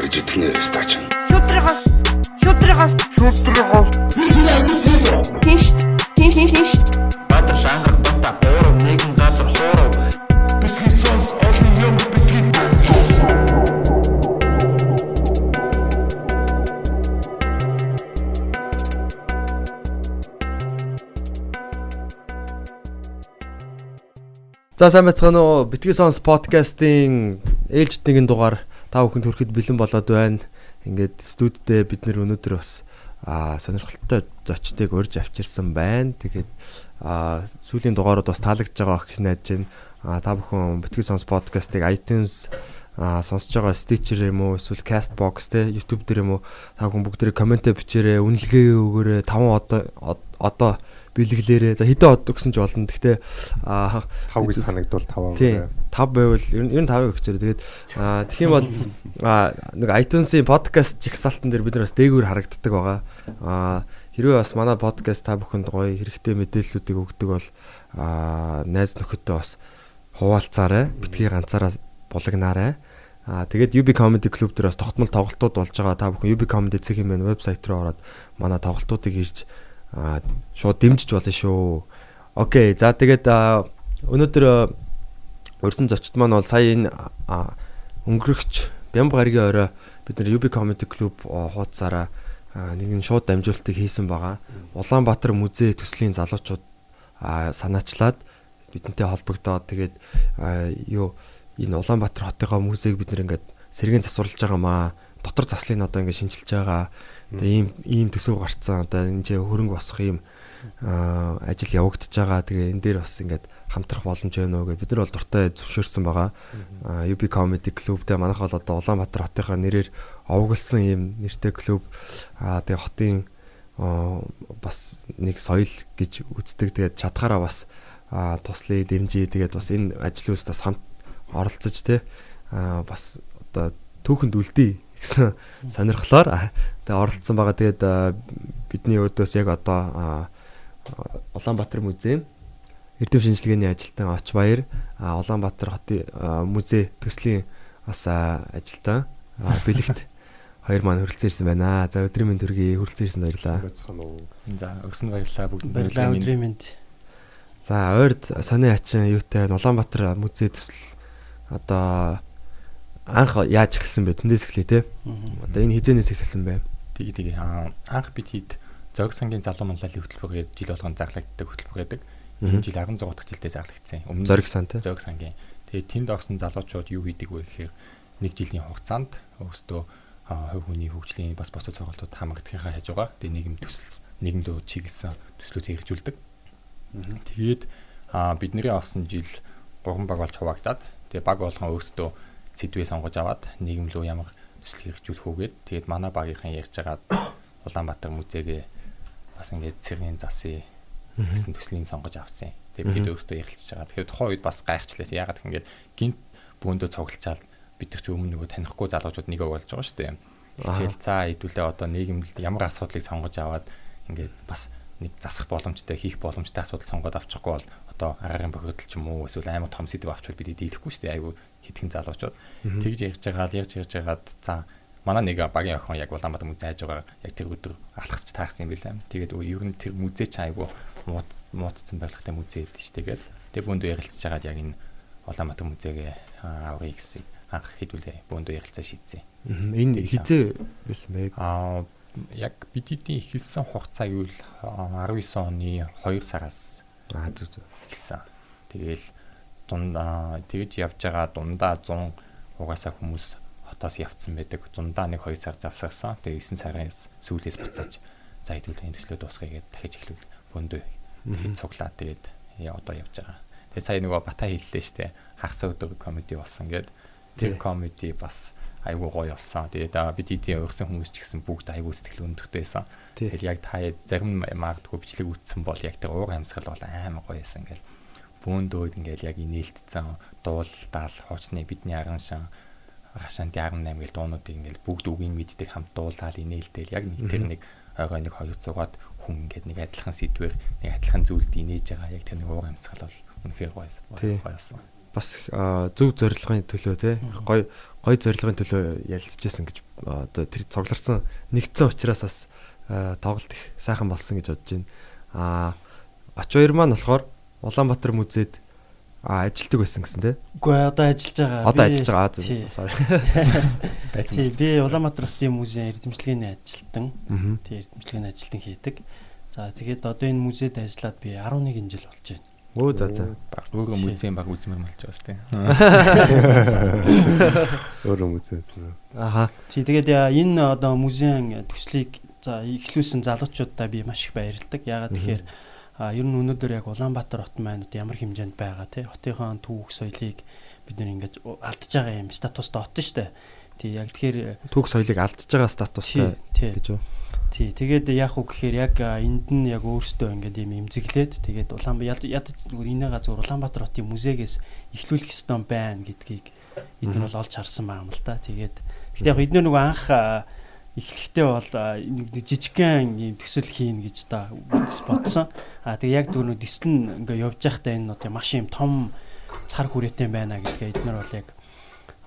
Барж итгэнэ стач. Шүтрихос шүтрихос шүтрихос Тинш тинш тинш тинш Баатар шангар бата гурав нэгэн газар хуурав. Бидний сонс олон юм бидний За сайн байцгаана уу? Битгий сонс подкастын ээлжид нэгэн дугаар та бүхэнд хүрэхэд бэлэн болоод байна. Ингээд студидээ бид нэр өнөөдөр бас аа сонирхолтой зочдыг урьж авчирсан байна. Тэгээд аа сүүлийн дугаарууд бас таалагдж байгаа гэж найдаж байна. Аа та бүхэн Битгий сонс подкастыг iTunes аа сонсож байгаа Stitcher юм уу эсвэл Castbox те YouTube дээр юм уу та бүхэн бүгдээ комментэ бичээрэй, үнэлгээ өгөөрэй. 5 одоо одоо бэлгэлээрээ. За хэдэн од өгсөн ч болно. Гэхдээ аа 5 гэж санагдвал 5 Тийм. 5 байвал ер нь ер нь 5 өгчээрэй. Тэгээд аа тэгэх юм бол аа нэг iTunes-ийн подкаст чигсалтан дээр бид нар бас дээгүүр харагддаг байгаа. Аа хэрвээ бас манай подкаст та бүхэнд гоё хэрэгтэй мэдээллүүдийг өгдөг бол аа найз нөхөдөө бас хуваалцаарай. Битгий ганцаараа булгнаарай. Аа тэгээд UB Comedy Club дээр бас тогтмол тоглолтууд болж байгаа. Та бүхэн UB Comedy цэг хэмээн вебсайт руу ороод манай тоглолтуудыг ирж аа шууд дэмжиж болно шүү. Окей. За тэгээд өнөөдөр урьсан зочд маань бол сая энэ өнгөрөгч Бямб гаригийн орой бид нар UB Comedy Club хуудасаараа нэгэн шууд дамжуулалтыг хийсэн байгаа. Улаанбаатар музей төслийн залуучууд санаачлаад бидэнтэй холбогдоод тэгээд юу энэ Улаанбаатар хотынхоо музейг бид нэр ингээд сэргийн засварлаж байгаа маа дотор заслыг одоо ингээд шинжилж байгаа. Тэгээ ийм ийм төсөв гарцсан одоо энэ ч хөрөнгө босох ийм ажил явагдаж байгаа. Тэгээ энэ дээр бас ингээд хамтрах боломж байна уу гэж бид нар бол дуртай зөвшөөрсөн байгаа. UB Comedy Club-тэй манайх бол одоо Улаанбаатар хотынхаа нэрээр овоглсон ийм нэртэй клуб. Аа тэгээ хотын бас нэг соёл гэж үздэг. Тэгээд чадхаараа бас туслая дэмжиж тэгээд бас энэ ажлын үст бас хамт оролцож те бас одоо түүхэнд үлдээ гэсэн сонирхлоор тэгээ оролцсон байгаа. Тэгээд бидний өдөөс яг одоо Улаанбаатар музей эрдэм шинжилгээний ажилтан Оч Баяр Улаанбаатар хотын музей төслийн бас ажилтан бэлэгт хоёр маань хүрэлцэн ирсэн байна. За өдрийн мэнд төргий хүрэлцэн ирсэн баярлаа. За өгсөн баярлаа бүгд Баярлалаа өдрийн мэнд. За ойрд сони ачин юутай Улаанбаатар музей төсөл одоо анх яаж эхэлсэн бэ? Тэндээс эхлэе те. Одоо энэ хизэнээс эхэлсэн бэ? Тэгээ тэгээ анх бид хэд зог сангийн залуу манлайлалын хөтөлбөр гэдэг жил болгон заглагддаг хөтөлбөр гэдэг. Энэ жил 16 дахь жилдээ заглагдсан. Өмнө зориг сан те. Зог сангийн. Тэгээ тэнд орсон залуучууд юу хийдэг вэ гэхээр нэг жилийн хугацаанд өөрсдөө хувь хүний хөгжлийн бас босод сургалтууд хамрагдахынхаа хажуугаар тэгээ нийгэм төсөл нийгэмдөө чиглэсэн төслүүд хэрэгжүүлдэг. Тэгээд бидний орсон жил 3 баг болж хуваагдаад тэгээ баг болгон өөрсдөө сэдвээ сонгож аваад нийгэм рүү ямар төсөл хэрэгжүүлэх үгээд тэгээд манай багийнхан ярьж байгаад Улаанбаатар музейгээ бас ингээд цэргийн засыг гэсэн төслийн сонгож авсан. Тэгээд бид өөрсдөө ярилцж байгаа. Тэгэхээр тухайн үед бас гайхчлаас ягаад гэх ингээд гинт бөөндөө цуглалчаал бид ч өмнө нөгөө танихгүй залуучууд нэг болж байгаа шүү дээ. Хичээл цаа хэдүүлээ одоо нийгэмд ямар асуудлыг сонгож аваад ингээд бас нэг засах боломжтой хийх боломжтой асуудал сонгоод авчихгүй бол одоо агаарын бохирдол ч юм уу эсвэл амар том сэдв авчвал бид дийлэхгүй шүү дээ. Айгу хитгэн залуучууд тэгж ярьж байгаа л ярьж ярьж байгаад за манай нэг багийн охин яг Улаанбаатар музей хайж байгаа яг тэр өдөр алхасч таарсан юм билээ. Тэгээд ер нь тэр музей ч айгу муудсан барилгатай музей гэдэг дээ. Тэгээд бөөндөө ярилцж байгаад яг энэ Улаанбаатар музейгээ аврыг гэсэн анх хэдүүлээ бөөндөө ярилцаа шийдсэн. Энэ хизээ байсан бэ? Аа яг бид эдийн эхэлсэн хугацаа юу л 19 оны 2 сараас аа зүг зүг эхэлсэн. Тэгээл дундаа тэгж явж байгаа дундаа 100 угаасаа хүмүүс хотоос явцсан байдаг. Дундаа нэг 2 сар завсарсан. Тэгээ 9 сараас сүүлээс буцааж за хэдүүлээ энэ төслөө дуусгая гэдээ дахиж эхлүүл бөөндөө тэгэд цуглаа. Тэгээд одоо явж байгаа. Тэгээ сая нөгөө бата хэллээ штэ. Хагас өдөр комеди болсон гэд тэр комеди бас айгуу гоё болсон. Тэгээд бид эдийн өөрсөн хүмүүс ч гэсэн бүгд айгуу сэтгэл өндөртэй байсан. Тэгээд яг та зарим магадгүй бичлэг үтсэн бол яг тэр уур амьсгал бол амар гоё байсан ингээл бөөндөө ингээл яг инээлтцэн дуулдаал хуучны бидний арган шан хашаанти 18 гэл дуунуудыг ингээл бүгд үгийн мэддэг хамт дуулаад инээлтэл яг нэг тэр нэг ойгоо нэг 200-аад хүн ингээд нэг адилхан сэдвэр нэг адилхан зүйлд инээж байгаа яг тэр нэг уур амьсгал бол үнэхээр гоёсэн. Гоёсэн. бас зөв зорилгын төлөө те гой гой зорилгын төлөө ярилцчихсан гэж одоо тэр цугларсан нэгдсэн учраас бас тоглолт их сайхан болсон гэж бодож байна. А оч хоёр маань болохоор Улаанбаатар музейд а ажилтдаг байсан гэсэн те. Үгүй одоо ажиллаж байгаа. Одоо ажиллаж байгаа. Тий. Аа, Sorry. байсан Тий, би Улаанбаатар хотын музейн эрдэмчлэгийн ажилтан. Тий, эрдэмчлэгийн ажилтан хийдэг. За тэгээд одоо энэ музейд ажиллаад би 11 жил болж байна. Өө за за. баг өөрөө Тий. музейн баг үзмэр болж байгаа сте. Өөрөө юм. Аха. Тий, тэгээд энэ одоо музейн төслийг за эхлүүлсэн залуучуудаа би маш их баярлдаг. Яагаад тэгэхээр а ер нь өнөөдөр яг Улаанбаатар хот маань ямар хэмжээнд байгаа тий хотынхон түүх соёлыг бид нэр ингэж алдж байгаа юм статуст отно штэ. Тий яг тэгэхээр Түүх соёлыг алдж байгаа статустай гэж үү? тий тэгээд яах вэ гэхээр яг энд нь яг өөртөө ингээд юм имзэглээд тэгээд Улаанбаатар ядаж энэ газар Улаанбаатар хотын музейгээс эхлүүлэх ёстой байна гэдгийг эдгээр бол олж харсан байгаа юм л да. Тэгээд гэхдээ яг эдгээр нөгөө анх эхлэхдээ бол нэг жижигхэн юм төсөл хийн гэж та үс бодсон. А тэгээ яг түрүү нь ингээ явж байхдаа энэ одоо маш юм том цар хүрээтэй байна гэдгээ эдгээр бол яг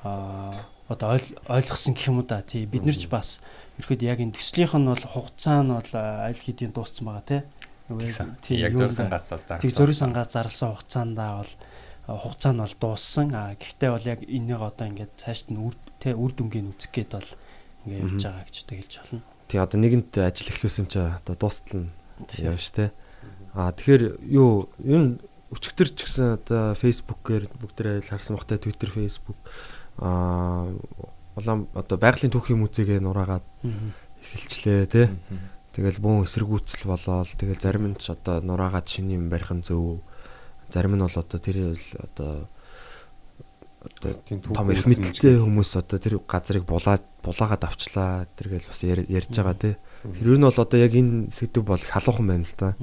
а одоо ойл- ойлгосон гэх юм уу да. Тий бид нар ч бас ерөөд яг энэ төслийнх нь бол хугацаа нь бол аль хэдийн дууссан байгаа тий. Тэгсэн. тий, Яг зөрсөн гас бол зарсан. Тэг зөрийн сангаас зарласан хугацаандаа бол хугацаа нь бол дууссан. А гэхдээ бол яг энийг одоо ингээд цаашд нь үр тэ үр дүнгийн үзэх гээд бол ингээд явж байгаа гэж одоо хэлж болно. Тий одоо нэгэнт ажил эхлүүлсэн чи одоо дуустал нь явна штэ. Аа тэгэхээр юу энэ өчигдөр ч гэсэн одоо фэйсбүүкээр бүгдээрээ харсан бахтай Twitter, Facebook аа улаан одоо байгалийн түүхийн музейгээ нураагаад эхэлчлээ тий. Тэгэл бүүн эсэргүүцэл болоод тэгэл зарим нь ч одоо нураагаад шиний юм барих нь зөв. Зарим нь бол одоо тэр л одоо одоо Тийм том эрх мэдтэй хүмүүс одоо тэр газрыг булаад булаагаад авчлаа тэргээл бас яр- ярьж байгаа тий. Тэр ер нь бол одоо яг энэ сэдв бол халуухан байна л да.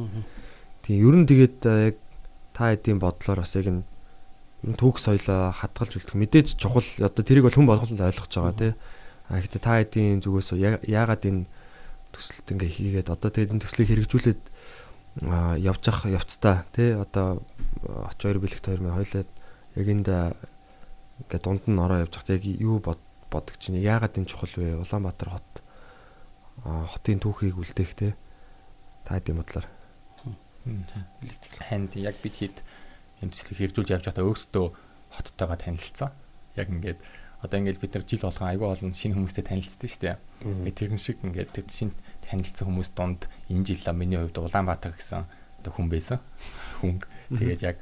Тийм ер нь тэгээд а, яг та хэдийн бодлоор бас яг энэ ер нь түүх соёлоо хадгалж үлдэх мэдээж чухал одоо тэрийг бол хүн болгол ойлгож байгаа тий. А гэхдээ та хэдийн зүгээс яагаад энэ төсөлт ингээ хийгээд одоо тэгээд энэ төслийг хэрэгжүүлээд явж явах явцдаа тий одоо а, оч хоёр бэлэгт хоёр мань хойлоод яг энд а, ингээ дунд нь ороо явж байхад яг юу бод бодож чинь яагаад энэ чухал вэ Улаанбаатар хот хотын түүхийг үлдээх тий та хэдийн бодлоор Ханд яг бид хэд энэ төслийг хэрэгжүүлж явж байхдаа өөрсдөө хоттойгоо танилцсан. Яг ингээд одоо ингээд бид нар жил болгон айгүй олон шинэ хүмүүстэй танилцсан шүү дээ. Ингээд тэрэн шиг ингээд тэр шинэ танилцсан хүмүүс донд энэ жил миний хувьд Улаанбаатар гэсэн одоо хүн байсан. Хүн. Тэгээд яг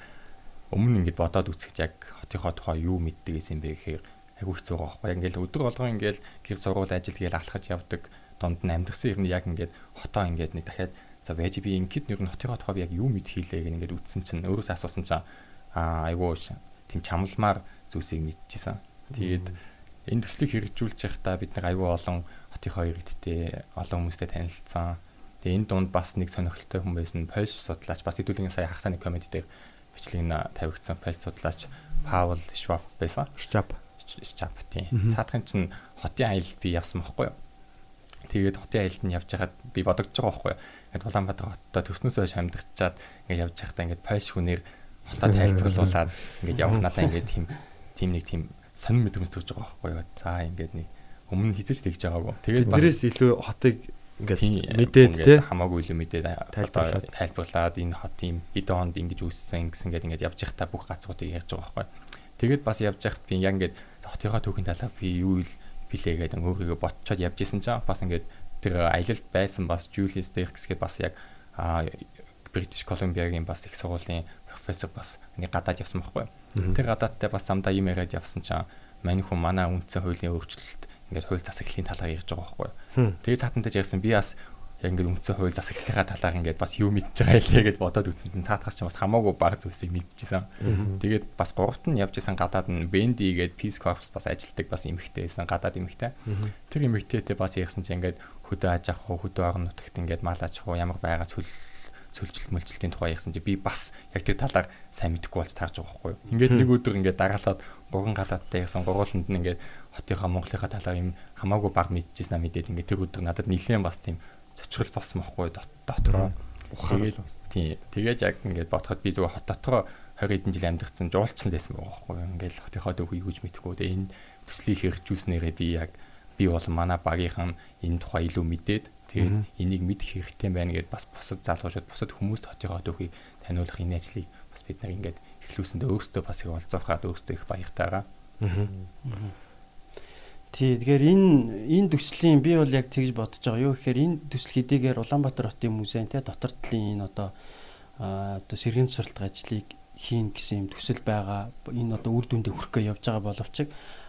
өмнө ингээд бодоод үзэхэд яг хотынхоо тухай юу мэддэг гэсэн бэ гэхээр айгүй хэцүү байгаа байхгүй. Яг ингээд өдөр болгон ингээд гэр сургууль ажил гээл алхаж явдаг донд нь амьдрсан юм яг ингээд хотоо ингээд нэг дахиад за байж би ингээд нэр нь хотынхоо тухай яг юу мэд хийлээ гэх ингээд үтсэн чинь өөрөөсөө асуусан чинь аа айгүй тийм чамламар зүйлсийг мэдчихсэн. Тэгээд энэ төслийг хэрэгжүүлж байхдаа бид нар айгүй олон хотынхоо иргэдтэй олон хүмүүстэй танилцсан. Тэгээ энэ дунд бас нэг сонирхолтой хүн байсан Польш судлаач бас хэдүүлгийн сая хагасны комеди дээр бичлэг нь тавигдсан Польш судлаач Паул Шваб байсан. Шчап Шчап тийм. Цаадхан чинь хотын аялалд би явсан байхгүй юу? Тэгээд хотын аялалд нь явж байхад би бодогдож байгаа байхгүй юу? Ингээд Улаанбаатар хоттой төснөөс хойш амьдарчаад ингээд явж байхдаа ингээд Польш хүнээр хотод тайлбарлуулаад ингээд явах надаа ингээд тийм тийм нэг тийм сонир мэдрэмж төрж байгаа байхгүй юу? За ингээд нэг өмнө хизэж тэгж байгаагүй. Тэгээд бас Тэрээс илүү хотыг ингээд мэдээд тий. хамаагүй илүү мэдээд Тайлбарлаад. энэ хот юм хэдэн хонд ингэж үүссэн гэсэн ингээд ингээд явж байхдаа бүх газруудыг ярьж байгаа байхгүй. Тэгээд бас явж байхад би яг ингээд хотынхоо түүхийн талаар би юу ил билээ гэдэг өөрийгөө ботчоод явж исэн чинь бас ингээд тэр аялалд байсан бас Julius Derks гэдэг бас яг British Columbia-гийн бас их сургуулийн профессор бас нэг гадаад явсан байхгүй. Тэр гадаадтай бас самдаа юм яриад явсан чинь мань хүн манай үндсэн хуулийн өөрчлөлт ингээд хууль засаглалын талаар ярьж байгаа байхгүй. Тэгээ цаатантай ярьсан би бас яг ингээд үндсэн хууль засаглалынхаа талаар ингээд бас юу мэдж байгаа илээ гэж бодоод үзсэн чинь цаатгаас ч бас хамаагүй баг зүйлсийг мэдчихсэн. Тэгээд бас гуравт нь явж исэн гадаад нь Wendy гээд Peace Corps бас ажилтдаг бас эмэгтэй байсан гадаад эмэгтэй. Тэр эмэгтэйтэй бас ярьсан чинь ингээд хөдөө аж ахуй хөдөө орон нутагт ингээд мал аж ахуй ямар байгаа цөл цөлжилт мөлжилтийн тухай ярьсан чи би бас яг тэр талаар сайн мэдэхгүй болж таарж байгаа байхгүй. Ингээд нэг өдөр ингээд дараалаад гурван гадаадтай ярьсан гурвууланд нь ингээд хотынхаа Монголынхаа талаар юм хамаагүй баг мэдчихсэн аа мэдээд ингээд тэр өдөр надад нэлээд бас тийм цочрол болсон байхгүй дотроо. Тэгээд тий тэгээд яг ингээд бодоход би зүгээр хот дотроо 20 хэдэн жил амьдэрсэн жуулцсан байсан байгаа байхгүй юу. Ингээл хотынхоо дөхөй юуж мэдэхгүй. Тэгээ энэ төслийг хэрэгжүүлснээрээ би яг би бол манай багийнхан энэ тухай илүү мэдээд тэгээд энийг мэдэх хэрэгтэй байна гэдээ бас бусад залуучууд бусад хүмүүст хотынхоо дөхөй таниулах энэ ажлыг бас бид нар ингээд эхлүүлсэндээ өөрсдөө бас их олзоохаад өөрсдөө их баяртайгаа. Тий, тэгэхээр энэ энэ төслийн би бол яг тэгж бодож байгаа. Юу гэхээр энэ төсөл хэдийгээр Улаанбаатар хотын музейн те дотор талын энэ одоо одоо сэргийн сурталт ажлыг хийн гэсэн юм төсөл байгаа. Энэ одоо үр дүндээ хүрэх гэж явж байгаа боловч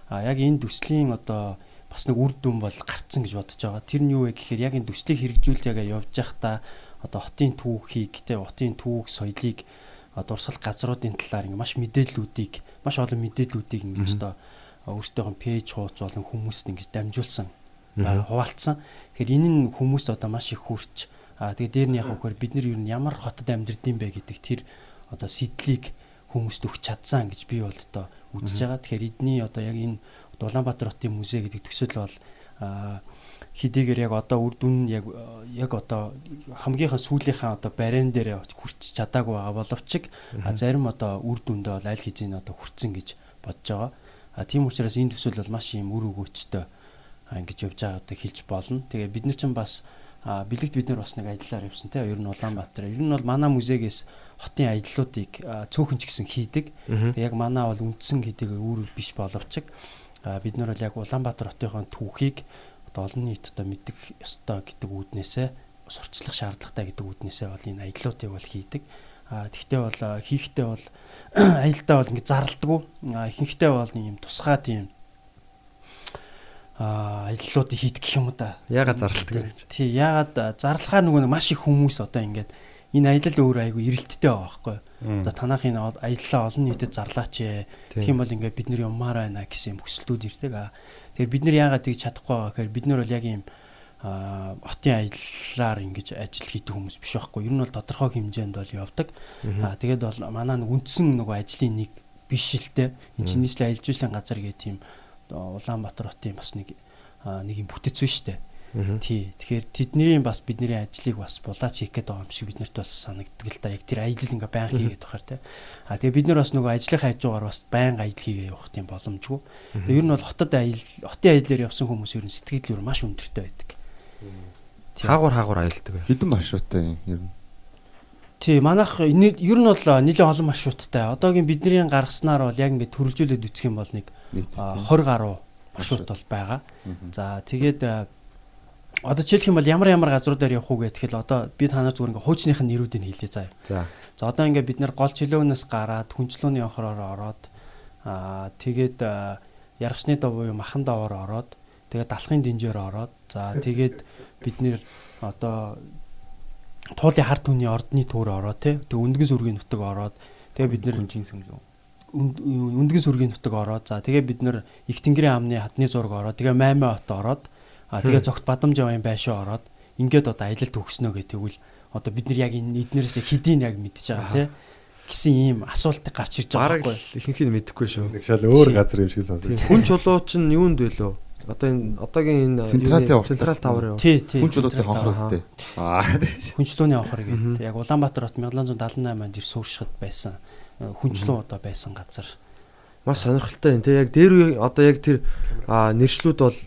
а яг энэ төслийн одоо бас нэг үр дүн бол гарцсан гэж бодож байгаа. Тэр нь юу вэ гэхээр яг энэ төслийг хэрэгжүүлээгээ явж байхдаа одоо хотын түүхийг те хотын түүх соёлыг дурсгал газруудын талаар ингээ маш мэдээллүүдийг маш олон мэдээллүүдийг ингээ одоо өөртөөхөн пэйж хууц болон хүмүүст ингэж дамжуулсан хуваалцсан. Тэгэхээр энэ нь хүмүүст одоо маш их хүрч аа тэгээ дээр нь яг хөөр бид нар юу ямар хотод амьдрдсан бэ гэдэг тэр одоо сэтлийг хүмүүст өгч чадсан гэж би бол одоо үзэж байгаа. Тэгэхээр эдний одоо яг энэ Улаанбаатар хотын музей гэдэг төсөл бол хидийгээр яг одоо үр дүн яг яг одоо хамгийн сүүлийнхаа одоо барен дээр хүрч чадаагүй байгаа боловч зарим одоо үр дүндээ бол аль хэзээ одоо хүрцэн гэж бодож байгаа. А тийм учраас энэ төсөл бол маш юм үр өгөөчтэй ингэж явж байгаа одоо хэлж болно. Тэгээ бид нар ч бас бэлэгт бид нар бас нэг ажиллаар явсан тийм ер нь Улаанбаатар. Ер нь бол манай музейгээс хотын аяллуудыг цөөхөн ч гэсэн хийдэг. Тэгээ яг манай бол үндсэн хэдийгээр үүр биш боловч бид нар бол яг Улаанбаатар хотынхоо түүхийг олон нийт одоо мэддэг ёстой гэдэг үүднээсээ сурчлах шаардлагатай гэдэг үүднээсээ бол энэ аяллуудыг бол хийдэг. А тэгтээ бол хийхдээ бол аялдаа бол ингэ зарлдаггүй. А ихэнхдээ бол юм тусгай тийм а аяллуудыг хийх гэх юм да. Яагаад зарлдаг гэж. Тий, яагаад зарлахаар нөгөө маш их хүмүүс одоо ингээд энэ аялал өөр айгу эрэлттэй байгаа байхгүй. Одоо танах энэ аяллаа олон нийтэд зарлаач ээ. Тэгэх юм бол ингээд бид нар юммаар байна гэсэн юм хүсэлтүүд ирдэг. А тэгэхээр бид нар яагаад тийг чадахгүй байгаа гэхээр бид нар бол яг юм хотын аяллаар ингэж ажил хийдэг хүмүүс биш байхгүй. Ер нь бол тодорхой хэмжээнд бол явдаг. Аа тэгээд бол манай нэг үндсэн нөгөө ажлын нэг биш л те. Нийслэлийн аялал жуулчлалын газар гэх тийм Улаанбаатар хотын бас нэг нэг юм бүтэц биш те. Тий. Тэгэхээр тэдний бас бидний ажлыг бас булаач хийх байгаа юм шиг биднэрт бол санагддаг л да. Яг тэр аялал ингээ баян хийгээд байхаар те. А тэгээ бид нар бас нөгөө ажлын хажуугаар бас баян аялал хийгээ явах тийм боломжгүй. Тэгээ ер нь бол хотод аялал хотын аяллаар явсан хүмүүс ер нь сэтгэл зүйн маш өндөртэй байдаг. Хаагур хаагур аялдаг. Хэдэн маршруттай ер нь. Тий, манайх ер нь бол нэлээд олон маршруттай. Одоогийн бидний гаргаснаар бол яг ингээд төрөлжүүлээд үсэх юм бол нэг 20 гаруй маршрут бол байгаа. За тэгээд одоо жишээлх юм бол ямар ямар газруудаар явах уу гэх тэгэхээр одоо би танаар зүгээр ингээ хуучных нь нэрүүдийг хэлье заа. За. За одоо ингээ бид нэр гол чөлөөнөөс гараад хүнчлөөний онхороор ороод аа тэгээд яргачны дов буюу махан даваар ороод тэгээд далахын динжээр ороод за тэгээд бид нэр одоо туулын харт түүний ордны төр ороод тий тэг өндгөн сүргийн нутаг ороод тэгээ бид нэр хүнжин сүмлүү өндгөн сүргийн нутаг ороод за тэгээ бид нэр их тэнгэрийн амны хадны зураг ороод тэгээ маймаа хот ороод а тэгээ зогт бадамж явын байшаа ороод ингээд одоо аялалд төгснөө гэх тэгвэл одоо бид нар яг энэ эднэрээс хэдийн яг мэдчихэж байгаа тий гэсэн ийм асуултыг гарч ирж байгаа байхгүй ихэнх нь мэдэхгүй шүү. Нэг шал өөр газар юм шиг сонсож. Хүн чулууч нь юунд вэ лөө? Одоо энэ одоогийн энэ Централын Централ тавар юу? Тий, тий. Хүн чулуутай хонхростэй. Аа Хүнчлөөний онхор гэдэг. Яг Улаанбаатар хот 1778 онд ир сууршихад байсан хүнчлөө одоо байсан газар. Маш сонирхолтой юм тий. Яг дээр үе одоо яг тэр нэршлүүд бол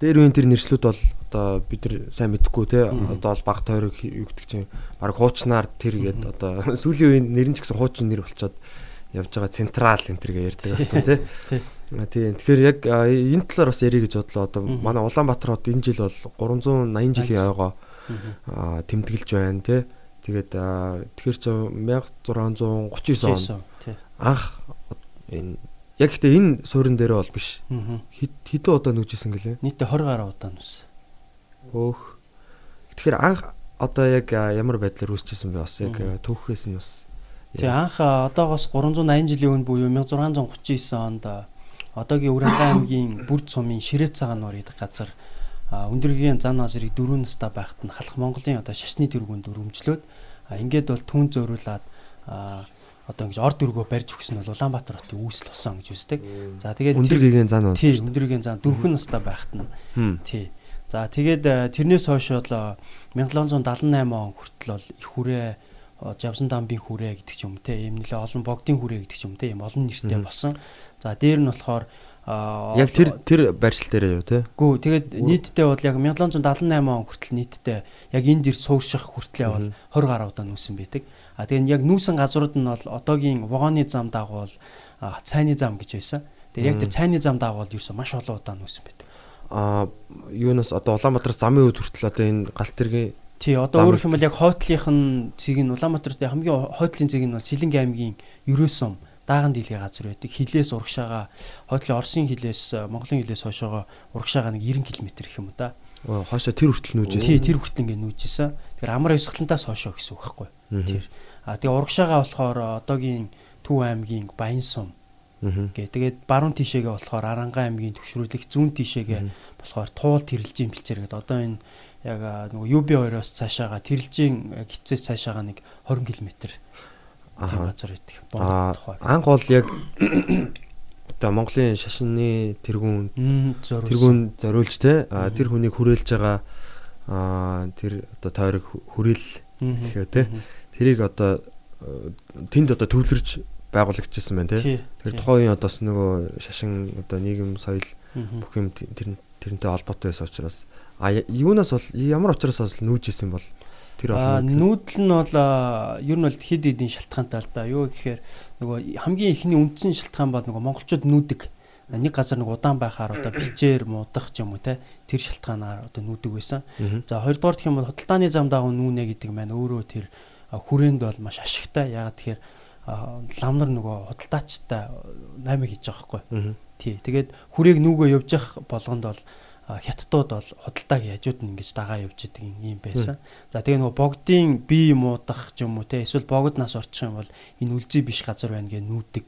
дээр үеийн тэр нэршлүүд бол одоо бид нар сайн мэдэхгүй тий. Одоо бол баг тойрог юу гэдэг чинь баг хуучнаар тэр гээд одоо сүүлийн үеийн нэр нь ч гэсэн хуучин нэр болцоод явж байгаа централ энэ тэргээ ярьдаг болсон тий. Тийм. Тэгэхээр яг энэ талаар бас ярих гэж бодлоо. Одоо манай Улаанбаатар хот энэ жил бол 380 жилийн ойгоо тэмдэглэж байна тий. Тэгээд тэгэхээр ч 1639 он анх энэ яг гэхдээ энэ суурин дээр бол биш. Хэдэн удаа нүжсэн гэлээ? Нийтдээ 20 гаруй удаа нүс. Өөх. Тэгэхээр анх одоо яг ямар байдлаар үүсчихсэн бэ бас яг түүхээс нь бас. Тэгээ анх одоогоос 380 жилийн өмнө буюу 1639 онд одоогийн Уранга аймгийн Бүрд сумын Ширээ цагаан нуур гэдэг газар өндөргийн зан азрыг дөрөв настай байхад нь халах Монголын одоо шашны тэргүүнд өрөмжлөөд ингээд бол түн зөөрүүлээд одоо ингэж орд өргөө барьж өгсөн нь Улаанбаатар хотын үүсэл болсон гэж үздэг. За тэгээд өндөргийн зан тий өндөргийн зан дөрвөн настай байхад нь тий. За тэгээд тэрнээс хойш бол 1778 он хүртэл бол их хүрээ Жавсан дамбын хүрээ гэдэг ч юм те ийм нэлээ олон богдын хүрээ гэдэг ч юм те ийм олон нэртэй болсон. За дээр нь болохоор Яг тэр тэр барьцал дээр юу те? Гүү тэгээд нийтдээ бол яг 1778 он хүртэл нийтдээ яг энд ирж суурших хүртлээ бол 20 гаруй удаа нүүсэн байдаг. А тэгээд яг нүүсэн газрууд нь бол одоогийн вагоны зам дагуул цайны зам гэж байсан. Тэгээд яг тэр цайны зам дагуул ерөөсөө маш олон удаа нүүсэн байдаг. А юунаас одоо Улаанбаатар замын үед хүртэл одоо энэ галт тэргийн Тий, одоо өөрөх юм бол яг хойтлынх нь цэг нь Улаанбаатарт хамгийн хойтлын цэг нь бол Сэлэнгэ аймгийн Ерөөсөм дааган дийлгээ газар байдаг. Хилээс урагшаага хойтлын Оросын хилээс Монголын хилээс хойшоогоо урагшаага нэг 90 км гэх юм да. Хойшоо тэр хүртэл нүүжсэн. Тий, тэр хүртэл ингээ нүүжсэн. Тэгэхээр амар ёсгалантаас хойшоо гэсэн үг байхгүй. Тэр. А тэгээ урагшаага болохоор одоогийн Төв аймгийн Баянсум Гэ тэгээд баруун тишээгээ болохоор Арангаан аймгийн төвшрүүлэх зүүн тишээгээ болохоор туул тэрэлжийн бэлчээр гэдэг. Одоо энэ яг нөгөө UB2-оос цаашаага тэрэлжийн гисцээс цаашаага нэг 20 км тийм газар байдаг. Бонгол тухай. Анх бол яг одоо Монголын шашны тэргүүн тэргүүн зориулж те тэр хүнийг хүрээлж байгаа тэр одоо тойрог хүрээл гэхээ те тэрийг одоо тэнд одоо төвлөрч байгуулагдчихсан байна те. Тэр тухайн үеийн одоос нөгөө шашин одоо нийгэм соёл бүх юм тэр тэрнтэй холбоотой байсан учраас а юунаас бол ямар учраас бол нүүжсэн бол тэр олон нүүдэл нь бол ер нь бол хэд хэдийн шалтгаантай л да. Юу гэхээр нөгөө хамгийн ихний үндсэн шалтгаан бол нөгөө монголчууд нүүдэг нэг газар нэг удаан байхаар одоо бичээр муудах ч юм уу те тэр шалтгаанаар одоо нүүдэг байсан. За хоёрдугаар гэх юм бол худалдааны зам дагуу нүүнэ гэдэг маань өөрөө тэр хүрээнд бол маш ашигтай. Ягаад тэгэхээр лам нар нөгөө худалдаачтай 8 хийж байгаа байхгүй. Тий. Тэгээд хүрээг нүгөө явж явах болгонд бол хятадууд бол худалдааг яжууд нь ингэж дагаа явж идэг юм байсан. За тэгээ нөгөө богдын бие муудах ч юм уу те эсвэл богднаас орчих юм бол энэ үлзий биш газар байна гэ нүүдэг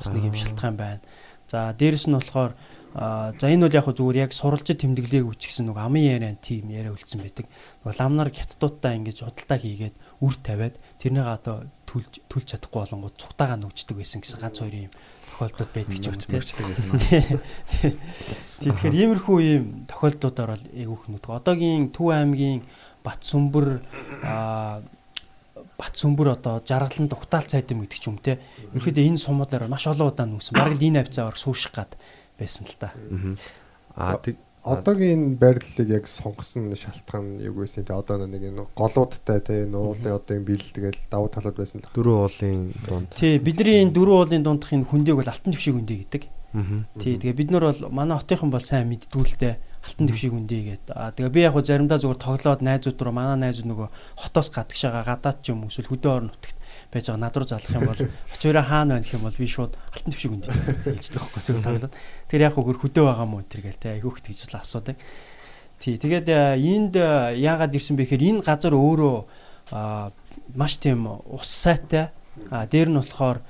бас нэг юм шалтгаан байна. За дээрэс нь болохоор за энэ бол яг зүгээр яг суралцж тэмдэглээг үчгсэн нөгөө амын яриан тим яриа үлдсэн байдаг. Нөгөө лам нар хятадуудтай ингэж худалдаа хийгээд үр тавиад тэрнийг одоо түлж түлж чадахгүй болонгууд цугтаага нүгждэг байсан гэсэн ганц хоёр юм тохиолдод байдаг ч мөрчдөг байсан. Тэгэхээр иймэрхүү ийм тохиолдлуудаар бол эвгүйх нүдэг. Одоогийн Төв аймгийн Батсүмбэр Батсүмбэр одоо жаргалан дугтаал цайдам гэдэг ч юм те. Ерөөхдөө энэ сумуудаар маш олон удаа нүүсэн. Бараг л энэ авцаар сууших гад байсан л та. Аа одоогийн энэ байрлалыг яг сонгосон шалтгаан юу гэсэн те одоо нэг энэ голуудтай те энэ уулын одоо энэ бил тэгэл давуу талууд байсан л дөрөв уулын дунд. Тий бидний энэ дөрөв уулын дундх энэ хүндээг бол алтан твшиг хүндээ гэдэг. Тий тэгээ бид нар бол манай хотынхан бол сайн мэддгүүлтэй алтан твшиг хүндээ гэдэг. Аа тэгээ би яг хөө заримдаа зүгээр тоглоод найзууд руу манай найзууд нөгөө хотоос гадагшаага гадаад ч юм эсвэл хөдөө орон нутагт байж байгаа. Над руу залах юм бол очоороо хаана байна гэх юм бол би шууд алтан твшиг үнд хэлцдэг байхгүй зөв тоглоод тэр яг хөө хөдөө байгаа мó тэр гээл те айгүйх гэж бол асуудаг тий тэгээд энд яагаад ирсэн бэ гэхээр энэ газар өөрөө маш тийм ус сайтай. А дээр нь болохоор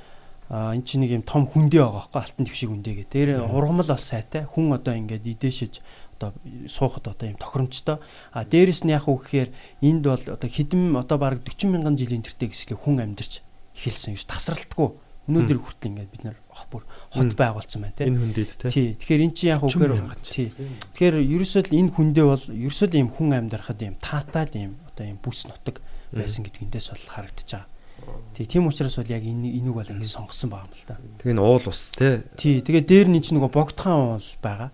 эн чинь нэг юм том хүндээ байгаа байхгүй алтан твшиг хүндээ гэ. Тэр ургамал бас сайтай. Хүн одоо ингээд идээшиж одоо суухад одоо юм тохиромжтой. А дээрэс нь яг уу гэхээр энд бол одоо хэдэн одоо бараг 40 мянган жилийн тэртээ гэсэлээ хүн амьдарч эхэлсэн юм тасралтгүй. Өнөөдөр хүртэл ингээд бид нар бүр хот байгуулсан байна тийм. Энэ хүндэд тийм. Тий. Тэгэхээр эн чинь яг уу гэхээр тий. Тэгэхээр ерөөсөө л энэ хүндээ бол ерөөсөө л ийм хүн амьдрахад ийм таатай л ийм одоо ийм бүс нутаг байсан гэдэг эндээс бол харагдаж байгаа. Тий, тийм учраас бол яг энэ энийг бол ингэ сонгосон байгаа юм л та. Тэгээ н уул ус тий. Тий, тэгээ дээр нь чинь нөгөө богдхан уул байгаа.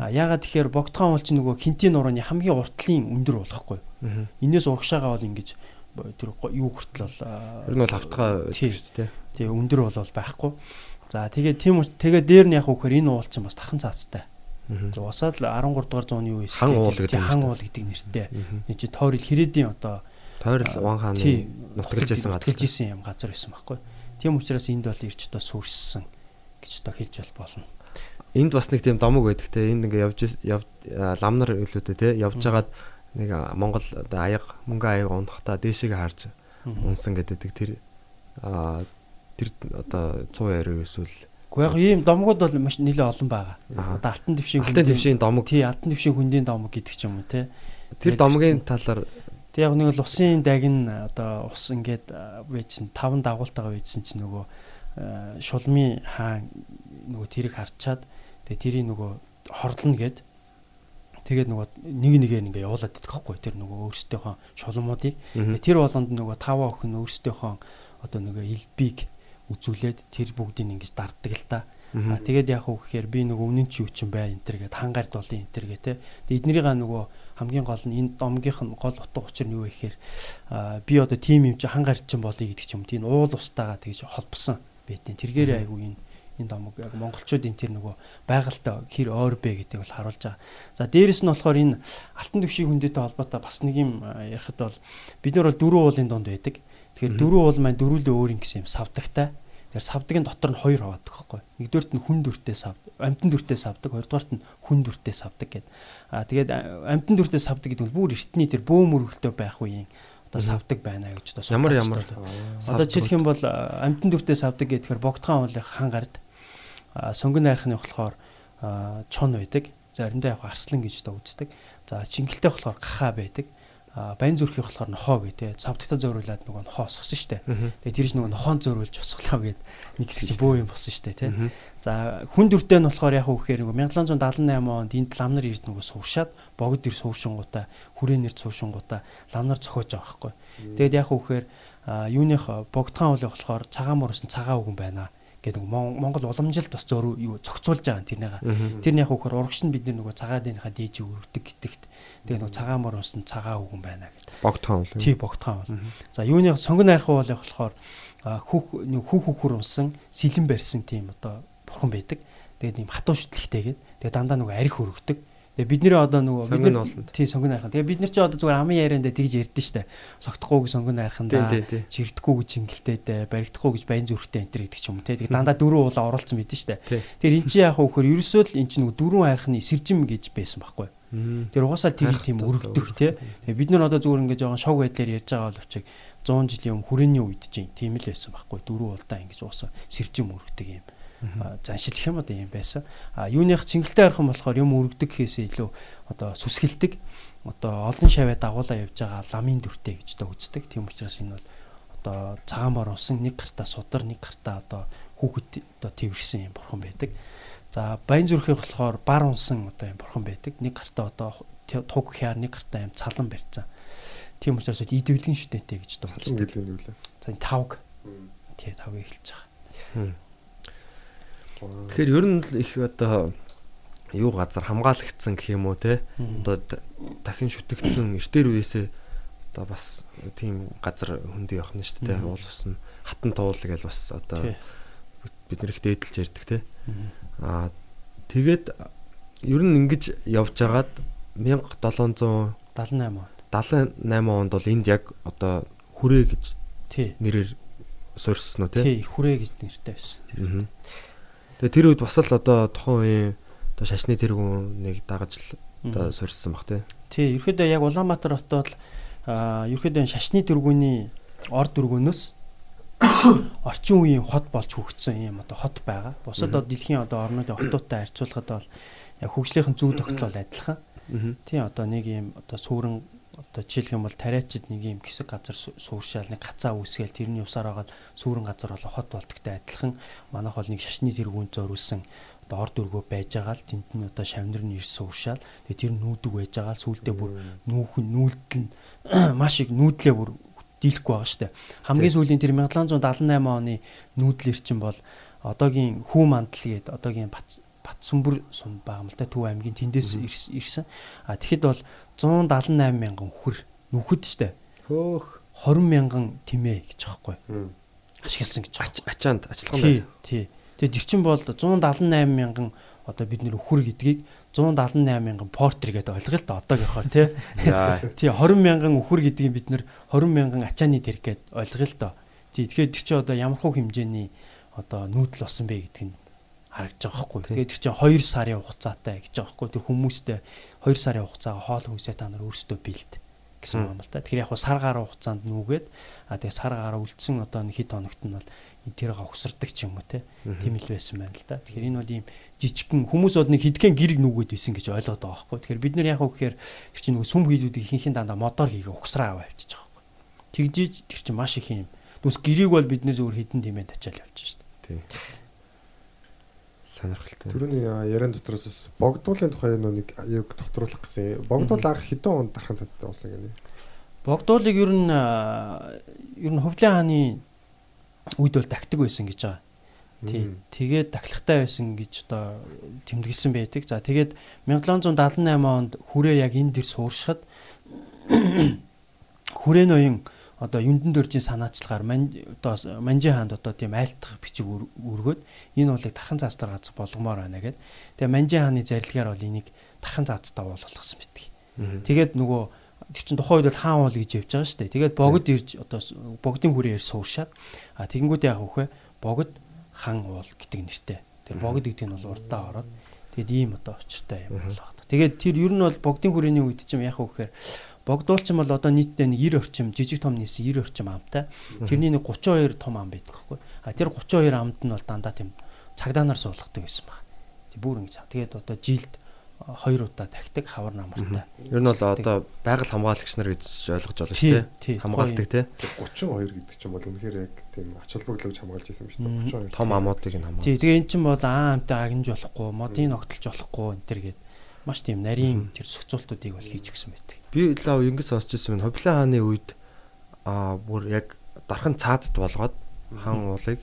А ягаад тэгэхээр богдхан уул чинь нөгөө хинтийн нурууны хамгийн уртлын өндөр болохгүй. Инээс урагшаага бол ингэж тэр юу хүртэл бол ер нь бол автгаа шүү дээ. Тий, өндөр бол байхгүй. За тэгээ тийм тэгээ дээр нь яг үхээр энэ уул чинь бас тархан цаацтай. Усаад л 13 дугаар зууны үеэс хан уул гэдэг хан уул гэдэг нэртэй. Энэ чи тойрол хэрэдийн одоо тойрол ван хааны нутгалж байсан нутгалж байсан юм газар байсан байхгүй. Тийм учраас энд бол ирч одоо сүрссэн гэж одоо хэлж бол болно. Энд бас нэг тийм домог байдаг те. Энд ингээ явж лам нар өлөөдөө те явж байгаад нэг Монгол аяга мөнгө аяга унахтаа дээшээ харж унсан гэдэг тэр тэр одоо 100 яруу эсвэл Гэхдээ яг ийм домгууд бол маш нэлээд олон байгаа. Одоо алтан твшийн алтан твшийн домог. Тий, алтан твшийн хүндийн домог гэдэг ч юм уу те. Тэр домгийн талаар Тэг яг нэг л усын дагин одоо ус ингээд байжсэн таван дагуултайгаа байжсэн чинь нөгөө шулмын хаан нөгөө тэрийг харчаад тэгээ тэрийг нөгөө хорлоно гэд Тэгээд нөгөө нэг нэгээр ингээ явуулаад идэх байхгүй тэр нөгөө өөрсдийнхөө шулуумуудыг. Мгм. Тэр болгонд нөгөө таваа охин өөрсдийнхөө одоо нөгөө элбиг үзүүлээд тэр бүгдийг ингэж дарддаг л та. А тэгээд яг уу гэхээр би нөгөө нь чи юу ч юм бай энэ төр гээд хангаар дуулын энэ төр гээ те. Тэгээд эднэрийн нөгөө хамгийн гол нь энэ домгийнх нь гол утга учир нь юу вэ гэхээр би одоо тим юм чи хангаар чин болъё гэдэг ч юм. Тийм уул устаагаа тэгж холбосон байдیں۔ Тэргээр айгу энэ энэ домог яг монголчуудын тэр нөгөө байгальтай хэр ойр бэ гэдэг бол харуулж байгаа. За дээрэс нь болохоор энэ алтан төвшийн хүндэтэй холбоотой бас нэг юм ярихад бол бид нар бол дөрвөн уулын донд байдаг. Тэгэхээр дөрвөн уул маань дөрвөлөө өөр юм гэсэн юм савдагтай. Тэгэхээр савдгийн дотор нь хоёр хаваадаг байхгүй. Нэгдүгээрт нь хүн дүртэй сав, амтан дүртэй савдаг, хоёрдугаарт нь хүн дүртэй савдаг гэдэг. Аа тэгээд амтан дүртэй савдаг гэдэг нь бүр эртний тэр бөөм өргөлтөө байх үеийн одоо савдаг байна гэж одоо Ямар ямар Одоо жишээлх юм бол амтан дүртэй савдаг гэхээр богдхан уулын хан гард а, сонгон найрхны болохоор чон байдаг. Заримдаа яг арслан гэж одоо үздэг. За чингэлтэй болохоор гахаа байдаг. А, Баян зүрхий болохоор нохоо гэдэг. Савдагтаа зөөрүүлээд нөгөө нохоо осгосон шүү дээ. Тэгээ тэр чинь нөгөө нохоон зөөрүүлж босглоо гэд нэг хэсэг чинь бөө юм босон шүү дээ тий. За хүн дүртэй нь болохоор яг үхээр нөгөө 1778 онд энд лам нар ирд нөгөө сууршаад богд ир сууршингуудаа хүрээнэр сууршингуудаа лам нар зохиож байгаа байхгүй. Тэгээд яг үхээр юуных богдхан уулын болохоор цагаан мөрөсөн цагаан үгэн байна гэдэг Монгол уламжилт бас зөөр юу зохицуулж байгаа тэрнийг. Тэр нь яг үхээр урагш нь бид нар нөгөө цагаан дэнийхаа дээжийг өргөдөг гэдэгт. Тэгээ нөгөө цагаан мөрөсөн цагаан үгэн байна гэдэг. богдхон уу? Тий богдхан бол. За юуны сонгон найрхан бол болохоор а, хүүх хүүх хүүхөр унсан сэлэн барьсан тийм одоо бурхан байдаг. Тэгээд ийм хатуу шүтлэгтэйгээд тэгээд дандаа нөгөө арх өргөдөг. Тэгээд бидний одоо нөгөө Сонгон бид нар- тий сонгон найрхан. Тэгээд бид нар чи одоо зүгээр амын ярианд тэгж ярьдэн штэ. Согтохгүй сонгон да. тий, тий. Чирэгдэхгүй гэж ингэлтэйдээ, баригдахгүй гэж баян зүрхтэй энэ төр гэдэг ч юм уу тий. Тэгээд дандаа дөрөв уулаа оруулсан мэдэн штэ. Тэгэхээр эн чи яах вэ гэхээр ерөөсөө л эн чи нөгөө дөрвөн архны сэржим гэж байсан байхгүй. Тэр угаасаа тэр тийм өргөдөх тий. Тэгээ бид нар одоо зүгээр ингээд жоохон шог байдлаар ярьж байгаа боловч 100 жилийн өмнө хүрээний үед чинь тийм л байсан байхгүй. Дөрөв улдаан ингэж уусаа сэржим өргөдөг юм. А, Заншил гэх юм одоо юм байсан. А юуных цэнгэлтэй архан болохоор юм өргөдөг гэхээсээ илүү одоо сүсгэлдэг. Одоо олон шавья дагуулаа явж байгаа ламын дүртэй гэж одоо үздэг. Тийм учраас энэ бол одоо цагаан бор унсан нэг гартаа судар нэг гартаа одоо хүүхэд одоо тэрсэн юм бурхан байдаг. За баян зүрхийн болохоор бар унсан одоо юм бурхан байдаг. Нэг гартаа одоо туг хяар нэг гартаа юм цалан барьцсан. Тийм учраас идэвлэгэн шүтэнтэй гэж одоо үздэг. За энэ тавг. Тий тавыг хэлж байгаа. Тэгэхээр ер нь л их одоо юу газар хамгаалагдсан гэх юм уу те. Одоо дахин шүтгдсэн эртээр үеэсээ одоо бас тийм газар хөндөө явах нь шүү дээ. Уул ус нь хатан туул гэж бас одоо бид нэр их дээдэлж ярьдаг те. Аа тэгээд ер нь ингэж явж хагаад 1778 78 он. онд бол энд яг одоо хүрээ гэж Тий. нэрээр суурьсан уу те. Хүрээ гэж нэртэй байсан. Тэгээ тэр үед бас л одоо тухайн үеийн одоо шашны тэргүүн нэг дагаж л одоо суурьсан баг те. Тий, ерөөдөө яг Улаанбаатар хотод л аа ерөөдөө шашны дөргөний ор дөргөнөөс орчин үеийн хот болж хөгжсөн юм одоо хот байгаа. Бусад одоо дэлхийн одоо орнуудын хотуудтай харьцуулахад бол яг хөгжлийнхэн зүй тогтол бол адилхан. Мгм. Тий, одоо нэг юм одоо сүрэн одоо жишээлх юм бол тариачид нэг юм хэсэг газар су- сууршаал нэг хацаа үүсгээл тэрний усаар хагаад сүрэн газар болоо хот болтогтой адилхан. Манайх бол нэг шашны тэргүүнд зориулсан одоо орд өргөө байж байгаа л тэнд нь одоо шавнар нь ирс сууршаал. Тэгээ тэр нүүдэг байж байгаа л сүулдэ бүр нүүхэн нүүлдэл нь маш их нүүдлээ бүр дийлэхгүй байгаа штэ. Хамгийн сүүлийн тэр 1778 оны нүүдэл эрчин бол одоогийн хүү мандал гээд одоогийн бат Батсүмбэр сум байгаа юм л да Төв аймгийн тэндээс ирс- ирсэн. А тэгэхэд бол 178 мянган хүр нүхэд штэ. Хөөх 20 мянган тимээ гэж байхгүй. Ашигласан гэж ачаанд ачлахын Тий. Тэгээд тэр чин бол 178 мянган одоо бид нэр өхөр гэдгийг 178 мянган портер гэдэг ойлгоо л да одоогийнхоор тий. Тий 20 мянган өхөр гэдгийг бид нэр 20 мянган ачааны тэрэг гэд ойлгоо л доо. Тий тэгэхээр тэр чинь одоо ямар хөө хэмжээний одоо нүүдэл болсон бэ гэдг нь харагдаж байгаа байхгүй. Тэгээд тэр чинь 2 сарын хугацаатай гэж байгаа байхгүй. Тэр хүмүүстэй 2 сарын хугацаагаа хоол хүнсээ та нар өөрсдөө бэлд гэсэн юм л да. Тэгэхээр яг хуу сар гаруй хугацаанд нүгээд а тэгээ сар гараа үлдсэн одоо хэд хоногт нь бол тэрийг огсордог ч юм уу те. Тийм л байсан байна л да. Тэгэхээр энэ бол ийм жижигхэн хүмүүс бол нэг хидгэн гэрэг нүгээд байсан гэж ойлгоод байгаа байхгүй. Тэгэхээр бид нар яг хуу гэхээр тэр чинь нөгөө сүм хийдүүдийг ихэнх дандаа модоор хийгээ ухсраа аваа авчиж байгаа байхгүй. Тэгжиж тэр чинь маш их юм. Түс гэрийг бол бид нэр зөвхөн хідэн тиймээ тачаал явж шээ. Тий. Сонирхолтой. Төрөний яриан дотроос бас богдуулын тухай нэг аюуг тодруулах гэсэн. Богдуул анх хэдэн онд дархан цацтай болсон гэнэ. Богдуулыг ер нь ер нь Хөвлийн хааны үед бол тактик байсан гэж байгаа. Тий. Тэгээд дахлагтай байсан гэж одоо тэмдэглэсэн байдаг. За тэгээд 1778 онд хүрээ яг энэ дэр сууршихад хүрээ ноён одоо юндэн дөржийн санаачлагаар одоо манжи хаанд одоо тийм айлтгах бичиг өргөөд энэ уулыг тархан цаастаар газах болгомоор байна гэд. Тэгээ манжи хааны зарилгаар бол энийг тархан цаацтай уул болгосон битгий. Тэгээд нөгөө тэр чин тухайн үед бол хаан уул гэж явж байгаа шүү дээ. Тэгээд богд ирж одоо богдын хүрээр сууршаад а тэгэнгүүт яг үхвэ богд хан уул гэдэг нэртэй. Тэр богд гэдэг нь бол урдаа ороод тэгээд ийм одоо очиртай юм болох. Тэгээд тэр ер нь бол богдын хүрээний үед чим яг үхээр богдуулчин бол одоо нийтдээ 90 орчим жижиг том нийс 90 орчим амтай. Тэрний нэг 32 том ам байдаг байхгүй. А тэр 32 амд нь бол дандаа тийм цагдаа нар суулгадаг байсан баг. Тэг бүр ингэж. Тэгээд одоо жилд хоёр удаа тахдаг хавар намартай. Ер нь бол одоо байгаль хамгаалагч нар гэж ойлгож байна шүү дээ. Хамгаалдаг тий. 32 гэдэг чинь бол үнэхээр яг тийм ач холбогдлогч хамгаалж байсан юм шүү дээ. 32. Том амуудыг нь хамгаалж. Тий. Тэгээ эн чинь бол аа амтай агнж болохгүй, модын огтлж болохгүй энэ төр гээд маш тийм нарийн тэр зохицуултуудыг бол хийж өгсөн байдаг. Би лав ингэс сонсч ирсэн юм. Ховлын хааны үед аа бүр яг дархан цаазд болгоод хаан уулыг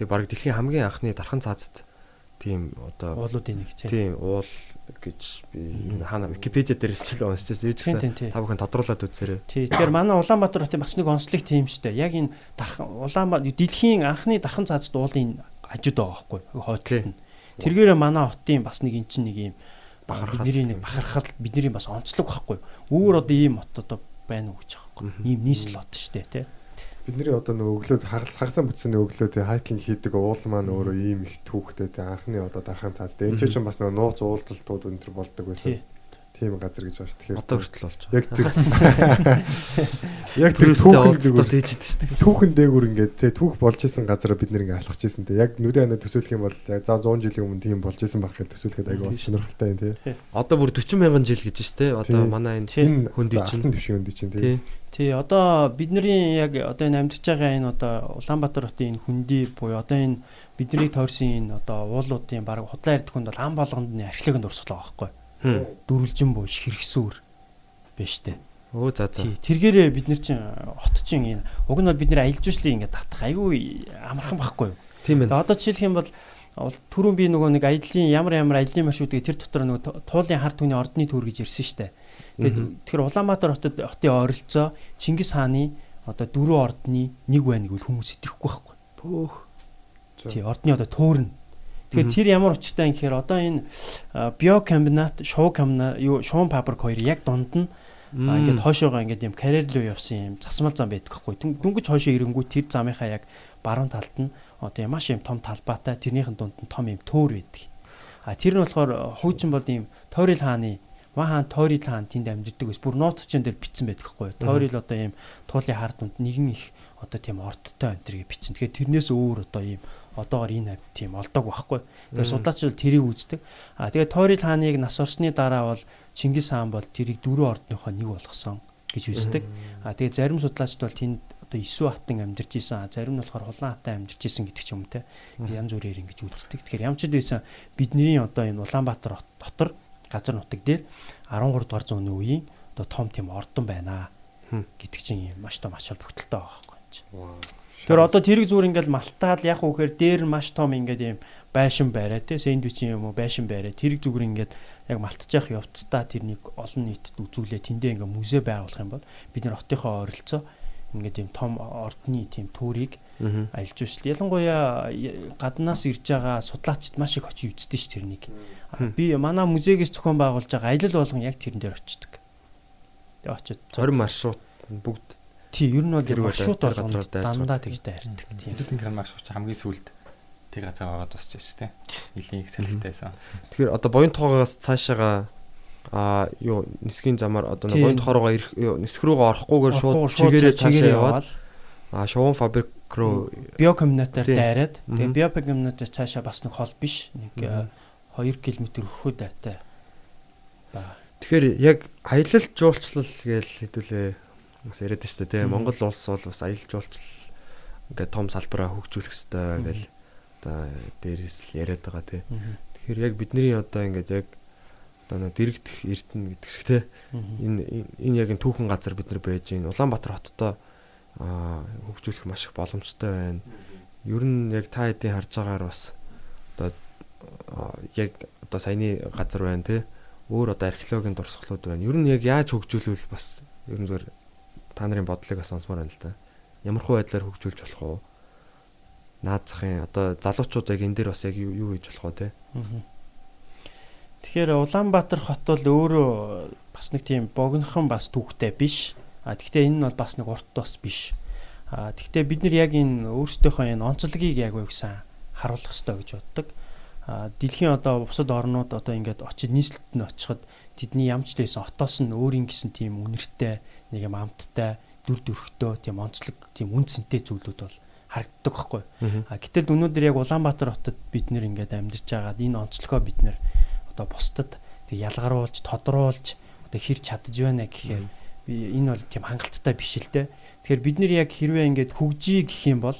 тэг баг дэлхийн хамгийн анхны дархан цаазд тийм одоо уулуудын нэг тийм уул гэж би хаана Википедиа дээрээс ч л уншижсэн. Ч гэсэн та бүхэн тодруулаад үзээрэй. Тий. Тэгэхээр манай Улаанбаатар хотын бас нэг онцлог тийм шүү дээ. Яг энэ дархан Улаанбаатар дэлхийн анхны дархан цаазд уулын хажууд байгаа байхгүй хойтлолт нь. Тэргээрээ манай хотын бас нэг эн чинь нэг юм бахархал. Бидний нэг бахархал бидний бас онцлог байхгүй. Өөр одоо ийм мот одоо байна уу гэж байхгүй. Ийм нийслэл шүү дээ тий. Бидний одоо нөгөө өглөө хагасан бүтсэний өглөө тий хайкинг хийдэг уул маань өөрөө ийм их түүхтэй тий анхны одоо дархан цаас тий энэ ч ч бас нөгөө нууц уулзалтууд өнтер болдог байсан тийм газар гэж байна шүү. Тэгэхээр одоо хүртэл болж байгаа. Яг тэр Яг тэр түүхэн зүгээр хийж идэв шүү дээ. Түүхэн дээгүр ингээд тий түүх болж исэн газараа бид нэр ингээд алхаж исэн тий. Яг нүдэн анаа төсөөлөх юм бол за 100 жилийн өмнө тийм болж исэн байх гэж төсөөлөхэд аягүй бас сонирхолтой юм тий. Одоо бүр 40 мянган жил гэж шүү дээ. Одоо манай энэ хүндий чинь төвшин хүндий чинь тий. Тий, одоо бидний яг одоо энэ амьдарч байгаа энэ одоо Улаанбаатар хотын энэ хүндий буюу одоо энэ бидний тойрсон энэ одоо уулуудын баг худлаа ярддаг хүнд бол ам болгонд нь архилогонд урсгалаа байхгүй дөрвөлжин бууш хэрэгсүүр байна штэ. Өө за за. Тэргээрээ бид нар чинь хот чинь энэ уг нь бол бид нар аялал жуулчлалыг ингээд татах айгүй амархан байхгүй юу? Тийм ээ. Одоо жишээлх юм бол түрүүн би нөгөө нэг аяллаа ямар ямар аяллаа маршрутыг тэр дотор нөгөө туулын хар түүний ордны төр гэж ирсэн штэ. Тэгээд тэр Улаанбаатар хотод хотын ойролцоо Чингис хааны одоо дөрвөн ордны нэг байна гэвэл хүмүүс итгэхгүй байхгүй. Төөх. Тий, ордны одоо төөрн Тэгэхээр тэр ямар учиртай юм гэхээр одоо энэ биокомбинат, шуу комбинат, юу шуун фабрик хоёр яг дунд нь ингээд хоошоогоо ингээд юм карьер руу явсан юм засмал зам байдаг хгүй. Дүнгэж хоошоо ирэнгүү тэр замынхаа яг баруун талд нь одоо маш юм том талбайтай тэрнийхэн дунд нь том юм төөр байдаг. А тэр нь болохоор хуучин бол ийм тойрол хааны Махан тойрол хаан тэнд амьддаг ус. Бүр нууцчин дээр бичсэн байдаг хгүй. Тойрол одоо ийм туулын хар дунд нэгэн их одоо тийм ордтой энэ төргээ бичсэн. Тэгэхээр тэрнээс өөр одоо ийм одоогор энэ тийм олдог байхгүй. Тэгэхээр судлаач бол тэрийг үздэг. А тэгээд Тойрил хааныг нас орсны дараа бол Чингис хаан бол тэрийг дөрвөн ордныхоо нэг болгосон гэж үздэг. А тэгээд зарим судлаачд бол тэнд одоо Исүү хатан амьдарч исэн, зарим нь болохоор Улаан хатан амьдарч исэн гэдэг ч юм те. Янз бүрээр ингэж үздэг. Тэгэхээр ямар ч байсан бидний одоо энэ Улаанбаатар дотор газар нутаг дээр 13 дугаар зууны үеийн одоо том тийм ордон байна гэдэг чинь юм маш том ач холбогдолтой байгаа байхгүй. Тэр одоо тэрэг зүгээр ингээл малтаал яг үхээр дээр маш том ингээд юм байшин бариа те. Сэндвичийн юм уу? Байшин бариа тэрэг зүгээр ингээд яг малтаж явах явцдаа тэрнийг олон нийтэд үзүүлээ. Тэндээ ингээд музей байгуулах юм бол бид нар хотынхоо ойролцоо ингээд юм том ордны тийм түүрийг аялж үсэл ялангуяа гаднаас ирж байгаа судлаачид маш их очиж үздэг ш тэрнийг. Би манай музейгээс зохион байгуулж байгаа аялал болгон яг тэрэн дээр очдөг тэгээ очиж зорим маршрут бүгд Тий, ер нь бол маршрут болгоно дандаа тэгж дайрдаг. Тийм. Тэдний маршрут хамгийн сүүлд тэг газар ороод босч байсан тийм. Нилийн их салхитай байсан. Тэгэхээр одоо буян тоогоос цаашаага а юу нисхийн замаар одоо буян тоороо ирэх нисэх рүүгээ орохгүйгээр шууд чигээрээ цаашаа яваад а шуун фабрик руу биокомбинатаар дайраад тэгээ биокомбинатаас цаашаа бас нэг хол биш нэг 2 км өрхөө дайтай. Тэгэхээр яг аялал жуулчлал гэж хэдүүлээ бас яриад штэ тий Монгол улс бол бас аялал жуулчлал ингээд том салбараа хөгжүүлэх хэрэгтэй гэл одоо дээрээс л яриад байгаа тий. Тэгэхээр яг бидний одоо ингээд яг одоо дэрэгдэх эрдэнэ гэдэг шиг тий. Энэ энэ яг энэ түүхэн газар бид нар байж гин Улаанбаатар хоттой хөгжүүлэх маш их боломжтой байна. Ер нь яг та хэдийн харж байгаагаар бас одоо яг одоо саяны газар байна тий. Өөр одоо археологийн дурсгалууд байна. Ер нь яг яаж хөгжүүлвэл бас ер нь зөвөр та нарын бодлыг бас сонсомоор байна л да. Ямар хөө байдлаар хөгжүүлж болох вэ? Наад захын одоо залуучууд яг энэ дээр бас яг юу хийж болох вэ тий? Тэгэхээр Улаанбаатар хот бол өөрөө бас нэг тийм богинохон бас түүхтэй биш. А тэгвэл энэ нь бол бас нэг урт тос биш. А тэгвэл бид нар яг энэ өөрсдийнхөө энэ онцлогийг яг үгсэн харуулах хэрэгтэй гэж боддог. А дэлхийн одоо бусад орнууд одоо ингээд очиж нийслэлд нь очиход тэдний ямч лээсэн отоос нь өөрийн гэсэн тийм үнэртэй нэг юм амттай дүр төрхтөө тийм онцлог тийм үн цэнтэй зүйлүүд бол харагддаг байхгүй. А гэтэл өнөөдөр яг Улаанбаатар хотод бид нэр ингээд амьдарч байгаад энэ онцлогоо бид нэр одоо бусдад тэг ялгаруулж тодруулж одоо хэр чадж байна гэхээр энэ бол тийм хангалттай биш л дээ. Тэгэхээр бид нэр яг хэрвээ ингээд хөгжий гэх юм бол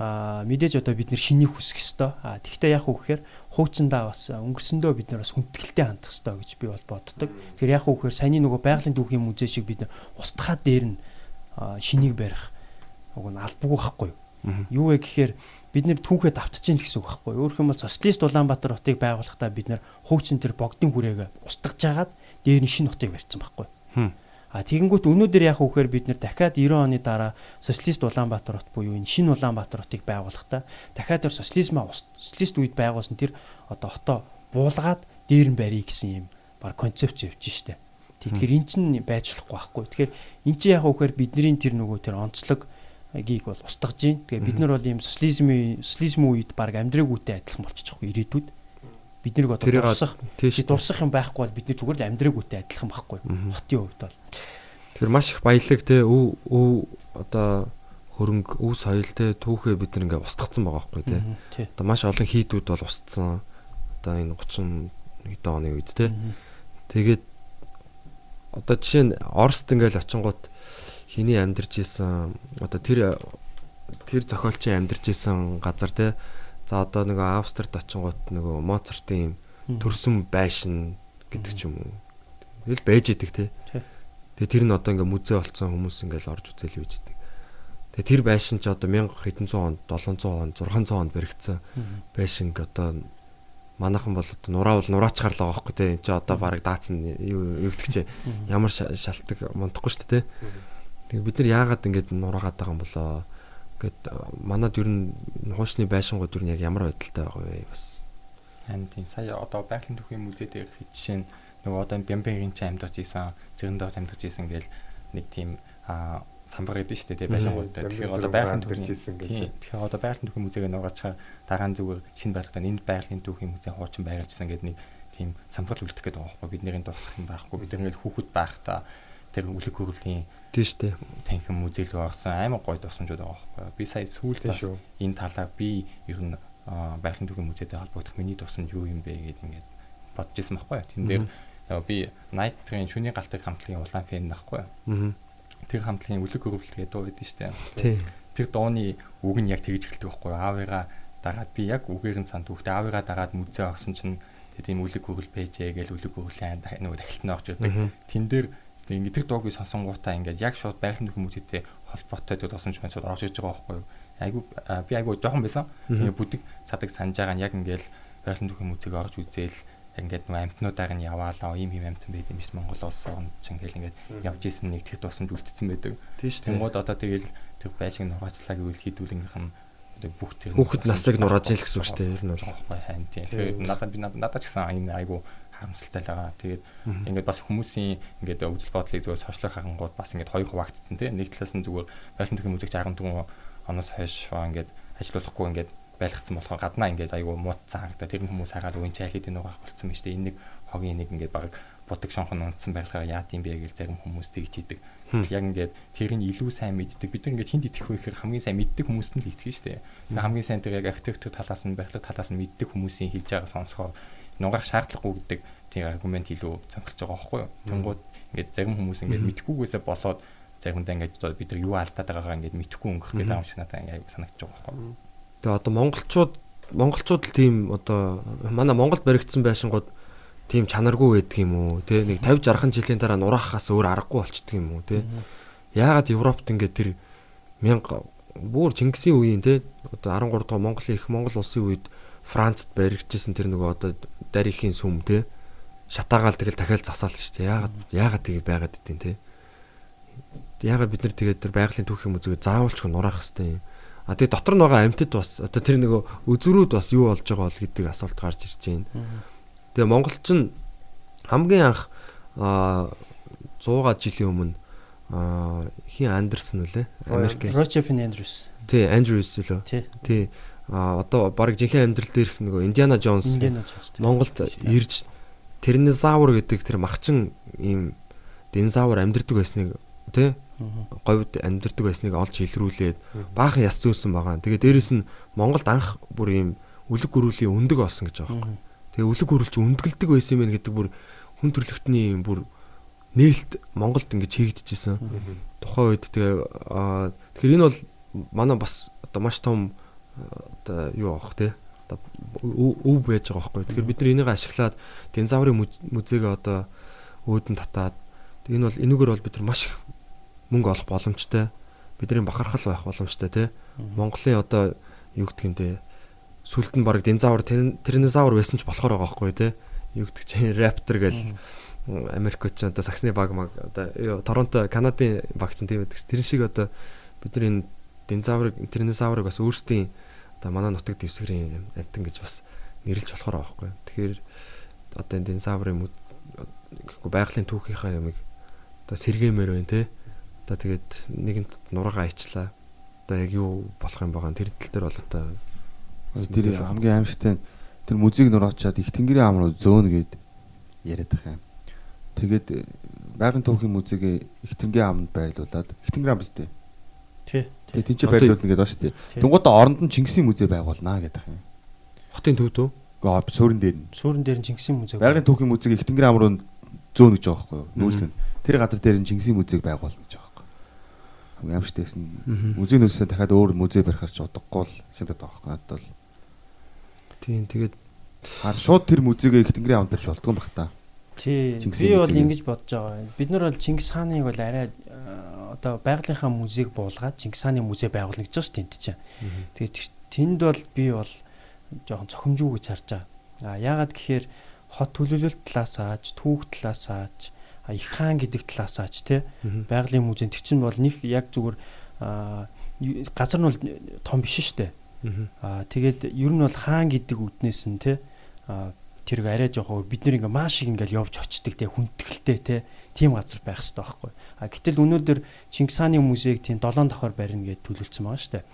а мэдээж одоо бид нэр шинийг хүсэх ёстой. А тэгвэл яг уу гэхээр хуучиндаа бас өнгөрсөндөө бид нар бас хүндэтгэлтэй хандах ёстой гэж би бол боддог. Тэгэхээр яг уу гэхээр саяны нөгөө байгалийн түүхийн музей шиг бид нар устгахаа дээр нь шинийг барих уг нь албагүй байхгүй юу? Вэ гэхээр бид нэр түүхээ давтаж ийн гэсэн үг байхгүй юу? Өөрөөр хэлбэл социалист Улаанбаатар хотыг байгуулахдаа бид нэр хуучин тэр богдын хүрээгээ устгаж жагаад дээр нь шинэ хотыг барьсан байхгүй? А тэгэнгүүт өнөөдөр яг үхээр бид нэр дахиад 90 оны дараа социалист Улаанбаатар хот буюу энэ шинэ Улаанбаатар хотыг байгуулахдаа дахиад тэр социализмаа социалист үед байгуулсан тэр одоо хотоо буулгаад дээр нь барья гэсэн юм баг концепц явж штэ. Тэгэхээр эн чинь байж болохгүй байхгүй. Тэгэхээр эн чинь яг үхээр бидний тэр нөгөө тэр онцлог гийг бол устгаж гин. Тэгээ бид нар бол ийм социализмын социализм үед баг амьдраагүйтэй адилхан болчих жоохгүй ирээдүйд бид нэг одоо дурсах. тийш. Дурсах юм байхгүй бол бидний зүгээр л амьдраагүйтэй адилхан байхгүй. Хотын хувьд бол. Тэр маш их баялаг те. Өв өв одоо хөрөнгө өв соёл те түүхээ бид нэг ингээ устгацсан байгаа байхгүй те. Одоо маш олон хийдүүд бол устсан. Одоо энэ 30 хэдэн оны үед те. Тэгээд одоо жишээ нь Оросд ингээл очингууд хиний амьдарч исэн одоо тэр тэр зохиолчийн амьдарч исэн газар те За одоо нөгөө Австрид очингууд нөгөө Моцартын төрсөн байшин гэдэг ч юм уу. Тэгэл байж идэг те. Тэгээ тэр нь одоо ингээ музей болцсон хүмүүс ингээл орж үзэл үйж идэг. Тэгээ тэр байшин ч одоо 1000 хэдэн зуун онд 700 онд 600 онд баригдсан байшин одоо манайхан бол одоо нураа бол нураачгаар л байгаа байхгүй те. Энд чи одоо баг даацсан юу чи ямар шалтгаан мундахгүй шүү дээ те. Тэгээ бид нар яагаад ингэж нураагаад байгаа юм болоо Гэт манад ер нь хуучны байшингууд ер нь яг ямар байдалтай байгаа вэ бас. Харин тийм сая одоо байгалийн түүхийн музей дээр жишээ нь нөгөө одоо Бямбегийн ч амьдарч исэн, Зэрэндээс амьдарч исэн гээл нэг тийм аа самбар гэдэг шүү дээ байшингуудтай. Тэгэхээр одоо байгалийн түүхийн исэн гээл. Тэгэхээр одоо байгалийн түүхийн музейг нугаачаар дараа нь зүгээр шинэ байртаа энд байгалийн түүхийн музей хуучин байгуулжсэн гэдэг нэг тийм самбар үлдэх гэдэг байгаа байхгүй бидний дуусах юм байхгүй бид ингээл хүүхэд байх та тэр үлэг хөрлийн Тийм шүү дээ. Танхим музей рүү орсон амар гоё тусламжууд байгаа байхгүй. Би сая сүүлд бас энэ талаар би ер нь байгалийн түүхийн музейтэй холбогдох миний тусламж юу юм бэ гэдээ ингээд бодож исэн байхгүй. Тэн дээр би Night-ийн шүний галтыг хамтлагийн улаан фэн байхгүй. Тэр хамтлагийн үлэг хөрвөлтгээ дуу байдсан шүү дээ. Тэр дууны үг нь яг тэгж эхэлдэг байхгүй. Аавыгаа дагаад би яг үгээр нь санд үхтэй аавыгаа дагаад музей орсон чинь тийм үлэг хөрвөл байжээ гэж үлэг хөрвөлийн нөгөө дахилт нь орж ирдэг. Тэн дээр Тэгээ ингээд тэр дуугийг сонсонгуудаа ингээд яг шууд нөхөн музейтэй холбоотой тэр тосомж маань шууд орж иж байгаа байхгүй юу. Айгу би айгу жоохон байсан. Тэгээ бүдэг цадаг санаж байгаа нь яг ингээд нөхөн музейг орж үзээл ингээд нөгөө амтнуудаар нь яваалаа ийм ийм амтан байд юм биш Монгол улс орнд ч ингээд ингээд явж исэн нэг тэр тосомж үлдсэн байдаг. Тэнгууд одоо тэгэл тэр байшиг нугаачлаа гэвэл хийдүүлгийнх нь бүх тэр хүүхэд насыг нурааж ийн л гэсэн үг шүү дээ. Ер нь бол хайн тийм. Тэгэхээр надад би надад ч гэсэн айгу харамсалтай л байгаа. Тэгээд ингээд бас хүмүүсийн ингээд үзэл бодлыг зүгээр сошиал хангууд бас ингээд хоёр хуваагдсан тийм. Нэг талаас нь зүгээр байгалийн төрхийн музейч 14 оноос хойш ингээд ажиллахгүй ингээд байлгцсан болохоор гаднаа ингээд айгүй муудсан харагдаа тэр хүмүүс хагаад үн чайлид энэ угаах болцсон байна шүү дээ. Энэ нэг хогийн нэг ингээд баг будаг шонхон унтсан байхлаа яат юм бэ гэж зарим хүмүүс тэгж хийдэг. Гэтэл яг ингээд тэрийг илүү сайн мэддэг. Бид ингээд хинд итгэх вэ гэхээр хамгийн сайн мэддэг хүмүүст нь л итгэж шүү дээ. Хамгийн сайн тэр яг архитектур талаас нь байхлах талаас нь мэддэг хүмүүсийн хэлж байгаа сонсохоор нугаах шаардлагагүй гэдэг тийм аргумент илүү цонхолж байгаа байхгүй юу. Тэнгууд ингээд зарим хүмүүс ингээд мэдхгүйгээсээ болоод заримдаа ингээд одоо бид нар юу алдаад байгаагаа ингээд мэдхгүй өнгөх гэдэг юм шиг надад ингээд санагдаж байгаа байхгүй юу. Тэгээ одоо монголчууд монголчууд л тийм одоо манай Монголд баригдсан байшингууд тийм чанаргүй байдаг юм уу? Те нэг 50 60 жилийн дараа нураахаас өөр аргагүй болчдөг юм уу те яагаад Европт ингээд тэр 1000 бүр Чингисийн үеийн те одоо 13 дугаар Монголын их Монгол улсын үед Францд баригдчихсэн тэр нөгөө одоо дарихийн сүм те шатаагаал тэгэл дахиад засаал шүү дээ. Яагаад яагаад тийг байгаад идэв те. Яагаад бид нар тэгээд тэр байгалийн түүхийн музейг заавалч нураах хэвээр юм. А тэгээд дотор нь байгаа амьтад бас одоо тэр нөгөө үзрүүд бас юу болж байгаа бол гэдэг асуулт гарч ирж байна. Тэгээ монголч нь хамгийн анх а 100 жилийн өмнө хин Андерсон үлээ Америк Рочефин Андрюс. Тий, Андрюс үлээ. Тий. А одоо баг жинхэнэ амьдрал дээрх нөгөө Индиана Джонс. Монголд ирж Тернозавр гэдэг тэр махчин ийм динозавр амьдэрдэг байсныг тий говьд амьдэрдэг байсныг олж илрүүлээд баахан яс зөөсөн байгаа. Тэгээ дээрэс нь Монголд анх бүр ийм үлэг гөрүүлийн өндөг олсон гэж байгаа юм. Тэгээ үлэг гөрүүл чи өндгөлдөг байсан юм гэдэг бүр хүн төрлөختний бүр нээлт Монголд ингэж хийгдчихсэн. Тухайн үед тэгээ тэгэхээр энэ бол манай бас одоо маш том одоо юу аах те одоо өв байж байгаа байхгүй. Тэгэхээр бид нар энийг ашиглаад динозаврын музейг одоо өөдөн татаад энэ бол энүүгээр бол бид нар маш их мөнгө олох боломжтой. Бидний бахархал байх боломжтой те. Монголын одоо юу те сүлд нь баг динозавр тирнозавр байсан ч болохоор байгаа байхгүй те. Юу гэдэг чинь раптор гэл Америкч одоо саксны баг маг одоо Торонто Канадын баг чинь тийм байдаг. Тэр шиг одоо бид нар энэ динозаврыг тирнозаврыг бас өөрсдийн одоо манай нутаг дэвсгэрийн амтан гэж бас нэрлж болохоор байгаа байхгүй. Тэгэхээр одоо энэ динозаврын гэхгүй байгалийн түүхийнхаа ямыг одоо сэргээмээр байна те. Одоо тэгээд нэгэнд нургаа аячлаа. Одоо яг юу болох юм байгаа тэр тал дээр бол одоо тэр хамгийн аимшигтай тэр музейг нураачаад их тэнгэрийн ам руу зөөнө гэд яриад байгаа юм. Тэгээд байгалийн түүхийн музейг их тэнгэрийн амд байрлуулад их тэнгэрийн ам биз дээ. Тий. Тэгээ тийч байрлуулна гэдэг байна шүү дээ. Тэнгуудаа оронд нь Чингисийн музей байгуулнаа гэдэг юм. Хотын төв дөө. Гаа суурин дээр нь. Суурин дээр нь Чингисийн музей. Байгалийн түүхийн музейг их тэнгэрийн ам руу зөөнө гэж байгаа байхгүй юу? Нүүлгэн. Тэр газар дээр нь Чингисийн музейг байгуулна гэж байгаа байхгүй юу? Хамгийн амжтайсэн музейн үлсээ дахиад өөр музей барихаар ч удахгүй л санагдаад байгаа байхгүй надад бол. Тийм тэгээд хар шууд тэр музейг их тэнгэрийн амд дээр шулдган бах та. Тий. Би бол ингэж бодож байгаа. Бид нар бол Чингис хааныг бол арай одоо байгалийнхаа музейг буулгаад Чингис хааны музей байгуулна гэж байгаа шүү дээ чинь. Тэгээд тэнд бол би бол жоохон цохимжгүй гэж харж байгаа. А яагаад гэхээр хот төлөвлөлт талаас ааж, түүх талаас ааж, их хаан гэдэг талаас ааж те байгалийн музей тэр чинь бол нэг яг зүгээр газар нь бол том биш шүү дээ. Аа тэгээд ер нь бол хаан гэдэг үднээс нь те тэрг арай жоохоо бид нэр ингээ маш их ингээл явж очдөг те хүндэтгэлтэй те тийм газар байх хэрэгтэй байхгүй. А гэтэл өнөөдөр Чингис хааны музейг тийм 7 давхар барина гэж төлөвлөсөн байгаа шүү дээ.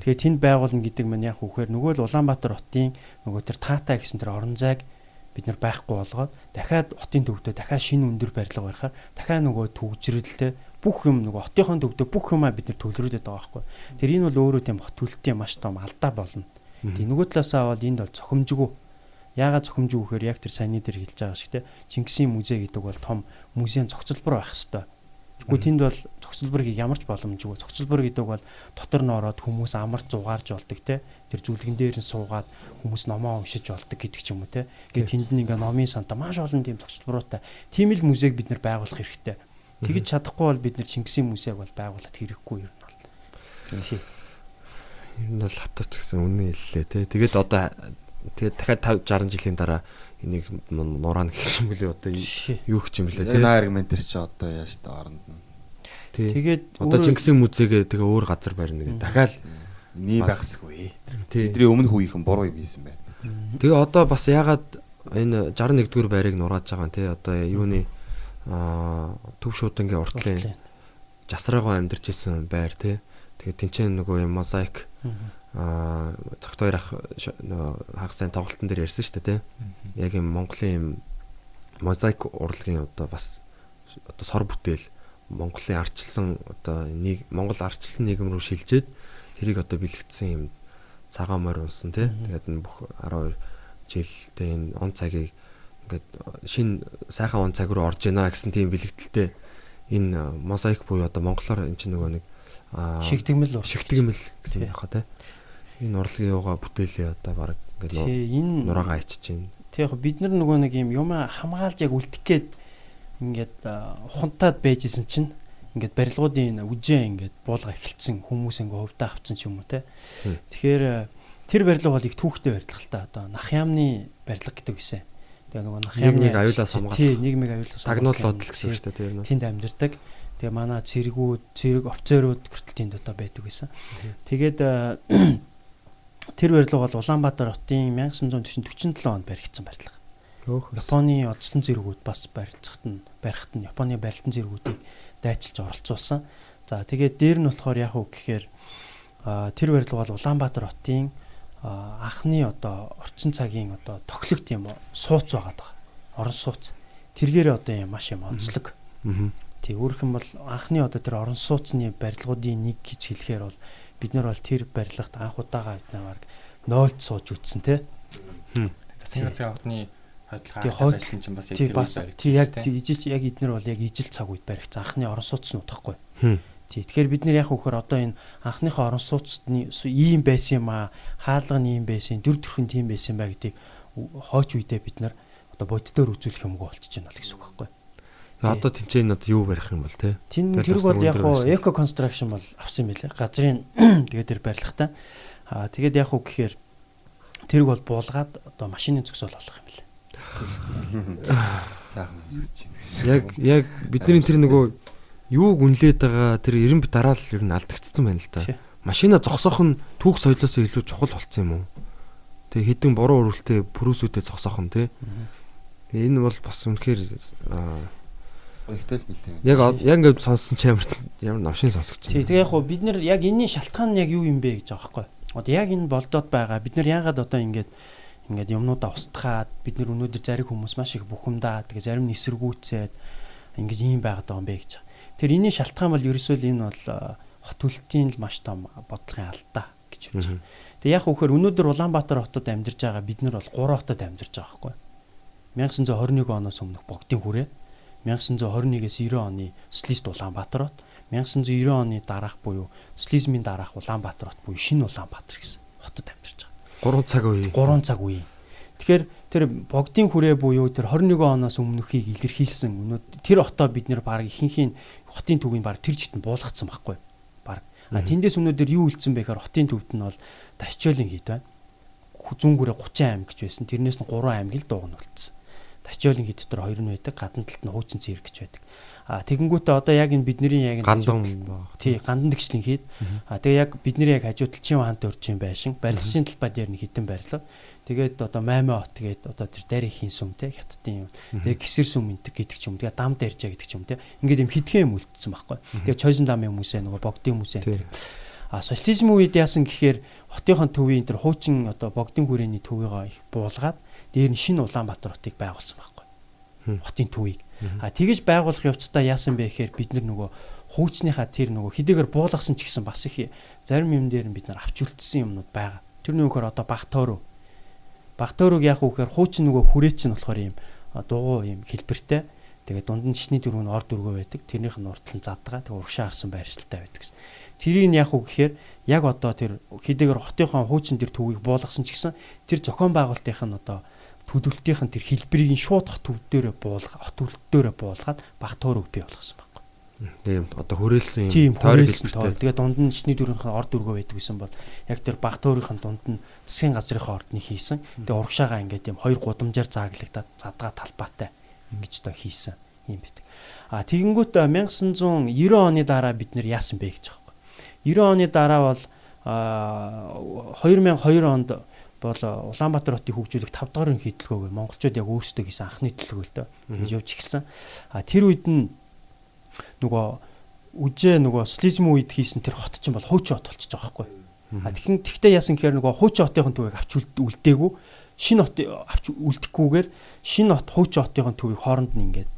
Тэгэхээр тэнд байгуулна гэдэг нь яг үхээр нөгөө л Улаанбаатар хотын нөгөө тэр Таата гэсэн тэр орон зайг бид нар байхгүй болгоод дахиад хотын төвдөө дахиад шинэ өндөр барилга барихаар дахиад нөгөө төгжрэлтэй бүх юм нөгөө хотынхон төвдөө бүх юмаа бид нар төлрөөдөд байгаа байхгүй. Тэр энэ бол өөрөө тийм хот төлөлтийн маш том алдаа болно. Тэг нөгөө талаасаа бол энд бол цохимжгүй Яагаад зөвхөмжүү гэхээр яг тэр саяны дээр хэлж байгаа шиг те Чингисийн музей гэдэг бол том музейн зохицолбор байх хэвээр. Тэгвэл тэнд бол зохицолборыг ямар ч боломжгүй. Зохицолбор гэдэг бол дотор нь ороод хүмүүс амарч зугаарж болдог те. Тэр зүлгэн дээр нь суугаад хүмүүс номоо уншиж болдог гэдэг ч юм уу те. Тэгээд тэнд нь ингээ номын санта маш олон тийм зохицолборуутай. Тийм л музейг бид нэр байгуулах хэрэгтэй. Тэгж чадахгүй бол бид нэр Чингисийн музейг бол байгуулад хэрэггүй юм бол. Тийм. Энэ бол хатууч гэсэн үнэн хэллээ те. Тэгээд одоо Тэгээд дахиад 50 60 жилийн дараа энийг нураана гэх юм бэлээ одоо юу гэх юм бэлээ тийм аргумент төр чи одоо яаж та оронд нь. Тэгээд одоо Чингисийн музейгээ тэгээ өөр газар барина гэдэг. Дахиад ний багсгүй. Тэдний өмнө хүүийнхэн буруу юм хийсэн байна тэгээ одоо бас ягаад энэ 61 дугаар байрыг нурааж байгаа юм те одоо юуны аа төв шуудангийн уртлын жасраагаа амьдарч исэн байр те тэгээ тэнцэн нөгөө юм мозаик аа цагт хоёр ах нөгөө хаг сайн тоглолтын дээр ярьсан шүү дээ тий. Яг юм Монголын юм мозаик урлагийн одоо бас одоо сор бүтээл Монголын арчилсан одоо нэг Монгол арчилсан нийгэм рүү шилжээд тэрийг одоо бэлэгдсэн юм цагаан морь унсан тий. Тэгээд энэ бүх 12 жилдээ энэ он цагийг ингээд шин сайхан он цаг руу орж ийна гэсэн тийм бэлэгдэлтэй энэ мозаик буюу одоо монголоор энэ чинь нөгөө нэг шигтгмэл шигтгмэл гэсэн байх хаа тий Энэ урлагийн юугаа бүтээлээ одоо баг ингээд энэ нураагаа ичиж байна. Тэг яг бид нар нөгөө нэг юм юм хамгаалж яг үлдэх гээд ингээд а, ухамтаад байжсэн чинь ингээд барилгуудын үжээ ингээд буулга эхэлсэн хүмүүс ингээд хувьдаа авцсан ч юм уу те. Тэгэхээр тэр барилга бол их түүхтэй барилга л та одоо нах яамны барилга гэдэг үсэн. Тэгээ нөгөө нах яамны Нийгмийг аюулаас хамгаалах. Тий, нийгмийг аюулаас Тагнуулууд л гэсэн үг шүү дээ тэр нь. Тэнд амьдардаг. Тэгээ манай цэргүүд, цэрэг офицерууд хүртэл тэнд одоо байдаг байсан. Тэгээд тэр барилга бол Улаанбаатар хотын 1947 онд баригдсан барилга. Японы одсон зэргүүд бас барилцахад нь барихт нь Японы барилтын зэргүүдийг дайчилж оролцуулсан. За тэгээд дээр нь болохоор яг уу гэхээр тэр барилга бол Улаанбаатар хотын анхны одоо орчин цагийн одоо тоглогт юм уу сууц байгаад байгаа. Орон сууц. Тэргээр одоо юм маш юм онцлог. Аа. Тий өөрөх юм бол анхны одоо тэр орон сууцны барилгуудын нэг гэж хэлэхээр бол бид нар бол тэр барилгад анх удаага бид нар баг нойлд сууж үтсэн те. Засгийн газрын орны хойд- байсан чинь бас яг тэр бас үеэр тий яг ижиж яг эднэр бол яг ижил цаг үед баригдсан анхны орон сууц нь утгагүй. Хм. Тий тэгэхээр бид нэр яг хөөхөр одоо энэ анхныхаа орон сууцны су- ийм байсан юм аа хаалга нь ийм байсан дүр төрхөнд тийм байсан бай гэдгийг у- хойч үедээ бид нар одоо боддоор үзүүлэх юмгүй болчихж байна л гэсэн үг байхгүй. Одоо тэнцээ энэ одоо юу барих юм бол те? Тин бас бол яг хуу эко констракшн бол авсан юм билээ. Газрын тэгээд тэр барилгатай. Аа тэгээд яг хуу гэхээр тэрг бол буулгаад одоо машины зөксөөл болох юм билээ. Сайхан сонсож байна. Яг яг бидний тэр нөгөө юуг үнлээд байгаа тэр 90 бит дараа л ер нь алдагдсан байна л да. Машина зогсоох нь түүх соёлоос илүү чухал болцсон юм уу? Тэгээ хідэн буруу өрөлтөө пүрүүсүүдэд зогсоох нь те. Энэ бол бас үнэхээр аа, Ихтэл мэдээ. яг яг ингээд сонссон ч ямар ямар навшин сонсогч Тий, тэгээ яг хуу бид нар яг энэний шалтгаан нь яг юу юм бэ гэж байгаа байхгүй. Одоо яг энэ болдоод байгаа. Бид нар яагаад одоо ингэж ингээд юмнуудаа устгаад бид нар өнөөдөр зарим хүмүүс маш их бухимдаа тэгээ зарим нь эсэргүүцээд ингэж ийм байгаад байгаа юм бэ гэж. Тэр энэний шалтгаан бол ерөөсөө л энэ бол э, хот төлтийн л маш том бодлогын алдаа гэж хэлж байгаа. Тэгээ яг хөөхөр өнөөдөр Улаанбаатар хотод амьдарч байгаа бид нар бол 3 хотод амьдарч байгаа байхгүй. 1921 оноос өмнөх богдын хүрээ 1921-ээс 90 оны социалист Улаанбаатар хот 1990 оны дараах буюу социализмын дараах Улаанбаатар хот буюу шинэ Улаанбаатар гэсэн хотод амьдарч байгаа. 3 цаг үе. 3 цаг үе. Тэгэхээр тэр богдын хүрээ буюу тэр 21 оноос өмнөхийг илэрхийлсэн тэр хотоо бид нэр баг ихэнхийн хотын төвийг баг тэр жигтэн буулгацсан байхгүй баг. А тэндээс өнөөдөр юу үлдсэн бэ гэхээр хотын төвд нь бол Ташчойлын хід байна. Зүүн хүрээ 30 аймаг гэж байсан. Тэрнээс нь 3 аймаг л дууган хід дотор 2 нь байдаг, гадна талд нь хуучин цэрэг гэж байдаг. А тэгэнгүүтээ одоо яг энэ бидний яг энэ Гандан. Тий, гандан тэгшлийн хід. А тэгээ яг бидний яг хажуу талчин хаант өрчин байшин, барилгын талбай дээр нь хідэн барилга. Тэгээд одоо маймаа хот тэгээд одоо тэр дарихийн сүм те хятадын юм. Тэгээд гисэр сүм энэ гэдэг ч юм. Тэгээд дам дайрчаа гэдэг ч юм те. Ингээд юм хитгэн юм үлдсэн байхгүй. Тэгээд чойсон дамын хүмүүсээ нөгөө богдын хүмүүсээ. Тэр. А социализм үед яасан гэхээр хотынхон төвийн тэр хуучин одоо богдын хүрээний төвийгөө их буулгаад дээр нь шинэ Улаанбаатар хотыг байгуулсан байхгүй. Хотын төвийг. А тэгэж байгуулах явцдаа яасан бэ гэхээр бид нар нөгөө хуучныхаа тэр нөгөө хідээгээр буулгасан ч гэсэн бас их зарим юм дээр нь бид нар авч үлдсэн юмнууд байгаа. Тэр нөхөр одоо Багтөөрөө. Багтөөрөөг яг үхээр хуучин нөгөө хүрээч нь болохоор юм дугуй юм хэлбэртэй. Тэгээд дунд нь шишний дөрөв нь ор дөргөө байдаг. Тэрнийх нь уртл нь задгаа. Тэгээд урагшаа харсан байршилтай байдаг гэсэн. Тэрийг яг уу гэхээр яг одоо тэр хідээгээр хотынхон хуучин тэр төвийг буулгасан ч гэсэн тэр зохион байгуулалтынх нь одоо төдөлтийнх нь тэр хэлбэрийг нь шууд хот төв дээрээ буулга хот төлөлт дээрээ буулгаад Багтөөрөөг бий болгосон байхгүй. Тийм одоо Тийм юм тойрог хэлбэртэй. Тэгээ дунд нь шишний дөрвийнхэн ор дөргөө байдаг гэсэн бол яг тэр баг төөрийнхэн дунд нь засгийн газрынхаа ордны хийсэн. Тэгээ урагшаага ингээд юм хоёр гудамжаар зааглагдаад задгаа талбайтай ингэж тоо хийсэн юм байдаг. А тэгэнгүүт 1990 оны дараа бид нэр яасан бэ гэж юм. 90 оны дараа бол а 2002 онд бол Улаанбаатар хотыг хөгжүүлэх 5 дахь хөдөлгөөгөө монголчууд яг өөрсдөө хийсэн анхны дөө ингэж явж эхэлсэн. А тэр үед нь нөгөө үжээ нөгөө социализм үед хийсэн тэр хот чинь бол хуучин хот болчихж байгаа байхгүй. А тэгэхээр тэгтээ яасан гэхээр нөгөө хуучин хотын төвийг авч үлд- үлдээгүй шинэ хот авч үлдэхгүйгээр шинэ хот хуучин хотын төвийг хооронд нь ингээд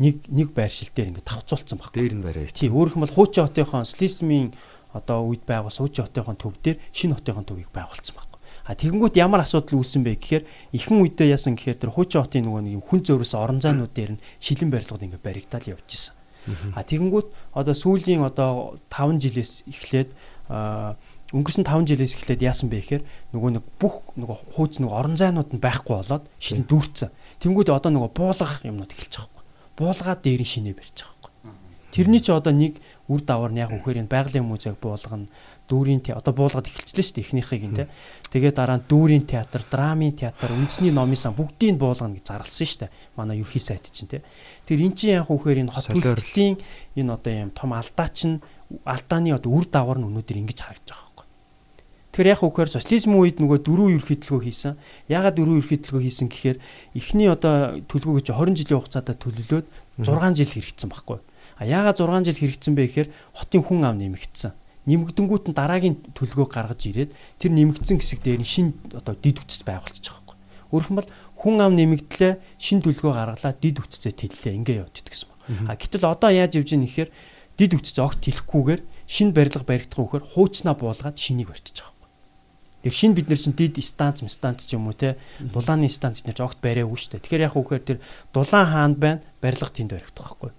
нэг нэг байршил дээр ингээд тавцуулсан баг. Дээр нь барай. Тий, өөрөх юм бол хуучин хотынхон социализмын одоо үед байгуулсан хуучин хотынхон төв дээр шинэ хотынхон төвийг байгуулсан баг. А тэгэнгүүт ямар асуудал үүссэн бэ гэхээр ихэнх үедээ яасан гэхээр тэр хуучин хотын нөгөө нэг юм хүн зөөрөөс орон зайнууд дээр нь шилэн барилгууд ингээд баригдаад явж исэн. А тэгэнгүүт одоо сүүлийн одоо 5 жилээс эхлээд өнгөрсөн 5 жилээс эхлээд яасан бэ гэхээр нөгөө нэг бүх нөгөө хууч нөгөө орон зайнууд нь байхгүй болоод шилэн дүүрцэн. Тэнгүүд одоо нөгөө буулгах юмнууд эхэлж байгаа байхгүй. Буулгаад дээр нь шинэ барьж байгаа байхгүй. Тэрний чи одоо нэг үр давар нь яг үхээр энэ байгалийн музейг буулгана дүүрийн те одоо буулгаад эхэлчихлээ шүү дээ эхнийхийг нь те. Тэгээд дараа нь дүүрийн театр, драмын театр, үндэсний номын сан бүгдийг буулгана гэж зарласан шүү дээ. Манай ерхий сайт чинь те. Тэр эн чинь яг үхээр энэ хот төлөвлөлийн энэ одоо юм том алдаа чинь алдааны одоо үр дагавар нь өнөөдөр ингэж харагдаж байгаа Тэгэхээр яг үхээр социализм үед нөгөө дөрөв ерхидлгөө хийсэн. Ягаад дөрөв ерхидлгөө хийсэн гэхээр эхний одоо төлөвлөгөө чи 20 жилийн хугацаатай төлөвлөөд 6 жил хэрэгцсэн байхгүй. А ягаад 6 жил хэрэгцсэн бэ гэхээр хотын хүн ам нэмэгдсэн. Нэмэгдэнгүүт нь дараагийн төлөвлөгөө гаргаж ирээд тэр нэмэгдсэн хэсэг дээр нь шин одоо дид үтс байгуулчих байгаа байхгүй. Өөрөөр хэлбэл хүн ам нэмэгдлээ шин төлөвлөгөө гаргалаа дид үтцээ тэллээ ингээ яваад идэгсэн байна. А гэтэл одоо яаж явж ийм нэхэр дид үтц огт хэлэхгүйгээр шин барилга баригдах үхээр хуучнаа буулгаад шинийг барьчих байгаа Тэр шин бид нар чинь дид станц, станц ч юм уу те дулааны станц нэр ч огт бариагүй шүү дээ. Тэгэхээр яг үхээр тэр дулаан хаанд байна, барилга тэнд баригдах байхгүй.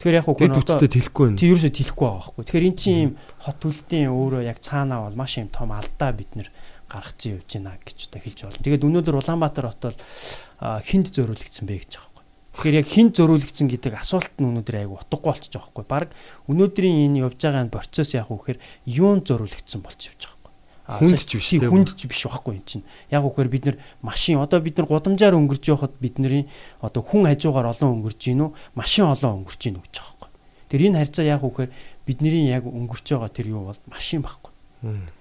Тэгэхээр яг үгээр одоо тэлэхгүй байна. Тийм ерөөсөө тэлэхгүй байгаа байхгүй. Тэгэхээр эн чинь юм хот төлтийн өөрөө яг цаанаа бол маш юм том алдаа бид нэр гаргацсан явж байна гэж одоо хэлж байна. Тэгээд өнөөдөр Улаанбаатар хот бол хинд зөөрүүлэгдсэн бэ гэж байгаа. Тэгэхээр яг хинд зөөрүүлэгдсэн гэдэг асуулт нь өнөөдөр айгу утгагүй болчих жоох байхгүй. Бараг өнөөдрийн энэ явж байгаа энэ процесс яг үхээр юунд зөөрүүлэгдсэн болж явж байгаа хүнд ч биш тийм хүнд ч биш байхгүй юм чинь. Яг үгээр бид нар машин одоо бид нар гудамжаар өнгөрж явахад бидний одоо хүн хажуугаар олон өнгөрж гин үү, машин олон өнгөрж гин үү гэж байгаа байхгүй. Тэр энэ харьцаа яг үгээр бидний яг өнгөрч байгаа тэр юу бол машин байхгүй.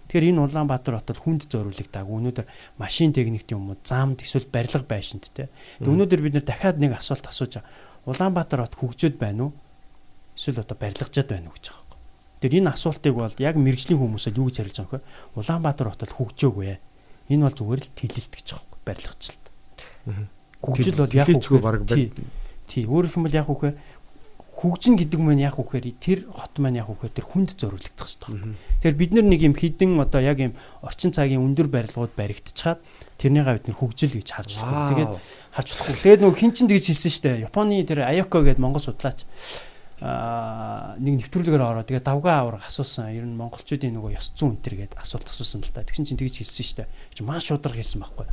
Тэгэхээр энэ Улаанбаатар хотод хүнд зориулагдаагүй. Өнөөдөр машин техникт юм уу, замд эсвэл барилга байшинт те. Өнөөдөр бид нар дахиад нэг асуулт асууж байгаа. Улаанбаатар хот хөгжөөд байна уу? Эсвэл одоо барилгажаад байна уу гэж байгаа. Тэр энэ асуултыг бол яг мэрэгжлийн хүмүүсэл юу гэж харилж байгаа вэ? Улаанбаатар хотод хөгжөөгүй. Энэ бол зүгээр л тэлэлт гэж байгаа юм барилгачлалт. Хөгжил бол яг үгүй баг тий. Өөрөөр хэлбэл яг үгүй хөгжин гэдэг маань яг үхээр тэр хот маань яг үхээр тэр хүнд зориулагдах хэрэгтэй. Тэгэхээр бид нар нэг юм хідэн одоо яг юм орчин цагийн өндөр барилгууд баригдчихад тэрнийгээ бид нар хөгжил гэж харж байна. Тэгээд харж болохгүй. Тэгээд нөгөө хин чин тэгж хэлсэн шүү дээ. Японы тэр Аяко гэдэг монгол судлаач аа нэг нэвтрүүлгээр ороо тэгээ давгаа авраг асуусан. Ер нь монголчуудын нөгөө ёс зүйн өнтер гээд асуулт асуусан л та. Тэгсэн чинь тэгж хэлсэн дээ. Чи маш шудраг хэлсэн байхгүй.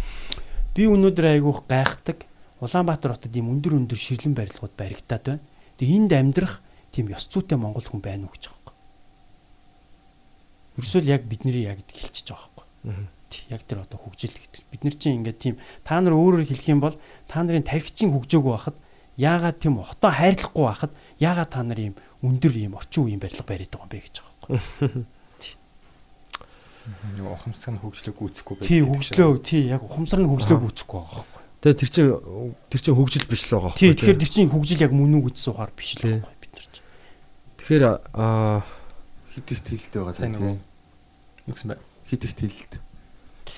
Би өнөөдөр айгүйх гайхдаг. Улаанбаатар хотод ийм өндөр өндөр ширлэн барилгууд баригдаад байна. Тэгээ энд амьдрах тийм ёс зүйтэй монгол хүн байна уу гэж байгаа байхгүй. Ерөөсөө яг бидний яг хэлчихэж байгаа байхгүй. Яг тэр одоо хөгжил гэдэг. Бид нар чинь ингээд тийм та нар өөрөөр хэлэх юм бол та нарын тархичин хөгжөөгүй байхад яагаад тийм хотоо хайрлахгүй байхад яагаад та нар ийм өндөр ийм орчин үеийн барилга бариад байгаа юм бэ гэж байгаа байхгүй. Нөгөө ухамсар нь хөгжлөө гүйцэхгүй байх. Тий, хөгжлөө, тий, яг ухамсар нь хөгжлөө гүйцэхгүй байгаа байхгүй. Тэгээ тэр чинь тэр чинь хөгжил биш л байгаа байхгүй. Тий, тэгэхээр тэр чинь хөгжил яг мөн үү гэсэн ухаар биш л байгаа бид нар чинь. Тэгэхээр аа хит их тэлэлт байгаа сайн тий. Юу гэсэн бэ? Хит их тэлэлт.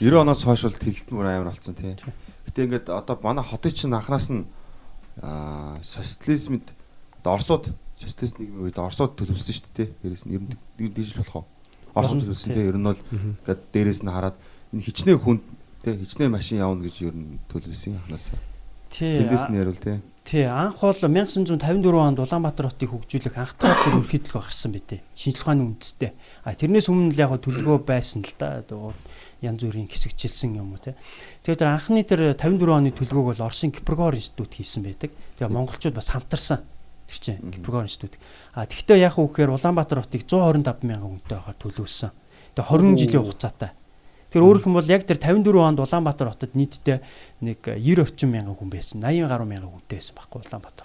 90 оноос хойш бол тэлэлт мөр амар болсон тий. Гэтэ ингээд одоо манай хотын чинь анханаас нь аа социализмд Оросууд социалист нийгмийн үед Оросууд төлөвлөсөн шүү дээ. Дээрээс нь ер нь дижитал болох уу? Оросууд төлөвлөсөн тийм ер нь бол ингээд дээрээс нь хараад энэ хичнээн хүнд тийм хичнээн машин явна гэж ер нь төлөвлөсөн. Тийм. Тэндээс нь ярил тийм. Тий, анх бол 1954 онд Улаанбаатар хотыг хөгжүүлэх анх удаа ерөнхийдөлгөө гарсан байтэ. Шинжлэх ухааны үндэстэй. А тэрнээс өмнө л яг төлөвлөгөө байсан л да. Янз бүрийн хэсэгчилсэн юм уу те. Тэгээд тэр анхны тэр 54 оны төлөвлөгөөг бол Оросын Кипргор институт хийсэн байдаг. Тэгээ монголчууд бас хамтарсан тэр чинь Кипргор институт. А тэгвэл яг үгээр Улаанбаатар хотыг 125 мянган хүнтэй байхаар төлөвлөсөн. Тэгээ 20 жилийн хугацаатай. Тэр өөрөх юм бол яг тэр 54 онд Улаанбаатар хотод нийтдээ нэг 90 орчим мянган хүн байсан. 80 гаруй мянган хүнтэй байсан байхгүй Улаанбаатар.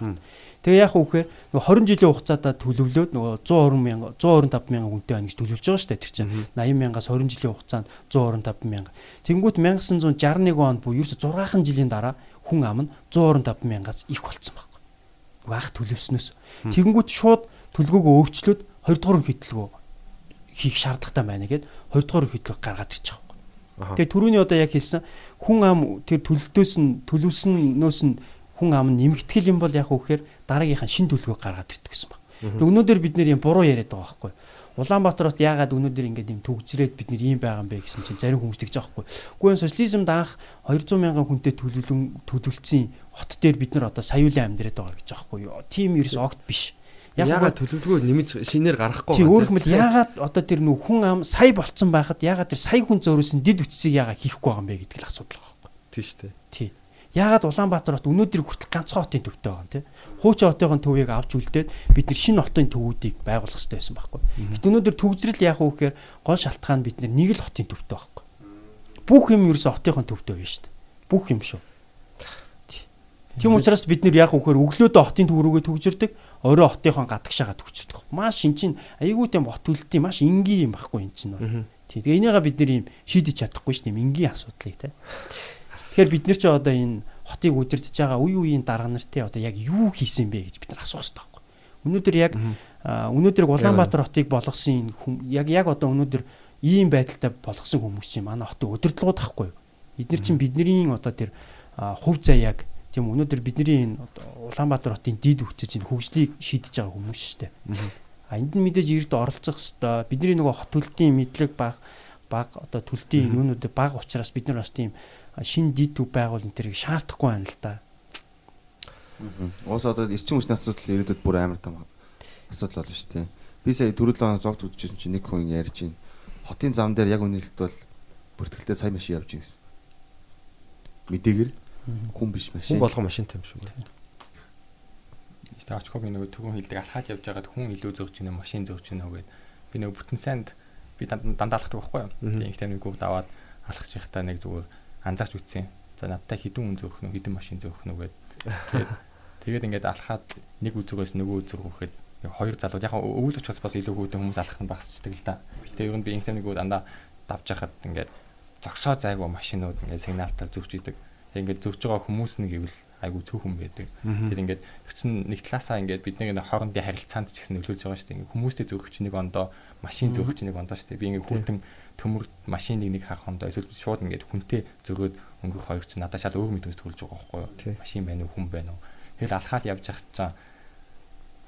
Тэгээ яг үгээр нөгөө 20 жилийн хугацаатаа төлөвлөөд нөгөө 120 мянган 125 мянган хүнтэй байна гэж төлөвлөж байгаа шүү дээ тэр чинь. 80 мянгаас 20 жилийн хугацаанд 125 мянган. Тэнгүүт 1961 онд буюу ерөөсө 6 жилийн дараа хүн ам нь 125 мянгаас их болцсон баг баг төлөвснөөс. Тэгэнгүүт шууд төлгөөгөө өөрчлөөд 2 дугаар хөдөлгөөн хийх шаардлагатай байна гэд 2 дугаар хөдөлгөөн гаргаад байгаа. Тэгээ түрүүний одоо яг хэлсэн хүн ам тэр төлөлтөөс нь төлөвснөөс нь хүн ам нэмэгтгэл юм бол яг үхээр дараагийнхаа шин төлгөө гаргаад ирдэг гэсэн баг. Тэгээ өнөөдөр бид нэр юм буруу яриад байгаа байхгүй. Улаанбаатар хот яагаад өнөөдөр ингэж юм төгжрээд бид нэр ийм байгаа юм бэ гэсэн чинь зарим хүмүүс тэгж байгаа байхгүй. Гэхдээ социализмд анх 200 мянган хүнтэй төлөвлөн төлөвлөсөн хот дээр бид нар одоо саяулан амьдраад байгаа гэж байгаа байхгүй. Тим ерөөс огт биш. ягаад төлөвлөгөө нэмж шинээр гаргахгүй тий өөр хэмэл ягаад одоо тэр нөх хүн ам сая болцсон байхад ягаад тэр сая хүн зөөрөөсөн дид үтсийг ягаад хийхгүй байгаа юм бэ гэдэг л асуудал байгаа байхгүй. тий штэ. Тий. Ягаад Улаанбаатар хот өнөөдөр хүртэл ганцхан хотын төвтэй байгаа юм те. Хуучин хотын төвийг авч үлдээд бид нар шинэ хотын төвүүдийг байгуулах хэрэгтэй байсан байхгүй. Гэт өнөөдөр төгсрөл яах вэ гэхээр гол шалтгаан бид нэг л хотын төвтэй байхгүй. Бүх юм ерөөсө хотын төвтэй байна шүү дээ. Бүх юм шүү. Тийм учраас бид нар яах вэ гэхээр өглөөдөө хотын төв рүүгээ төгжирдэг, орой хотынхон гадагшаага төгжирдэг. Маш шин чин айгүй тийм бот үлдээ маш энгийн юм байхгүй энэ чинь бол. Тий. Тэгээ энийгээ бид нар юм шийдэж чадахгүй шүү дээ. Энгийн асуудлыг те. Тэгэхээр бид нар ч одоо энэ хотыг удирдах байгаа үе үеийн дарга нар те одоо яг юу хийсэн бэ гэж бид нар асуух хэрэгтэй байхгүй. Өнөөдөр яг өнөөдөр Улаанбаатар хотыг болгосон яг яг одоо өнөөдөр ийм байдалтай болгосон хүмүүс чинь манай хотын удирдлагууд ахгүй? Эдгээр чинь бидний одоо тэр хувь заяаг тийм өнөөдөр бидний энэ Улаанбаатар хотын дид үтсэж энэ хөгжлийг шийдэж байгаа хүмүүс шүү дээ. А энд нь мэдээж ирд оролцох хэвээр бидний нөгөө хот төлтийн мэдлэг баг баг одоо төлтийн юунууд баг учраас бид нар бас тийм шин дид төв байгуул энэ тэрийг шаардахгүй байна л да. Уус одоо эрчим хүчний асуудал ирээдүйд бүр амар том асуудал болно шүү дээ. Би сая 7 хоног зогт үзчихсэн чинь нэг хүн ярьж байна. Хотын зам дээр яг үнэлэлт бол бүртгэлтэй сая машин явж гисэн. Мэдээгээр хүн биш машин. Хүн болгон машинтай юм шүү. Işte очкогийн нөгөө төгөн хилдэг алхаад явж байгаад хүн илүү зөөж гинэ машин зөөж гинэ гэгээд би нөгөө бүтэн санд би дандаа алхдаг байхгүй юу. Тийм их тамиг гүрд аваад алхаж байхдаа нэг зүгээр анзаарч үтсэн. За надтай хідэн хүн зөөх нөө хідэн машин зөөх нөө гэд. Тэгээд ингээд алхаад нэг үзүүгээс нөгөө үзүүг хөөхөд хоёр залууд яг өвөл учраас бас илүү хүүдэн хүмүүс алхах нь багасчдаг л да. Тэгээд ер нь би инх нэг дандаа давж хахад ингээд зогсоо зайгүй машинууд ингээд сигналтаар зөвч идэг. Тэгээд ингээд зөвж байгаа хүмүүс нэг ивэл айгүй цөөхөн байдаг. Тэгээд ингээд тэгсэн нэг талаасаа ингээд бидний нэг хоорондын харилцаанд ч гэсэн нөлөөлж байгаа шүү дээ. Ингээд хүмүүстэй чинь нэг ондоо машин чинь нэг ондоо шүү дээ. Би ингээд хүүтэн төмөр машиныг нэг хаах хондоо эсвэл шууд ингээд хүнтэй зөгөөд өнгөрөх хоёр чинь надад шал өөр мэдрэмж төрүүлж байгаа байхгүй юу? Машин байна уу, хүн байна уу? Тэгэл алхаад явж явах чинь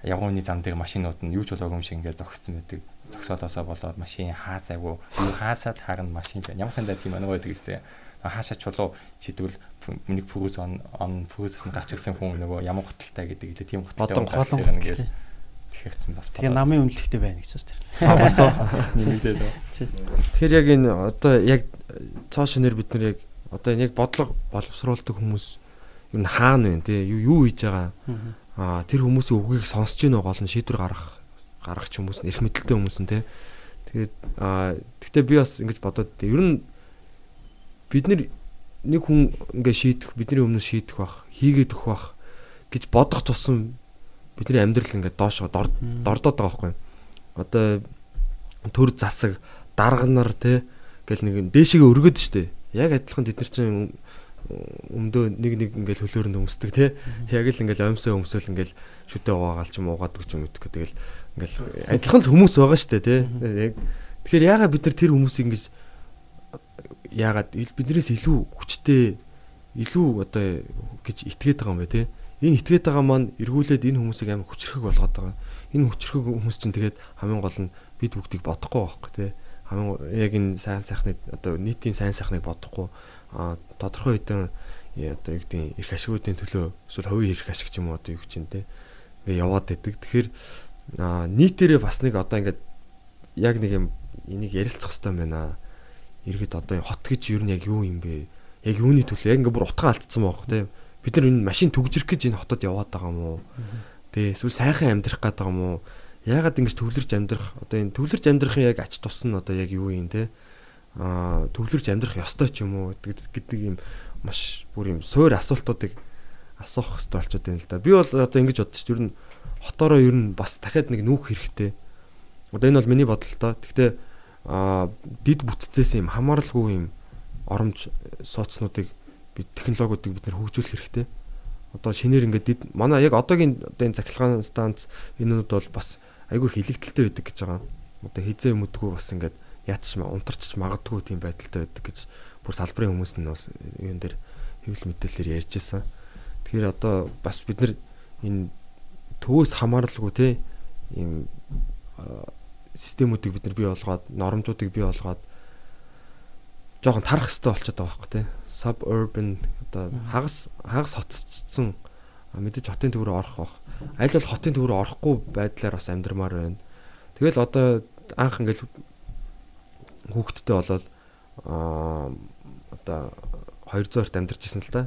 явгууны зам дээр машинууд нь юу ч болоогүй юм шиг ингээд зогссон байдаг. Зогсоодоосоо болоод машин хаасаагүй. Хаасаад харна машин байна. Ямар сандаа тийм ангаа байдаг өстэй. Хаашаа чулуу шийдвэл нэг пүрүүс он он пүрүүсээс нь гарч ирсэн хүн нөгөө ямар готалтай гэдэг тийм готалтай гарч ирнэ гэж тэгэхээр чинь бас Тэгээ намын үнэлэхтэй байна гэж бас тэр. Аа бас нэмэгдээд байна. Тэгэхээр яг энэ одоо яг цоо шинээр бид нар яг одоо энэ яг бодлого боловсруулдаг хүмүүс ер нь хаана вэ? Те юу юу хийж байгаа? Аа тэр хүмүүсийн үгийг сонсож гинөө гол нь шийдвэр гаргах гаргах ч хүмүүс нь эрх мэдэлтэй хүмүүс нь те тэгээд аа гэхдээ би бас ингэж бодоод ер нь бид нар нэг хүн ингээ шийдэх бидний өмнө шийдэх бах хийгээд өгөх бах гэж бодох тусам бидний амьдрал ингээд доошоо дордоод байгаа байхгүй. Одоо төр засаг дарга нар те гэл нэг дээшигээ өргөд штэ. Яг адилхан тэд нар чинь өмдөө нэг нэг ингээл хөлөөрөнд өмсдөг те. Яг л ингээл өмсөө өмсөөл ингээл шүтээ угаагаал ч юм уугаад гэж юм өгдөг. Тэгэл ингээл адилхан л хүмүүс байгаа штэ те. Яг тэгэхээр яагаад бид нар тэр хүмүүсийг ингэж яагаад биднээс илүү хүчтэй илүү одоо гэж итгээд байгаа юм бэ те энэ итгээд байгаа маань эргүүлээд энэ хүмүүсийг амар хүчрхэг болгоод байгаа. Энэ хүчрхэг хүмүүс чинь тэгээд хамгийн гол нь бид бүгдийг бодохгүй байхгүй тий. Хамгийн яг энэ сайн сайхныг одоо нийтийн сайн сайхныг бодохгүй а тодорхой хэдэн одоо юу гэдэг эрх ашигуудын төлөө эсвэл хувийн эрх ашиг ч юм уу одоо юу гэж юм те. Ингээ яваад байдаг. Тэгэхээр нийтээрээ бас нэг одоо ингээд яг нэг юм энийг ярилцах хэрэгтэй байна. Иргэд одоо хот гэж юу нь яг юу юм бэ? Яг юуны төлөө яг ингээ бүр утгаа алдсан хөө те бид нар энэ машин төгжрөх гэж энэ хотод яваад байгаа юм уу? Тэ эсвэл сайхан амьдрах гээд байгаа юм уу? Яагаад ингэж төвлөрч амьдрах одоо энэ төвлөрч амьдрахын яг ач тус нь одоо яг юу юм те? Аа төвлөрч амьдрах ёстой ч юм уу гэдэг юм маш бүр юм суур асуултуудыг асуух хэрэгтэй болчиход байна л да. Би бол одоо ингэж чинь ер нь хотоороо ер нь бас дахиад нэг нүүх хэрэгтэй. Одоо энэ бол миний бодолтой. Гэхдээ аа дид бүтцээс юм хамааралгүй юм оромж сууцнуудыг бид технологиудыг бид нэр хөгжүүлэх хэрэгтэй. Одоо шинээр ингээд манай яг одоогийн одоо энэ цахилгаан станц энэнүүд бол бас айгүй хилэгдэлтэй байдаг гэж байгаа. Одоо хизээ өмдгөө бас ингээд яатч унтарч магадгүй тийм байдалтай байдаг гэж бүр салбарын хүмүүс нь бас юун дээр хэвлэл мэдээлэлээр ярьж байсан. Тэгэхээр одоо бас бид нар энэ төвөөс хамааралгүй те ийм системүүдийг бид нар бий болгоод нормжуудыг бий болгоод жоохон тарах хэрэгтэй болчиход байгаа байхгүй те suburban одоо хагас хагас хотцсон мэдээж хотын төв рүү орох бах. Аль бол хотын төв рүү орохгүй байдлаар бас амьдрмаар байна. Тэгэл одоо анх ингээл хүүхдтэй болоод аа одоо 200-аар амьдарч ирсэн л та.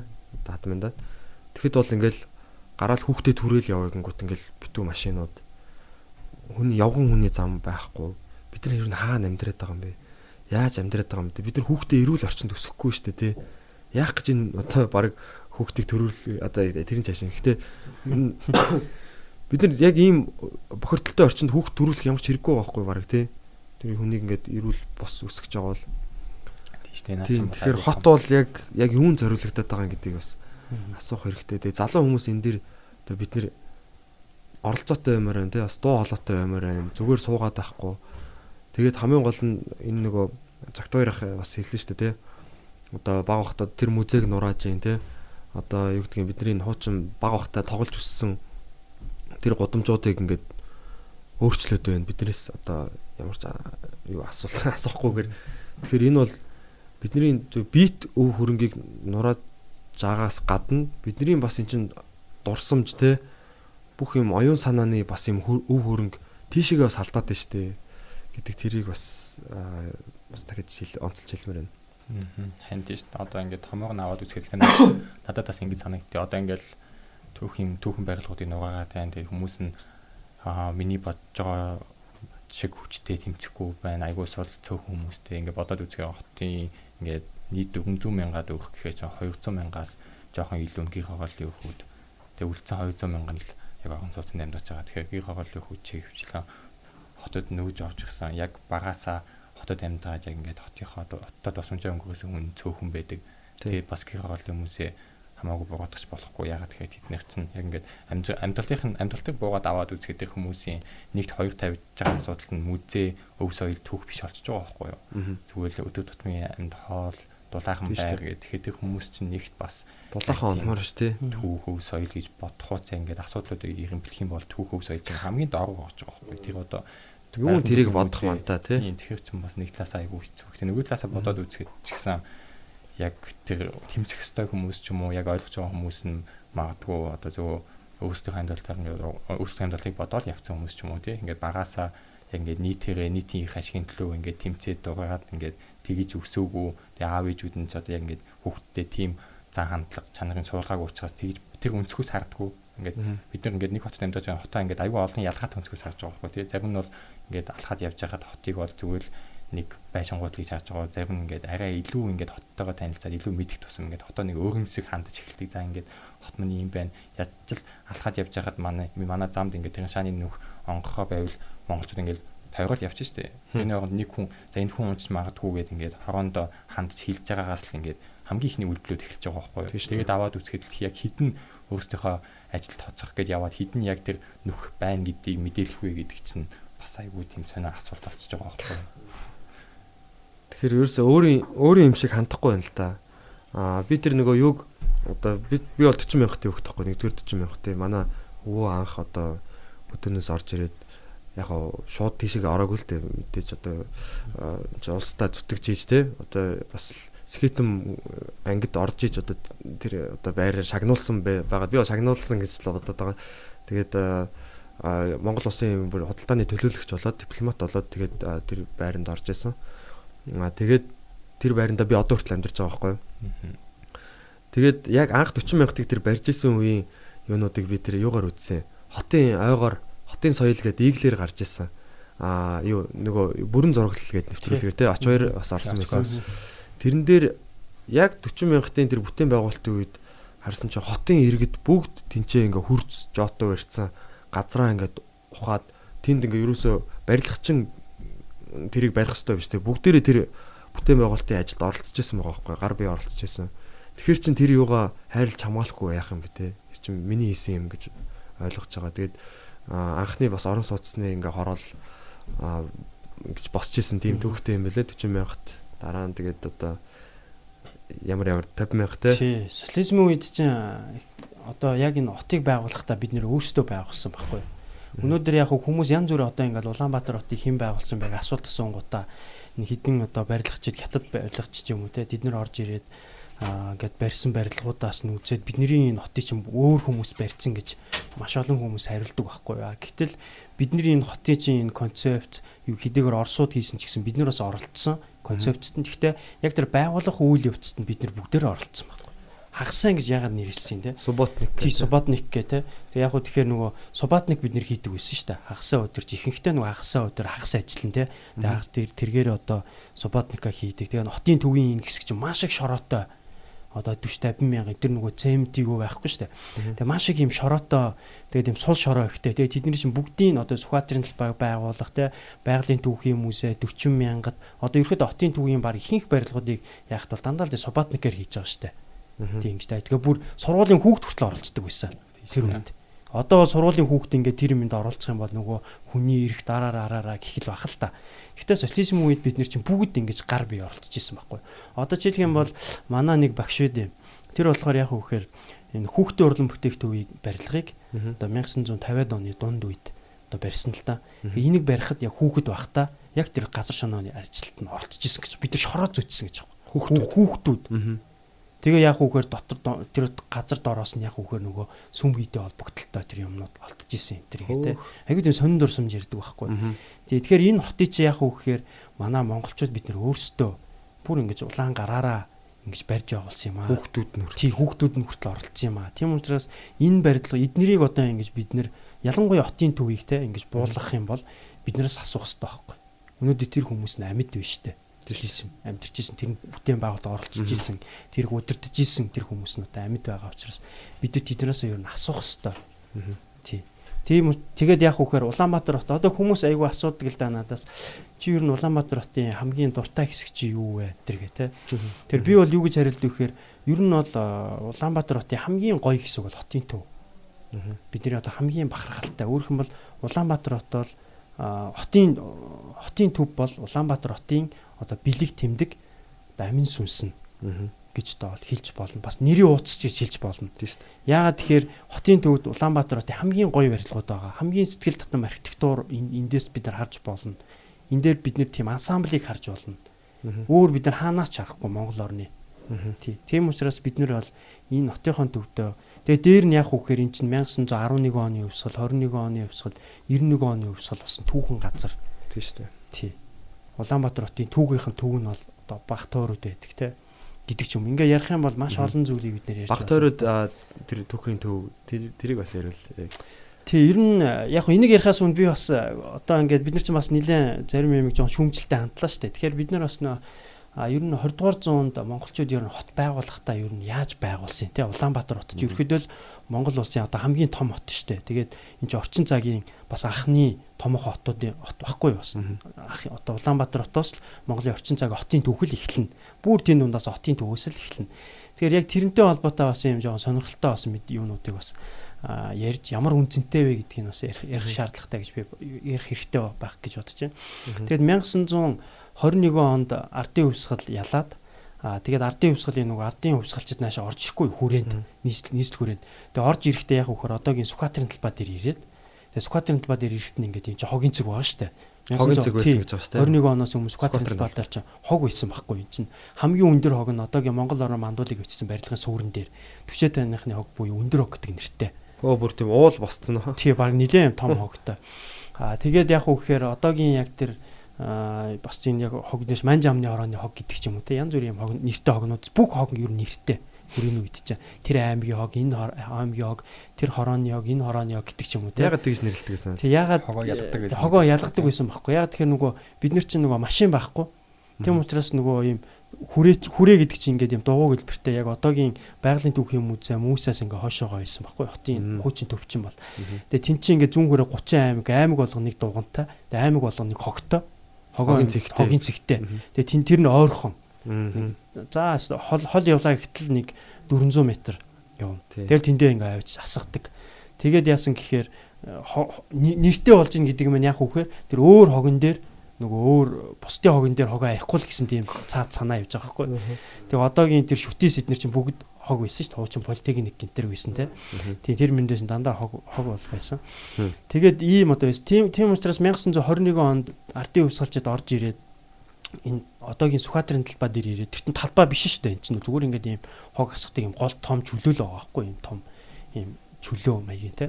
Татмандаа. Тэгэхэд бол ингээл гараал хүүхдээ түрээл яваа гингүүт ингээл битүү машинууд хүн явган хүний зам байхгүй. Бид нар ер нь хаана амьдраад байгаа юм бэ? Яаж амьдраад байгаа юм бэ? Бид нар хүүхдээ эрүүл орчинд өсөхгүй шүү дээ, тий. Яах гэж энэ одоо баг хүүхдийг төрүүл одоо тэрийн цаашаа. Гэхдээ бид нар яг ийм бохирдолтой орчинд хүүхд төрүүлэх ямар ч хэрэггүй байхгүй баг тий. Тэр хүнийг ингээд эрүүл бос өсгөж байгаа бол тийш наа. Тэгэхээр хот бол яг яг юун зориулагдаад байгаа гэдгийг бас асуух хэрэгтэй. Тэгээ залуу хүмүүс энэ дэр одоо бид нэр оролцоотой баймаар байна тий бас дуу хоолойтой баймаар байна. Зүгээр суугаад байхгүй. Тэгээд хамгийн гол нь энэ нөгөө цагт хоёр ах бас хэлсэн шүү дээ тий. Одоо баг хахтад тэр музейг нурааж гин тий. Одоо юу гэдгийг бидний хуучин баг хахтаа тоглож өссөн тэр гудамжуудыг ингээд өөрчлөөд байна. Биднээс одоо ямар ч юу асуулт асуухгүйгээр тэгэхээр энэ бол бидний бит өв хөрөнгийг нураад жаагаас гадна бидний бас эн чин дурсамж те бүх юм оюун санааны бас юм өв хөрөнгө тийшээгээ бас алдаад штэ гэдэг тэрийг бас бас дахиж хэл онцолж хэлмээр байна. Хань тийш одоо ингээд томоог нь аваад үзэхэд надад бас ингэж санагдтыг. Одоо ингээд түүхийн түүхэн барилгуудыг нугаагаад байна. Тэгээ хүмүүс нь аа миний бодож байгаа шиг хүчтэй тэмцэхгүй байна. Айгуус бол цөөхөн хүмүүстэй ингээд бодоод үзэхээр хотын ингээд нийт 400 мянгаад өгөх гэхээр ч 200 мянгаас жоохон илүү гих хоол өгөхүүд тэгээ үлдсэн 200 мянган л яг орон сууцнд амьдарч байгаа. Тэгэхээр гих хоол өгөх хүчийг хвчлэн хотод нөөж орж гисэн яг багасаа хотод амьдарч яг ингээд хотынхоо хотод бас унжаа өнгөрөөсөн хүн цөөхөн байдаг. Тэгээ бас гих хоол хүмүүсээ хамаагүй буугаадах болохгүй ягаад тэгэхээр тэднийх чинь яг ингээд амьдралынх нь амьдралтыг буугаад аваад үзэхэд хүмүүсийн нэгт хоёр тавьж байгаа асуудал нь мүзээ өв соёл түүх биш болчихж байгаа байхгүй юу зүгээр л өдөр тутмын амьд хоол дулаахан байр гэдэг. Тэгэхээр хүмүүс чинь нэгт бас дулаахан онмоор ш тий. Түүхөв соёл гэж бодхооц ингээд асуудлуудыг ирэн бэлэх юм бол түүхөв соёл чинь хамгийн доор орж байгаа байхгүй. Тэр одоо юун тэрийг бодох маань та тий. Тэгэхээр чинь бас нэг талаасаа айгүй хэцүү. Тэгээ нөгөө талаасаа бодоод үзэхэд ч гэсэн яг тэр тэмцэх ёстой хүмүүс ч юм уу яг ойлгож байгаа хүмүүс нь магадгүй одоо зөв өөрсдийнхөө амьдралтаар өөрсдийнхөө амьдралыг бодоод явцсан хүмүүс ч юм уу тий. Ингээд багаасаа яг ингээд нийтээрээ нийтийн их ашигын төлөө ингээд тэмцээд дугаараад ингээд тгийж өсөөгүй тэгээ аав ээжүүд нь ч одоо яг ингээд хүүхдтэй тийм зан хандлага чанарын суулгааг уучраас тгийж тэр өнцгөөс хардггүй ингээд бид нар ингээд нэг хотод амьдарч байгаа хотоо ингээд аюу олон ялгаатай өнцгөөс харж байгаа байхгүй тэгээ зарим нь бол ингээд алхаад явж байхад хотыг бол зүгээр л нэг байшингуудлыг харж байгаа зарим нь ингээд арай илүү ингээд хоттойгоо танилцаад илүү мэдэх тусам ингээд хотоо нэг өөрөмсөг хандаж эхэлдэг за ингээд хот мань юм байна ядч л алхаад явж байхад манай манай замд ингээд тэр шааны нүх онгохоо байвал монголчууд ингээд тойрол явчих штэ. Тэрний оронд нэг хүн за энэ хүн унж магадгүй гээд ингээд хороондоо хандж хилж байгаагаас л ингээд хамгийн ихний үйлдэлүүд эхэлж байгаа байхгүй юу. Тэгээд аваад үзэхэд яг хідэн өөрсдийнхөө ажилд тоцох гэж яваад хідэн яг тэр нүх байна гэдгийг мэдээлэх вэ гэдэг чинь бас айгүй тийм сонио асуулт болчихж байгаа байхгүй. Тэгэхээр ерөөсөө өөрийн өөрийн юм шиг хандахгүй байна л да. Аа би тэр нөгөө юг одоо би би бол 40 мянгатын өгөх тахгүй нэгдүгээр 40 мянгatan манай өвөө анх одоо өдөнөөс орж ирээд яг шууд тийшээ ороогүй л дээ мэдээж одоо улстай зүтгэж ийж те одоо бас скетм ангид орж иж одоо тэр одоо байраар шагнуулсан байгаа би бол шагнуулсан гэж л бодоод байгаа. Тэгээд Монгол улсын бүр худалдааны төлөөлөгч болоод дипломат болоод тэгээд тэр байранд орж исэн. Тэгээд тэр байранда би одоо хүртэл амьдарч байгаа байхгүй юу. Тэгээд яг анх 40 мянгатыг тэр барьж исэн үеийн юунуудыг би тэр юугаар үзсэн. Хотын ойгоор хотын соёл гэдэг иглэр гарч исэн. Аа юу нөгөө бүрэн зураглал гэдэг нэвтрүүлгээр те оч хоёр бас орсон байсан. Тэрэн дээр яг 40 мянгатын тэр бүтээн байгуулалтын үед харсан чи хотын иргэд бүгд тэнцээ ингээ хурц жото барьсан газраа ингээ ухаад тэнд ингээ ерөөсөө барилгачин тэрийг барих хэрэгтэй биш те бүгдээрээ тэр бүтээн байгуулалтын ажилд оролцож исэн байгаа байхгүй гар бие оролцож исэн. Тэгэхээр чин тэр юугаа хайрлж хамгаалахгүй яах юм бэ те. Тэр чин миний хийсэн юм гэж ойлгож байгаа. Тэгээд анхны бас орон сууцны ингээ хороол ингэж босч исэн тийм төвхтэй юм бэлээ 40 мянгат дараа нь тэгээд одоо ямар ямар 50 мянга те тий социализмын үед чинь одоо яг энэ хотыг байгуулахдаа бид нэр өөрсдөө байгуулсан байхгүй. Өнөөдөр яг хүмүүс янз бүр одоо ингээд Улаанбаатар хотыг хэн байгуулсан байг асуулт асуунгуудаа хідэн одоо барилгачид хятад барилгач ч юм уу те? Тэд нэр орж ирээд аа гэд барьсан барилгуудаас нь үзээд бидний энэ хотыг чинь өөр хүмүүс барьсан гэж маш олон хүмүүс хариулдаг байхгүй юу. Гэтэл бидний энэ хотын чинь энэ концепт юу хэдийгээр Оросууд хийсэн ч гэсэн бид нар бас оролцсон концептт нь. Гэхдээ яг тэр байгуулах үйл явцад нь бид нар бүгдээр оролцсон байхгүй хагасаа ингэж яагаад нэрлсэн те? Субботник. тий субботник гэ те. Тэг яг хөө тэгэхээр нөгөө субботник бид нэр хийдэг байсан шүү дээ. Хагасаа өдөрч ихэнхдээ нөгөө хагасаа өдөр хагас ажиллан те. Тэг хагас тэр тэргээр одоо субботника хийдэг. Тэгээ хотын төвийн энэ хэсэг чинь маш их шороотой одоо 40 50 мянга тэр нөгөө цементиг юу байхгүй шүү дээ. Тэгээ маш их юм шороотой тэгээд юм сул шороо ихтэй. Тэгээд тэдний чинь бүгдийн одоо Сүхбаатарын талбайг байгуулах те байгалийн түүхийн музей 40 мянгад одоо ерөөд хотын төвийн баг ихэнх барилгуудыг яахт бол дандаа л Субботникээр хийж байгаа шүү дээ. Тийм ингэж таа. Тэгээ бүр сургуулийн хүүхд хүртэл оролцдог байсан. Тэр үед. Одоо бол сургуулийн хүүхд ингээд тэр юмд оролцох юм бол нөгөө хүний эрх дараараа араараа гэх л бах л та. Гэхдээ социализм үед бид нэр чинь бүгд ингэж гар бие оролцож исэн байхгүй. Одоо жишээлх юм бол манай нэг багш үдэ. Тэр болохоор яг үхээр энэ хүүхдийн урлан бүтээгтөвийг барилгыг одоо 1950-ад оны дунд үед одоо барьсан л та. Энийг барихад яг хүүхэд байхдаа яг тэр газар шонооны ажилтнад нь оролцож исэн гэж бид нар шороо зүйдсэн гэж байна. Хүүхдүүд хүүхдүүд. Тэгээ яг үгээр дотор тэр газар дороос нь яг үгээр нөгөө сүм хийтэй холбогдолтой тэр юмнууд олдож исэн энэ төр гэдэг. Аягүй тийм сонин дурсамж ярьдаг байхгүй. Тэгээ тэгэхээр энэ хотыг чи яг үгээр манай монголчууд бид нэр өөрсдөө бүр ингэж улаан гараараа ингэж барьж явуулсан юм аа. Хүүхдүүд нь тий хүүхдүүд нь хүртэл оролцсон юм аа. Тийм учраас энэ барилга эднэрийг одоо ингэж бид нэр ялангуяа хотын төвийг те ингэж буулгах юм бол биднээс асуух хэрэгтэй байхгүй. Өнөөдөр тэр хүмүүс нь амьд биш те тэрлсэн амьдарч исэн тэр бүтээн байгуулалт оролцож исэн тэрг удирдах исэн тэр хүмүүс нь одоо амьд байгаа учраас бид тэднээс юу н асуух хэвээр тий. Тийм тэгээд яг үхээр Улаанбаатар хот одоо хүмүүс айгүй асуудаг л да надаас. Чи юу н Улаанбаатар хотын хамгийн дуртай хэсэг чи юу вэ тэргээ те? Тэр би бол юу гэж хариулдаг вэхээр ер нь бол Улаанбаатар хотын хамгийн гоё хэсэг бол хотын төв. Бидний одоо хамгийн бахархалтай. Өөрөх юм бол Улаанбаатар хот бол хотын хотын төв бол Улаанбаатар хотын одоо бэлэг тэмдэг одоо амин сүнс нь гэж одоо хэлж болно. Бас нэрийн ууц гэж хэлж болно. Тийм шүү дээ. Яагаад тэгэхээр хотын төвд Улаанбаатар хотын хамгийн гоё барилгууд байгаа. Хамгийн сэтгэл татам архитектур эндээс бид нар харж болно. Энд дээр бид нэр тийм ансамблийг харж болно. Өөр бид нар хаанаас ч харахгүй Монгол орны. Тийм учраас бид нар бол энэ хотынхон төвдөө тэгээ дээр нь яг үхээр эн чинь 1911 оны өвсгөл 21 оны өвсгөл 91 оны өвсгөл болсон түүхэн газар. Тийм шүү дээ. Тий. Улаанбаатар хотын түүгийнхэн түүг нь бол одоо баг тойрууд байдаг те гэдэг ч юм. Ингээ ярих юм бол маш олон зүйлийг бид нэр ярьж баг тойрууд тэр түүхийн төв тэрийг бас ярил. Тий, ер нь яг хөө энийг ярихаас өмнө би бас одоо ингээд бид нар ч бас нэлээд зарим юм жоон шүүмжлэлтэй хандлаа шүү дээ. Тэгэхээр бид нар бас нөө ер нь 20 дугаар зуунд монголчууд ер нь хот байгуулахдаа ер нь яаж байгуулсан те Улаанбаатар хот ч ерөөдөө л Монгол улсын одоо хамгийн том хот шүү дээ. Тэгээд энэ чинь орчин цагийн бас анхны томох хотуудын хот байхгүй юу бас. Ах одоо Улаанбаатар хотоос л Монголын орчин цаг хотын төвхөл эхэлнэ. Бүр тийм дундаас хотын төвөөс л эхэлнэ. Тэгэхээр яг тэрнтэй холбоотой бас юм жоохон сонирхолтой бас мэд юунуудыг бас ярьж ямар үнцэнтэй вэ гэдгийг бас ярих шаардлагатай гэж би ярих хэрэгтэй байх гэж бодож байна. Тэгээд 1921 онд ардын өвсгөл ялаад Аа тэгээд ардын хувьсгалын нөгөө ардын хувьсгалчид наашаа орж ирэхгүй хүрээнд нийслэл нийслэл хүрээнд. Тэгээд орж ирэхдээ яг хөхөр одоогийн Сүхбаатарын талбай дээр ирээд тэгээд Сүхбаатарын талбай дээр ирэхэд ингээд юм чи хогийн цэг байгаа штэ. Хогийн цэг байсан гэж байна штэ. 21 оноос өмнө Сүхбаатарын талбай дээр чи хог байсан байхгүй юм чин. Хамгийн өндөр хог нь одоогийн Монгол орон мандуулыг өчсөн барилгын суурин дээр төвшөө таныхны хог буюу өндөр хог гэдэг нэртэй. Өө бүр тийм уул босцсон уу? Тий баг нилээн том хогтой. Аа тэгээд яг үхээр одоогийн яг тэр аа бас энэ яг хог дэш манж амны орооны хог гэдэг ч юм уу те. Янз бүрийн хог нэртэй хогнууд бүх хог ер нь нэртэй. Хүрээний үед чинь. Тэр аймгийн хог энэ аймгийн хог тэр хорооны хог энэ хорооны хог гэдэг ч юм уу те. Ягаад тэгж нэрлэдэг гэсэн тэг ягаад хогоо ялгадаг байсан. хогоо ялгадаг байсан байхгүй. Ягаад тэгэхээр нөгөө бид нар чинь нөгөө машин байхгүй. Тийм учраас нөгөө ийм хүрээ хүрээ гэдэг чинь ингээд юм дугуй хэлбэртэй яг одоогийн байгалийн түүхийн музей мөсөөс ингээ хойшоогоо байсан байхгүй. Хотын хуучин төвчин бол. Тэгээ тэн чинь ингээ зүүн хүрээ 30 аймаг аймаг болгоно нэг дугантай тэгээ аймаг болгоно нэг хогтой хогийн цэгтэй. Хогийн цэгтэй. Тэгээ тэн тэр нь ойрхон. За хол хол явлаа гэтэл нэг 400 м явна. Тэгэл тэндээ ингээ авч асгадаг. Тэгээд яасан гэхээр нэртэй болж ийн гэдэг нь яг үхээр тэр өөр хогон дээр нөгөө өөр бусдын хогон дээр хогоо аяхгүй л гэсэн тийм цаад санаа явж байгаа хгүй. Тэгээ одоогийн тэр шүтээс эднэр чинь бүгд хог байсан шүү дээ. Хуучин политехник гинтер байсан те. Тийм тэр мэндээс дандаа хог хог бол байсан. Тэгээд ийм одоо байсан. Тийм тийм учраас 1921 онд ардын өвсгалчид орж ирээд энэ одоогийн Сүхбаатарын талбай дээр ирээд тэр чинь талбай биш шүү дээ. Энд чинь зүгээр ингээд ийм хог асгадаг ийм гол том чөлөө л байгаа байхгүй ийм том ийм чөлөө маягийн те.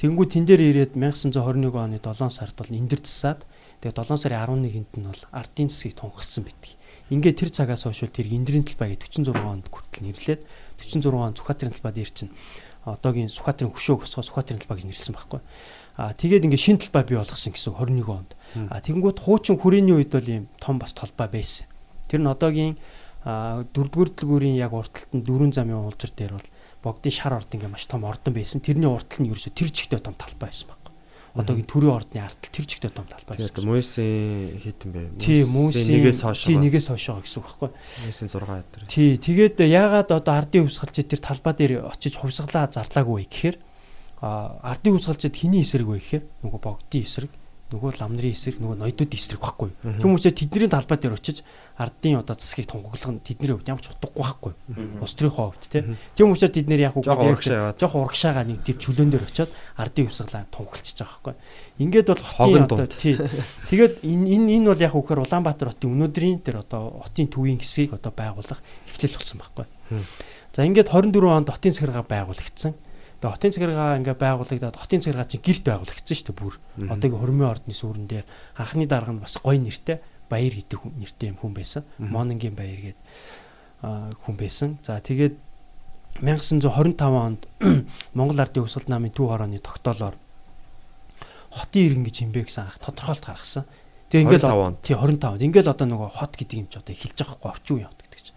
Тэнгүү тэн дээр ирээд 1921 оны 7 сард бол эндэр засаад тэгээ 7 сарын 11-нд нь бол ардын засгийг тунхагласан битгий. Ингээ тэр цагаас хойш тэр эндрийн талбай гэж 46 онд хүртэл нэрлээд 46 он Сүхбаатарын талбай дээр чинь одоогийн Сүхбаатарын хөшөө өсгөө Сүхбаатарын талбай гэж нэрлсэн байхгүй. Аа тэгээд ингээ шин талбай бий болгосон гэсэн 21 онд. Аа тэгэнгүүт хуучин хүрээний үед бол ийм том бас талбай байсан. Тэр нь одоогийн дөрөвдүгээр дэлгүүрийн яг уртталт нь дөрвөн замын уулзар дээр бол богдын шар орд ингээ маш том ордон байсан. Тэрний урттал нь ерөөсө тэр чигтээ том талбай байсан баг. Одоогийн төрийн ордны ардтал тэр чигтээ том талбай байсан. Тэгээд мөсийн хитэн бэ? Тий, мөсийн нэгээс хойш. Тий, нэгээс хойш байгаа гэсэн үг байхгүй. Мөсийн 6 метр. Тий, тэгээд яагаад одоо ардын хувьсгалч тэр талбай дээр очиж хувьсгалаа зарлаагүй гэхээр ардын хувьсгалчид хиний эсрэг вэ гэхээр нөгөө богдын эсрэг нөгөө ламнарын эсрэг нөгөө ноёдууд эсрэг байхгүй. Хүмүүсээ тэдний талбай дээр очиж ардын одоо засгийг тунхаглах нь тэдний хувьд ямар ч утгагүй байхгүй. Улс төрийнхөө хувьд тий. Тийм учраас тэд нэр яг жоох урагшаага нэг тэр чөлөөн дээр очиод ардын хувьсгалаа тунхаглчихж байгаа байхгүй. Ингээд бол хотын одоо тий. Тэгээд энэ энэ бол яг үхээр Улаанбаатар хотын өнөөдрийн тэр одоо хотын төвийн хэсгийг одоо байгуулах эхлэл болсон байхгүй. За ингээд 24 онд хотын захиргаа байгуулагдсан. Тэгээ хотын цагиргаа ингээ байгуулагдаад хотын цагиргаа чинь гэрт байгуулагдсан шүү дээ бүр. Одоогийн хормын ордны сүрэн дээр анхны дарга нь бас гоё нэртэй баяр гэдэг нэртэй юм хүн байсан. Мононгийн баяр гээд хүн байсан. За тэгээд 1925 онд Монгол Ардын Өсөлт намын төв хорооны тогтоолоор хотын иргэн гэж хэмбэ гэсэн анх тодорхойлт гаргасан. Тэгээ ингээл тий 25 онд ингээл одоо нөгөө хот гэдэг юм ч одоо эхэлж байгаа хгүй орчин үеийн хот гэдэг чинь.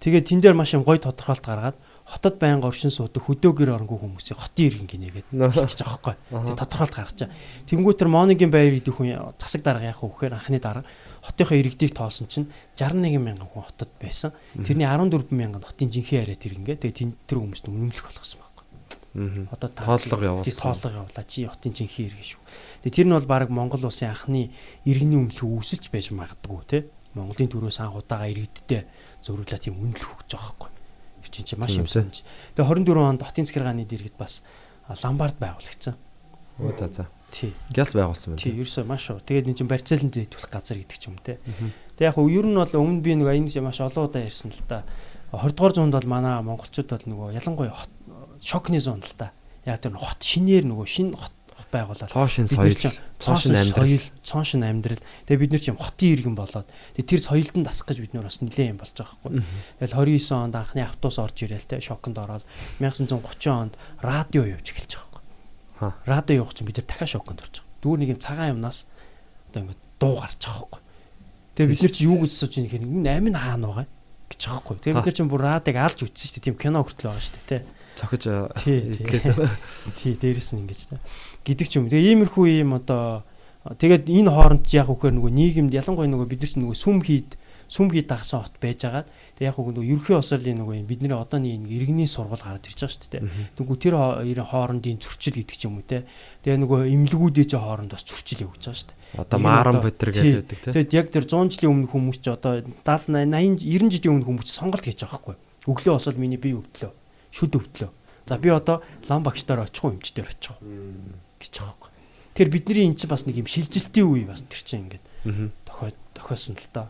Тэгээд тэн дээр маш юм гоё тодорхойлт гаргаад хотод байнга оршин суудаг хөдөөгөр оронгүй хүмүүсийг хотын иргэн гинэгээд хэлчихэж байгаа байхгүй. Тэгээ тодорхойлт гаргачаа. Тэнгүүт тэр Моногийн баяр идэх хүн засаг дарга яах вэ гэхээр анхны дарга хотынхоо иргэдийг тоосон чинь 61 мянган хүн хотод байсан. Тэрний 14 мянган хотын жинхэнэ яриад иргэнгээ. Тэгээ тэр хүмүүст үнэмлэх болгосон байхгүй. Одоо тооллого явуулсан. Тооллого явуулаа. Чи хотын жинхэнэ иргэн шүү. Тэгээ тэр нь бол баг Монгол улсын анхны иргэний өмнөх үүсэлж байж магадгүй те. Монголын төрөөс анх удаага иргэдтэй зөрүүлээ тийм үнэлэх өгч байгаа байхгүй чинь чи маш юм сонж. Тэгээ 24 онд хотын захиргааны дэргэд бас ламбард байгуулагдсан. Оо за за. Тий. Гяс байгуулсан байна. Тий, ерөөсөө маш уу. Тэгээд энэ чинь барьцаалан зэйтүүлэх газар гэдэг ч юм те. Тэгээ яг нь ер нь бол өмнө би нэг энэ маш олон удаа ярьсан л та. 20 дугаар зуунд бол манай монголчууд бол нөгөө ялангуяа шокны зуунд л та. Яг тэр хот шинээр нөгөө шинэ хот байгуулаад цоо шин соёл цоо шин амьдрал цоо шин амьдрал тэгээ бид нар ч юм хотын иргэн болоод тэгээ тэр соёлд нь дасах гэж бид нар бас нэлээд юм болж байгаа хгүй. Тэгэл 29 онд анхны автобус орж ирээл те шоконд ороод 1930 онд радио явж эхэлж байгаа хгүй. Радио явах чинь бид нар дахиад шоконд орж байгаа. Дүүр нэг юм цагаан юмнаас одоо ингэ дуу гарч байгаа хгүй. Тэгээ бид нар чи юу гэж сууж ийм хэрэг энэ амин хаана байгаа гэж байгаа хгүй. Тэгээ бид нар чинь бүр радиог алж үтсэн шүү дээ. Тийм кино хүртэл байгаа шүү дээ те цохиж идлээд тий дээрэс нь ингэж та гэдэг ч юм. Тэгээ иймэрхүү юм одоо тэгээд энэ хооронд яг үхээр нөгөө нийгэмд ялангуяа нөгөө бид нар ч нөгөө сүм хийд сүм хий дагсан хот байжгаад тэг яг нөгөө ерөнхий осолын нөгөө юм бидний одооний нэг иргэний сургууль гараад ирж байгаа шүү дээ. Тэгвэл тэр хоорондын зөрчил гэдэг ч юм уу те. Тэгээ нөгөө имлгүүдээ ч хооронд бас зөрчил явуулж байгаа шүү дээ. Одоо мааран бодер гэдэг те. Тэгэд яг тэр 100 жилийн өмнө хүмүүс ч одоо 70 80 90 жилийн өмнө хүмүүс сонголт хийж байгаа байхгүй. Өглөө осол миний бие өвдлөө шүд өвдлөө. За би одоо лам багштаар очих уу эмчтэр очих уу гэж байгаа байхгүй. Тэр бидний эн чинь бас нэг юм шилжилтийн үе бас тэр чинь ингээд тохиод тохиосон л доо.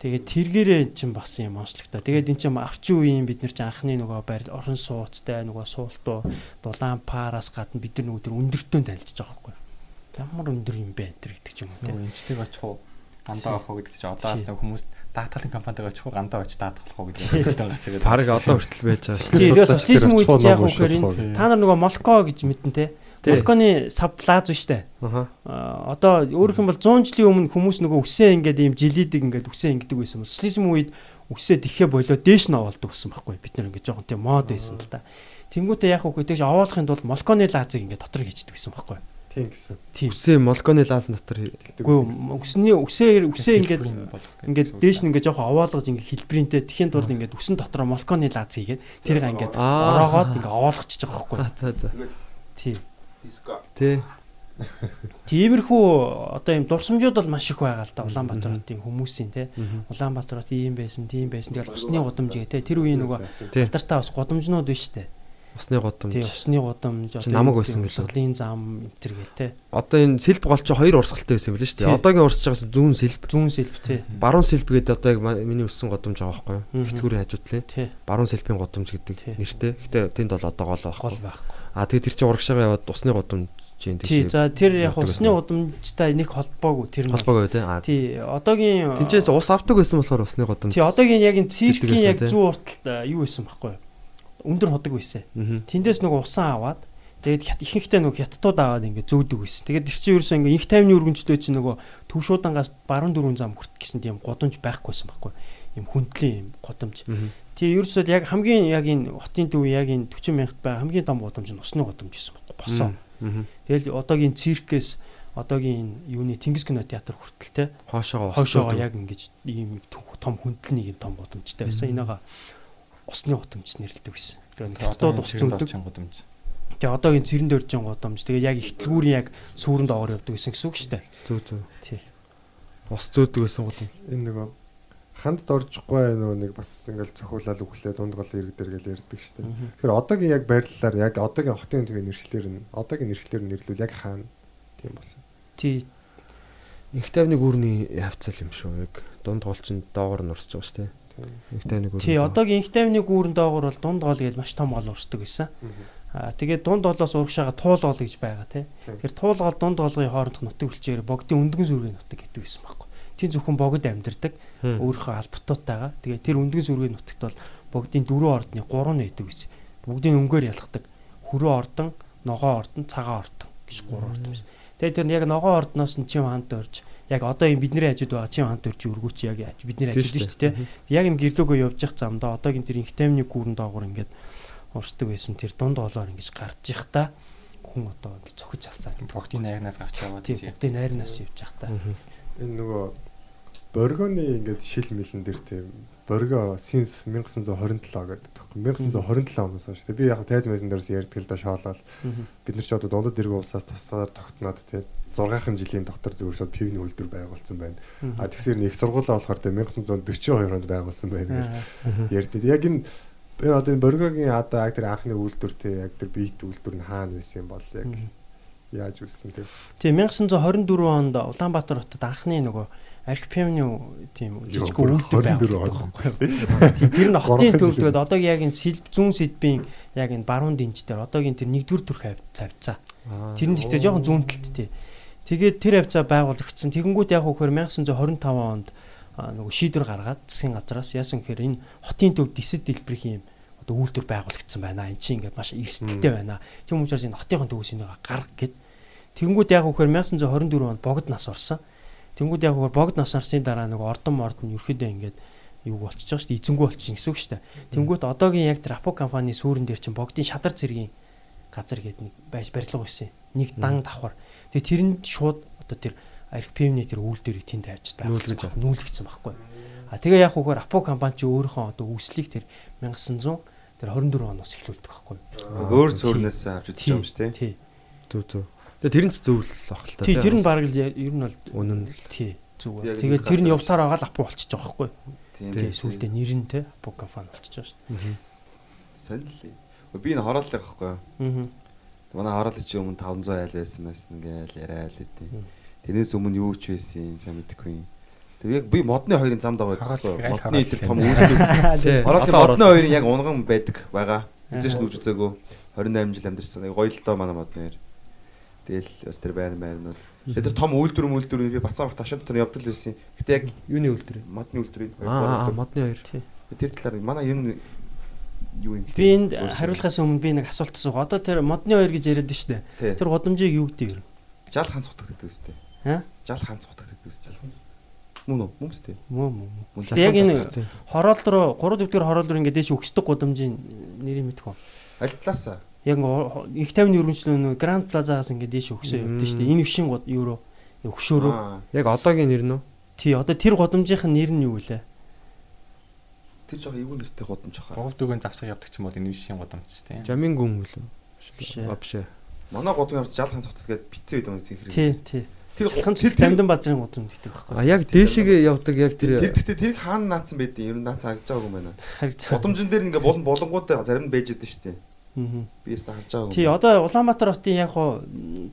Тэгээд тэргээрээ эн чинь бас юм онцлогтой. Тэгээд эн чинь авчин үеийн бид нар чинь анхны нөгөө байр орон сууцтай нөгөө суултуу дулаан параас гадна бид нар нөгөө тэр өндөртөө танилцж байгаа байхгүй. Ямар өндөр юм бэ энэ гэдэг ч юм уу. Эмчтэйг очих уу гандаа авах уу гэдэг чинь одоо бас хүмүүс даатгалын компанид очих уу гандаа очиж даатгах уу гэдэг хэлсэн гарч ирээд. Параг одоо хүртэл байж байгаа шүү дээ. Тэгээд социализм үед яг үхээр энэ та нар нөгөө молко гэж мэдэн те. Молконы сав плаз штэ. Аа одоо өөрөх юм бол 100 жилийн өмнө хүмүүс нөгөө үсээ ингээд ийм жилидэг ингээд үсээ ингэдэг байсан бол социализм үед үсээ тэхээ болоо дээш нь оволдог гэсэн байхгүй бид нар ингээд жоохон тийм мод байсан л та. Тэнгүүтээ яг үгүй тэгж овоолохын тулд молконы лазыг ингээд дотор хийждэг гэсэн байхгүй. Тийм гэсэн. Үсээ молконы лаз дотор хийдэг. Үгүй үсний үсээ үсээ ингээд ингээд дээш нь ингээд жоохон овоолгож ингээд хэлбэринтэй тэхийн тулд ингээд үсэн дотор молконы лаз хийгээд тэрийг ингээд ороогоод ингээд овоолгочихж байгаа байхгүй. За за. Тийм. Тий. Тиймэрхүү одоо юм дурсамжууд бол маш их байгаа л да Улаанбаатар хотын хүмүүсийн тий Улаанбаатар хот ийм байсан тийм байсан тэгэл усны гудамж гээ тий тэр үеийн нөгөө алдартай бас гудамжнууд биш үү Усны годомж. тий усны гудамж Чи намаг байсан гэж. Урсгалын зам энтер гээл те. Одоо энэ сэлб гол чи хоёр урсгалтай байсан юм байна шүү Тий. дээ. Одоогийн урсж байгаас зүүн сэлб, Зүүн сэлб те. баруун сэлб гэдэг одоо яг миний өссөн годомж байгаа байхгүй юу? Мгм. Хитлгүүрийн хажуу талын Тий. баруун сэлбийн годомж гэдэг Тий. нэртэй. Гэтэ тэнд бол одоо гол Гол байхгүй. байхгүй. А тэгээ тэр чинь урагшаага яваад усны годомж чинь Тий. За тэр яг усны гудамжтай нэг холбоогүй тэр нь. холбоогүй тий. Тий. Одоогийн тэнцээс ус авдаг байсан болохоор усны годомж. Тий одоогийн яг энэ циркийн яг тий. зүүн урталт юу байсан байхгүй юу? Өндөр ходог байсан. Тэндээс нөгөө усан аваад тэгээд ихэнхдээ нөгөө хятадууд аваад ингээ зөөдөг байсан. Тэгээд тэр чинь ерөөсөө ингээ инх тайвны өргөнчлөө чинь нөгөө төвшүүдангаас баруун дөрвөн зам хүрт гэсэн тийм годомж байхгүйсэн байхгүй? Им хүндлийн юм годомж. Тэгээ ерөөсөө яг хамгийн яг энэ хотын төв яг энэ 40 мянгат бай хамгийн том годомж нь усны годомж гэсэн байхгүй босоо. Тэгэл одоогийн циркээс одоогийн энэ юуны Тэнгис кино театр хүртэл те Хоошоогоо хойшоогоо яг ингэж ийм том хүндлэнийг юм том годомжтой байсан. Энийга усны годомж нэрлэдэг байсан. Тэгээд хятадууд ус зөндөг. годомж. Тэгээ одоогийн цэрэнд өржин годомж. Тэгээд яг ихтлгүүрийн яг сүүрэн доогоор явдаг гэсэн гэсэн үг шүү дээ. Зүг зүг. Тий. Ус зөөдөг байсан годомж. Энэ нөгөө хандд оржихгүй нөгөө нэг бас ингээл цохиулаад өглөө дунд гол ирэг дээр гэл ярьдаг штеп. Тэгэхээр одоогийн яг байрлалаар яг одоогийн хотын төвийн нэршлэр нь одоогийн нэршлэр нь нэрлүүл яг хаана тийм болсон. Тий. Их тайвны гүрний хавцал юм шүү. Яг дунд гол чинь доогоор нь урсж байгаа шүү дээ. Их тайвны гүр. Тий, одоогийн их тайвны гүүрэн доогоор бол дунд гол гэж маш том гол урсдаг байсан. Аа тэгээд дунд голоос урагшаага туул гол гэж байгаа тий. Тэгэхээр туул гол дунд голын хоорондох нутаг үлчээр богдын өндгөн сүргийн нутаг гэдэг байсан байхгүй. Тийм зөвхөн богд амьдардаг өөрийнхөө албатуутайгаа. Тэгээд тэр өндгөн сүргийн нутагт бол богдын дөрвөн ордны гурав нь байдаг байсан. Бүгдийн өнгөөр ялгадаг. Хөрөө ордон, ногоо ордон, цагаан ордон гэж гурав ордон байсан. Тэгээд тэр яг ногоо ордноос нь чим ханд орж яг одоо юм бидний хажууд байгаа чим ханд орж өргөч яг бидний хажууд шүү дээ. Яг энэ гэрлөөгөө явж явах замдаа одоогийн тэр инх таймны гүүрэн доогоор ингээд урсдаг байсан тэр дунд голоор ингэж гарч явах та хүн одоо ингэ цохиж алсаа гэдэг. Богдын найрнаас гарч яваад Тийм бүгдийн найрнаас явж явах та. Энэ нөгөө Боргоны ингээд шил мэлэн дээр тийм Борго Синс 1927 гэдэг тоххой 1927 оноос хойш. Би яг тайз мэзэн дээрс ярьдаг л да шоолол. Бид нар ч одоо дундад дэрэг улсаас тусгаар тогтноод тийм 6хан жилийн доктор зөвшөөд пивний үйлдвэр байгуулсан байна. А тэгсэр нэг сургуулаа болохоор тийм 1942 онд байгуулсан байна гэж ярьдээ. Яг энэ би одоо энэ Боргогийн одоо яг тэр анхны үйлдвэр тий яг тэр бит үйлдвэр нь хаана байсан юм бол яг яаж үссэн тийм. Тийм 1924 онд Улаанбаатар хотод анхны нөгөө архипемны тийм жижиг үйлдвэр байгуулсан. Тийм тэр нь хотын төвлөгөөд одоогийн яг энэ сэлб зүүн сэдбийн яг энэ баруун дэнж дээр одоогийн тэр нэгдүгээр төрх хавцаа. Тэр нь ихтэй жоохон зүүн талд тий. Тэгээд тэр хавцаа байгуулагдсан. Тэгэнгүүт яг хөөр 1925 онд нөгөө шийдвэр гаргаад засгийн газраас яасан гэхээр энэ хотын төв дэсэд дэлбэрийн юм одоо үйлдвэр байгуулагдсан байна. Энд чинь ингээд маш эрсдэлтэй байна. Тийм учраас энэ хотын төвөөс энийг гарга гэд. Тэгэнгүүт яг хөөр 1924 онд богд нас орсон. Тэнгүүд яг хөөр богд нас орсны дараа нөгөө ордон мордон ерөөдөө ингээд юу болчихж байгаа шүү дээ. Эзэнгүү болчихсон гэсэн үг шүү дээ. Тэнгүүд одоогийн яг тэр Апо компани сүүрэн дээр чинь богдын шадар цэргийн газар гэдэг нэг байж барилга байсан. Нэг дан давхар. Тэгээ тэрэнд шууд одоо тэр архипемний тэр үйлдвэрийг тэнд тавьж байгуулж нүүлгдсэн байхгүй. А тэгээ яг хөөр Апо компани чи өөрийнхөө одоо үүслийг тэр 1900 тэр 24 оноос эхлүүлдэг байхгүй. Өөр цөөрнөөс авч үзэж юм шүү дээ. Тий. Зүг зүг. Тэгээ тэр нь ч зөвл ах л та. Тий, тэр нь баг л ер нь бол үнэн л тий зүг. Нэг тэр нь явсаар байгаа л Апо болчихж байгаа байхгүй. Тийм. Тий, сүүлдээ нэр нь те Апо компани болчихж байгаа шүү дээ. Сонь л. Би энэ хорооллыг байхгүй. Аа. Манай хороолын чи өмнө 500 айл байсан байсан ингээл яриа л. Мгм. Тэрнээс өмнө юу ч байсан сайн мэдэхгүй. Тэр яг би модны хоёрын замд байгаа байхгүй. Модны тэр том үйлдвэр. Тий. Хороолын модны хоёрын яг унган байдаг байгаа. Эзэж Аа. нүж үзээгүй 28 жил амьдэрсэн. Гоё л доо манай модны хоёр. Тэгэл бас тэр байр байрнууд. Тэр том үйлдвэр мүлдвэр би бацаан бах ташаал дотор явдаг л байсан. Гэтэ яг юуны үлдэр. модны үйлдвэрийн Аа модны хоёр. Тэр талаар манай энэ юу юм Би энд хариулахаас өмнө би нэг асуулт асуух. Одоо тэр модны хоёр гэж яриад шүү дээ. Тэр годамжийг юу гэдэг юм? жал ханц утгагддаг үстэй. Аа? Жал ханц утгагддаг үстэй. Мөн үү? Мөн үстэй. Мөн Тэгээ яг энэ хороол руу 3 дэвтэр хороол руу ингээд дэш өгсдөг годамжийн нэрийг мэдэх үү? аль талаасаа Яг их тайвны өргөнчлөө нөгөө Гранд Плазагаас ингээд дэш өгсөө явдсан шүү дээ. Энэ вшин год евро өгшөөрөө. Аа, Яг одоогийн нэр нь үү? Тий, одоо тэр годамжийнх нь нэр нь юу вэ? Тэр жоо эвгүй нэртэй гудамж хаа. Говд дүгэн завсах явдаг ч юм бол энэ биш юм годомч тийм. Жамин гүн үлээ. Биш биш. Манай гудам явж жал ханц утгад гэдэг битсэн үед юм зинхэр. Тий, тий. Тэр Тэр тэр тамдын базрын годамж гэдэг байхгүй. А яг дээшигээ явдаг яг Тэр тэр гэхдээ тэрийг хаана наацсан байдیں۔ Ер нь наац агж байгаагүй юм байна. Харагч. Гудамжин дээр ингээ болон болонгууд зарим нь байж идэв шүү дээ. Би яста харж байгаа. Тий, одоо Улаанбаатар хотын яг хоо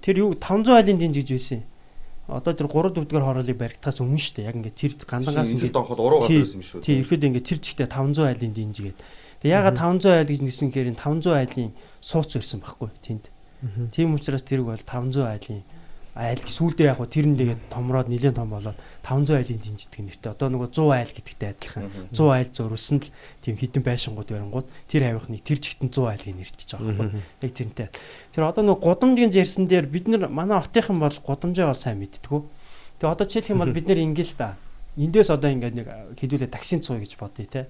тэр юу 500 айлын динж гэж байсан. Одоо тэр 3 4-р хороолыг баригдахаас өмнө шүү дээ. Яг ингээд тэр гандангаас ингээд донхол уруу газар байсан юм шүү. тий ихэд ингээд тэр жигтэй 500 айлын динж гээд. Тэгээ ягаад 500 айл гэж нэсэн гэхээр энэ 500 айлын сууц ирсэн байхгүй тэнд. Тийм учраас тэрг бол 500 айлын айл сүүлдээ яг тэр нь тэгээд томроод нэлээд том болоод 500 айлын динждэг нэртэй. Одоо нөгөө 100 айл гэдэгтэй адилхан. 100 айл зөрүүлсэн л тийм хідэн байшингууд барингууд тэр авихныг тэр жигтэн 100 айлыг нэрчиж байгаа байхгүй. Яг тэрнтэй. Тэр одоо нөгөө гудамжийн ярьсан дээр бид нар манай хотынхан бол гудамжаа бол сайн мэдтгүү. Тэгээ одоо жишээлх юм бол бид нар ингээл да. Эндээс одоо ингээд нэг хэдүүлээ таксин цуй гэж бодъё те.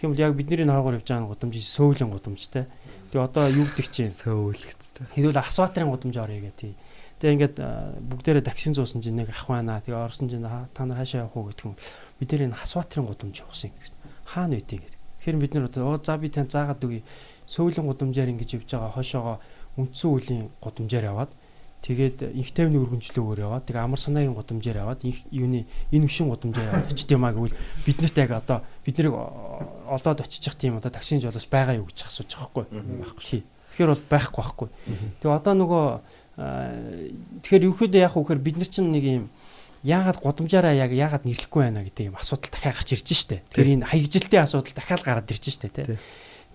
Тийм бол яг бидний хоогоор явж байгаа гудамж сөүлэн гудамжтэй. Тэгээ одоо юу гэдэг чинь Сөүлгэцтэй. хэдүүл асфальтрын гудамж орё гэх тий. Тэгээ ингээд бүгдээрээ таксин зуусан чинь нэг ах байна. Тэгээ орсон чинь «Аа, та нар хаашаа явах уу гэх юм. Бид нэр энэ асфальтрын гудамж явуулсан гэсэн. Хаана үт юм гэдэг. Тэгэхээр бид одоо оо за би тань заагаад үгүй. Сөүлэн гудамжаар ингэж явж байгаа хошоогоо үндсэн үлийн гудамжаар яваад тэгээд их тайвны өргөнчлөөгөөр яваад тэгээ амар санаагийн гудамжаар яваад их юуны энэ өшин гудамжаар яваад очт юм аа гэвэл биднэрт яг одоо бид нарыг олоод очих тийм одоо таксин жолоос байгаа юу гэж асууж байгаа байхгүй байхгүй. Тэгэхээр бол байхгүй байхгүй. Тэгээ одоо нөгөө аа, тэгэхээр ерөөдөө яг үхээр бид нар чинь нэг юм яагаад гудамжаараа яг яагаад нэрлэхгүй байна гэдэг юм асуудал дахиад гарч ирж штэ. Тэгэхээр энэ хаягжилтын асуудал дахиад гараад ирж штэ тий.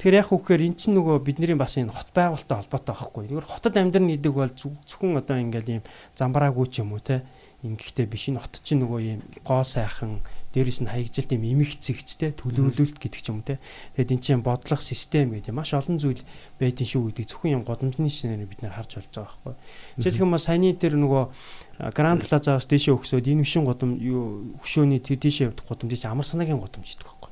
Тэгэхээр яг үхээр эн чинь нөгөө бидний бас энэ хот байгуулалттай холбоотой байхгүй. Тэгэхээр хотод амьдрна гэдэг бол зөвхөн одоо ингээл ийм замбраагүй ч юм уу те. Ингэхдээ биш энэ хот чинь нөгөө ийм гоо сайхан дээрэс нь хаягжилт ийм эмх зэгчтэй төлөвлөлт гэдэг ч юм те. Тэгээд эн чинь бодлох систем гэдэг маш олон зүйл байдэн шүү гэдэг зөвхөн юм годамжны шинээр бид нар харж болж байгаа байхгүй. Жишээлх юм бол саяны тэр нөгөө Гранд Плазаас дээшээ өгсөд энэ вшин годам юу хөшөөний тэр дээшээ явдаг годамж чинь амар санаагийн годамж гэдэг байхгүй.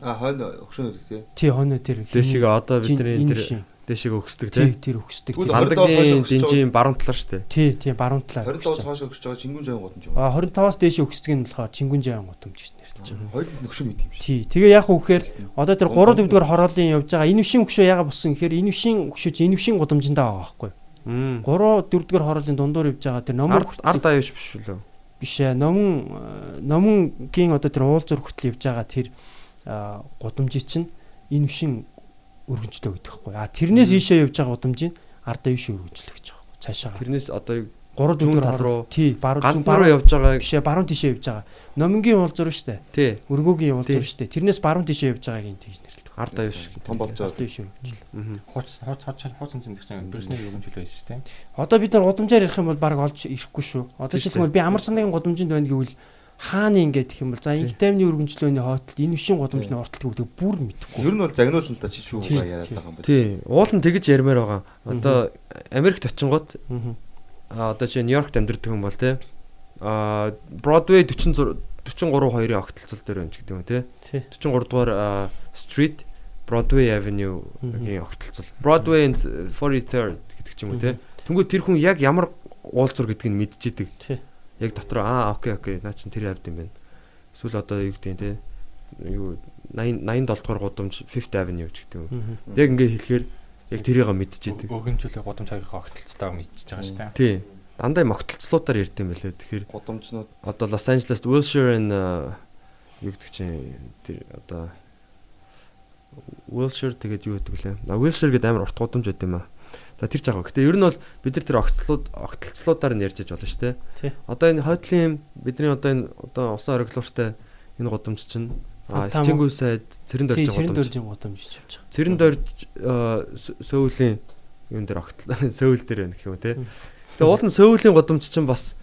А хойно өгдөг тий. Тий хоноо тэр Дэшиг одоо бидний энэ тэр. Дэшиг өгсдөг тий тий. тэр өгсдөг. Хандагийн 25-аас хойш динжийн баруун талаар шүү дээ. Тий, тий баруун талаар. 25-аас хойш өгч байгаа чингүн жаан гот юм. А 25-аас дээш өгсдөг нь болохоор чингүн жаан гутамж гэж нэрлэж байгаа. Хоёр нөхшин мэт юм шүү. Тий. Тэгээ яг үхээр одоо тэр 3 4-р хороолын явж байгаа энэ вшин өгшөө яга болсон гэхээр энэ вшин өгшөө чи энэ вшин гудамжиндаа байгаа байхгүй. Мм. 3 4-р хороолын дундуур явж байгаа тэр номон Ард аюуш биш үү? биш ээ номон э, номонгийн одоо тэр уул зур хүртэл явж байгаа тэр а, гудамжи чинь энэ вшин өргөнжлөө гэдэг байхгүй. А тэрнээс ийшээ явж байгаа гудамжийг ардаа ийшээ өргөнжлөх гэж байгаа байхгүй. Цаашаа. Тэрнээс одоо 3 зүүн 4-р тал руу, тий баруун зүүн руу баруун явж байгаа бишээ баруун тишээ явж байгаа. Номингийн уул зур штэ. тий. Өргөөгийн уул Тий. зур штэ. Тэрнээс баруун тишээ явж байгааг нь тэгж нэрлэдэг. Ард аюуш гэдэг. Том болж байгаа. Өргөнжлөө. Мгм. Хууч хууч хууч хуучин чинь тэгсэн бизнесний өргөнжүүлээ шүү дээ. Одоо бид нар гудамжаар ярих юм бол баг олж ирэхгүй шүү. Одоо Тий, жишээлбэл би амар санаагийн гудамжинд байна гэвэл хаана ингэж гэх юм бол за инх таймны өргөнжлөөний хоотол энэ вшин гудамжны ортол гэдэг бүр мэдэхгүй. Ер нь бол загнуул л да чи шүү яриад байгаа юм байна. Тий. Уул нь тэгж ярмаар байгаа. Одоо Америкт очингууд Аа. одоо чи Нью-Йоркт амьдардаг хүн бол тий. А Broadway 46 43 2-ын огтлцол дээр байна ч гэдэг юм тий. Тий. 43 дугаар Street Broadway Avenue-гийн огтлцол. Broadway and 43rd гэдэг ч юм уу тий. Тэнгүү тэр хүн яг ямар уулзур гэдгийг нь мэдчихэдэг. Тий. Яг дотор аа окей окей наа чин тэр явд юм байна. Эсвэл одоо юу гэдэг юм тий. Юу 80 87 дугаар гудамж 5th Avenue ч гэдэг юм. Яг ингээ хэлэхээр яг тэрийг мэдчихэдэг. Өргөнжүүлээ годамж цагийнхаа огтлцтойгоо мэдчихэж байгаа шүү дээ. Тий. Дандаа юм огтлцлуудаар ярьд юм байлээ. Тэгэхээр Гудамжнууд одоо Лос Анжелест Wilshire and юу гэдэг чинь тэр одоо Wilshire тэгээд юу гэдэг лээ. А Wilshire гэдэг амар урт гудамж байт юм аа. За тэр жагаа. Гэтэ ер нь бол бид нар тэр огтлцлууд огтлцлуудаар нь ярьж иж болно шүү дээ. Одоо энэ хойдлын бидний одоо энэ одоо усан ориглууртай энэ гудамж чинь а хичээнгүй сайд цэрэнд орж цэрэн байгаа байгаа. Цэрэнд орж сөүлийн юун дээр огтл сөүл дээр байна гэх юм те. Тэгээ уул нь сөүлийн гудамж чинь бас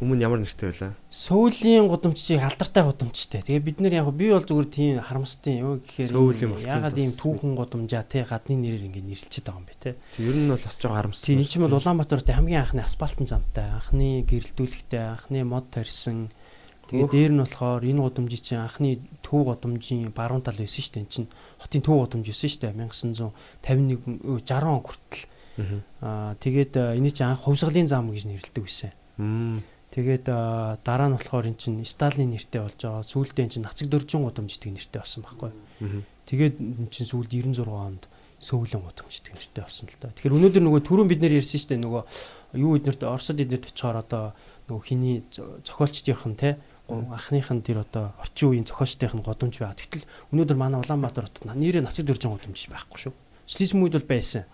өмнө ямар нэртэй байлаа. Сүүлийн гудамж чи алдартай гудамжтэй. Тэгээ бид нар яг би бол зүгээр тийм харамстай юу гэхээр Сүүлийн энэ болсон ягаад ийм түүхэн гудамжаа те гадны нэрээр ингэ нэрлчихэд байгаа юм бэ те. Тэг ер нь бол бас жоо харамссан. Тийм энэ ч бол Улаанбаатарт хамгийн анхны асфальтын замтай, анхны гэрэлтүүлэгтэй, анхны мод тарьсан. Тэгээ дээр нь болохоор энэ гудамжийн чинь анхны төв гудамжийн баруун тал байсан шүү дээ. Энэ чинь хотын төв гудамж байсан шүү дээ. 1951 өө, 60 он хүртэл. Аа тэгээд а, энэ чинь анх хувьсгалын зам гэж нэрлэдэг байсан. Тэгээд дараа нь болохоор эн чинь Сталины нэртэй болж байгаа. Сүүлдээ эн чинь нацаг дөржин гудамж гэдэг нэртэй болсон байхгүй. Тэгээд эн чинь сүүлд 96 онд сөүлэн гудамж гэдэг нэртэй болсон л да. Тэгэхээр өнөөдөр нөгөө түрүүн бид нэр ярьсан шүү дээ нөгөө юу эднэрт Оросд эднэрт очихоор одоо нөгөө хиний зо- зохиолчдийнх нь те анхных нь тэр одоо орчин үеийн зохиолчдийнх нь годомж байгаа. Тэгтэл өнөөдөр манай Улаанбаатар хотод нэрээ нацаг дөржин годомж байхгүй шүү. Социализм үед бол байсан.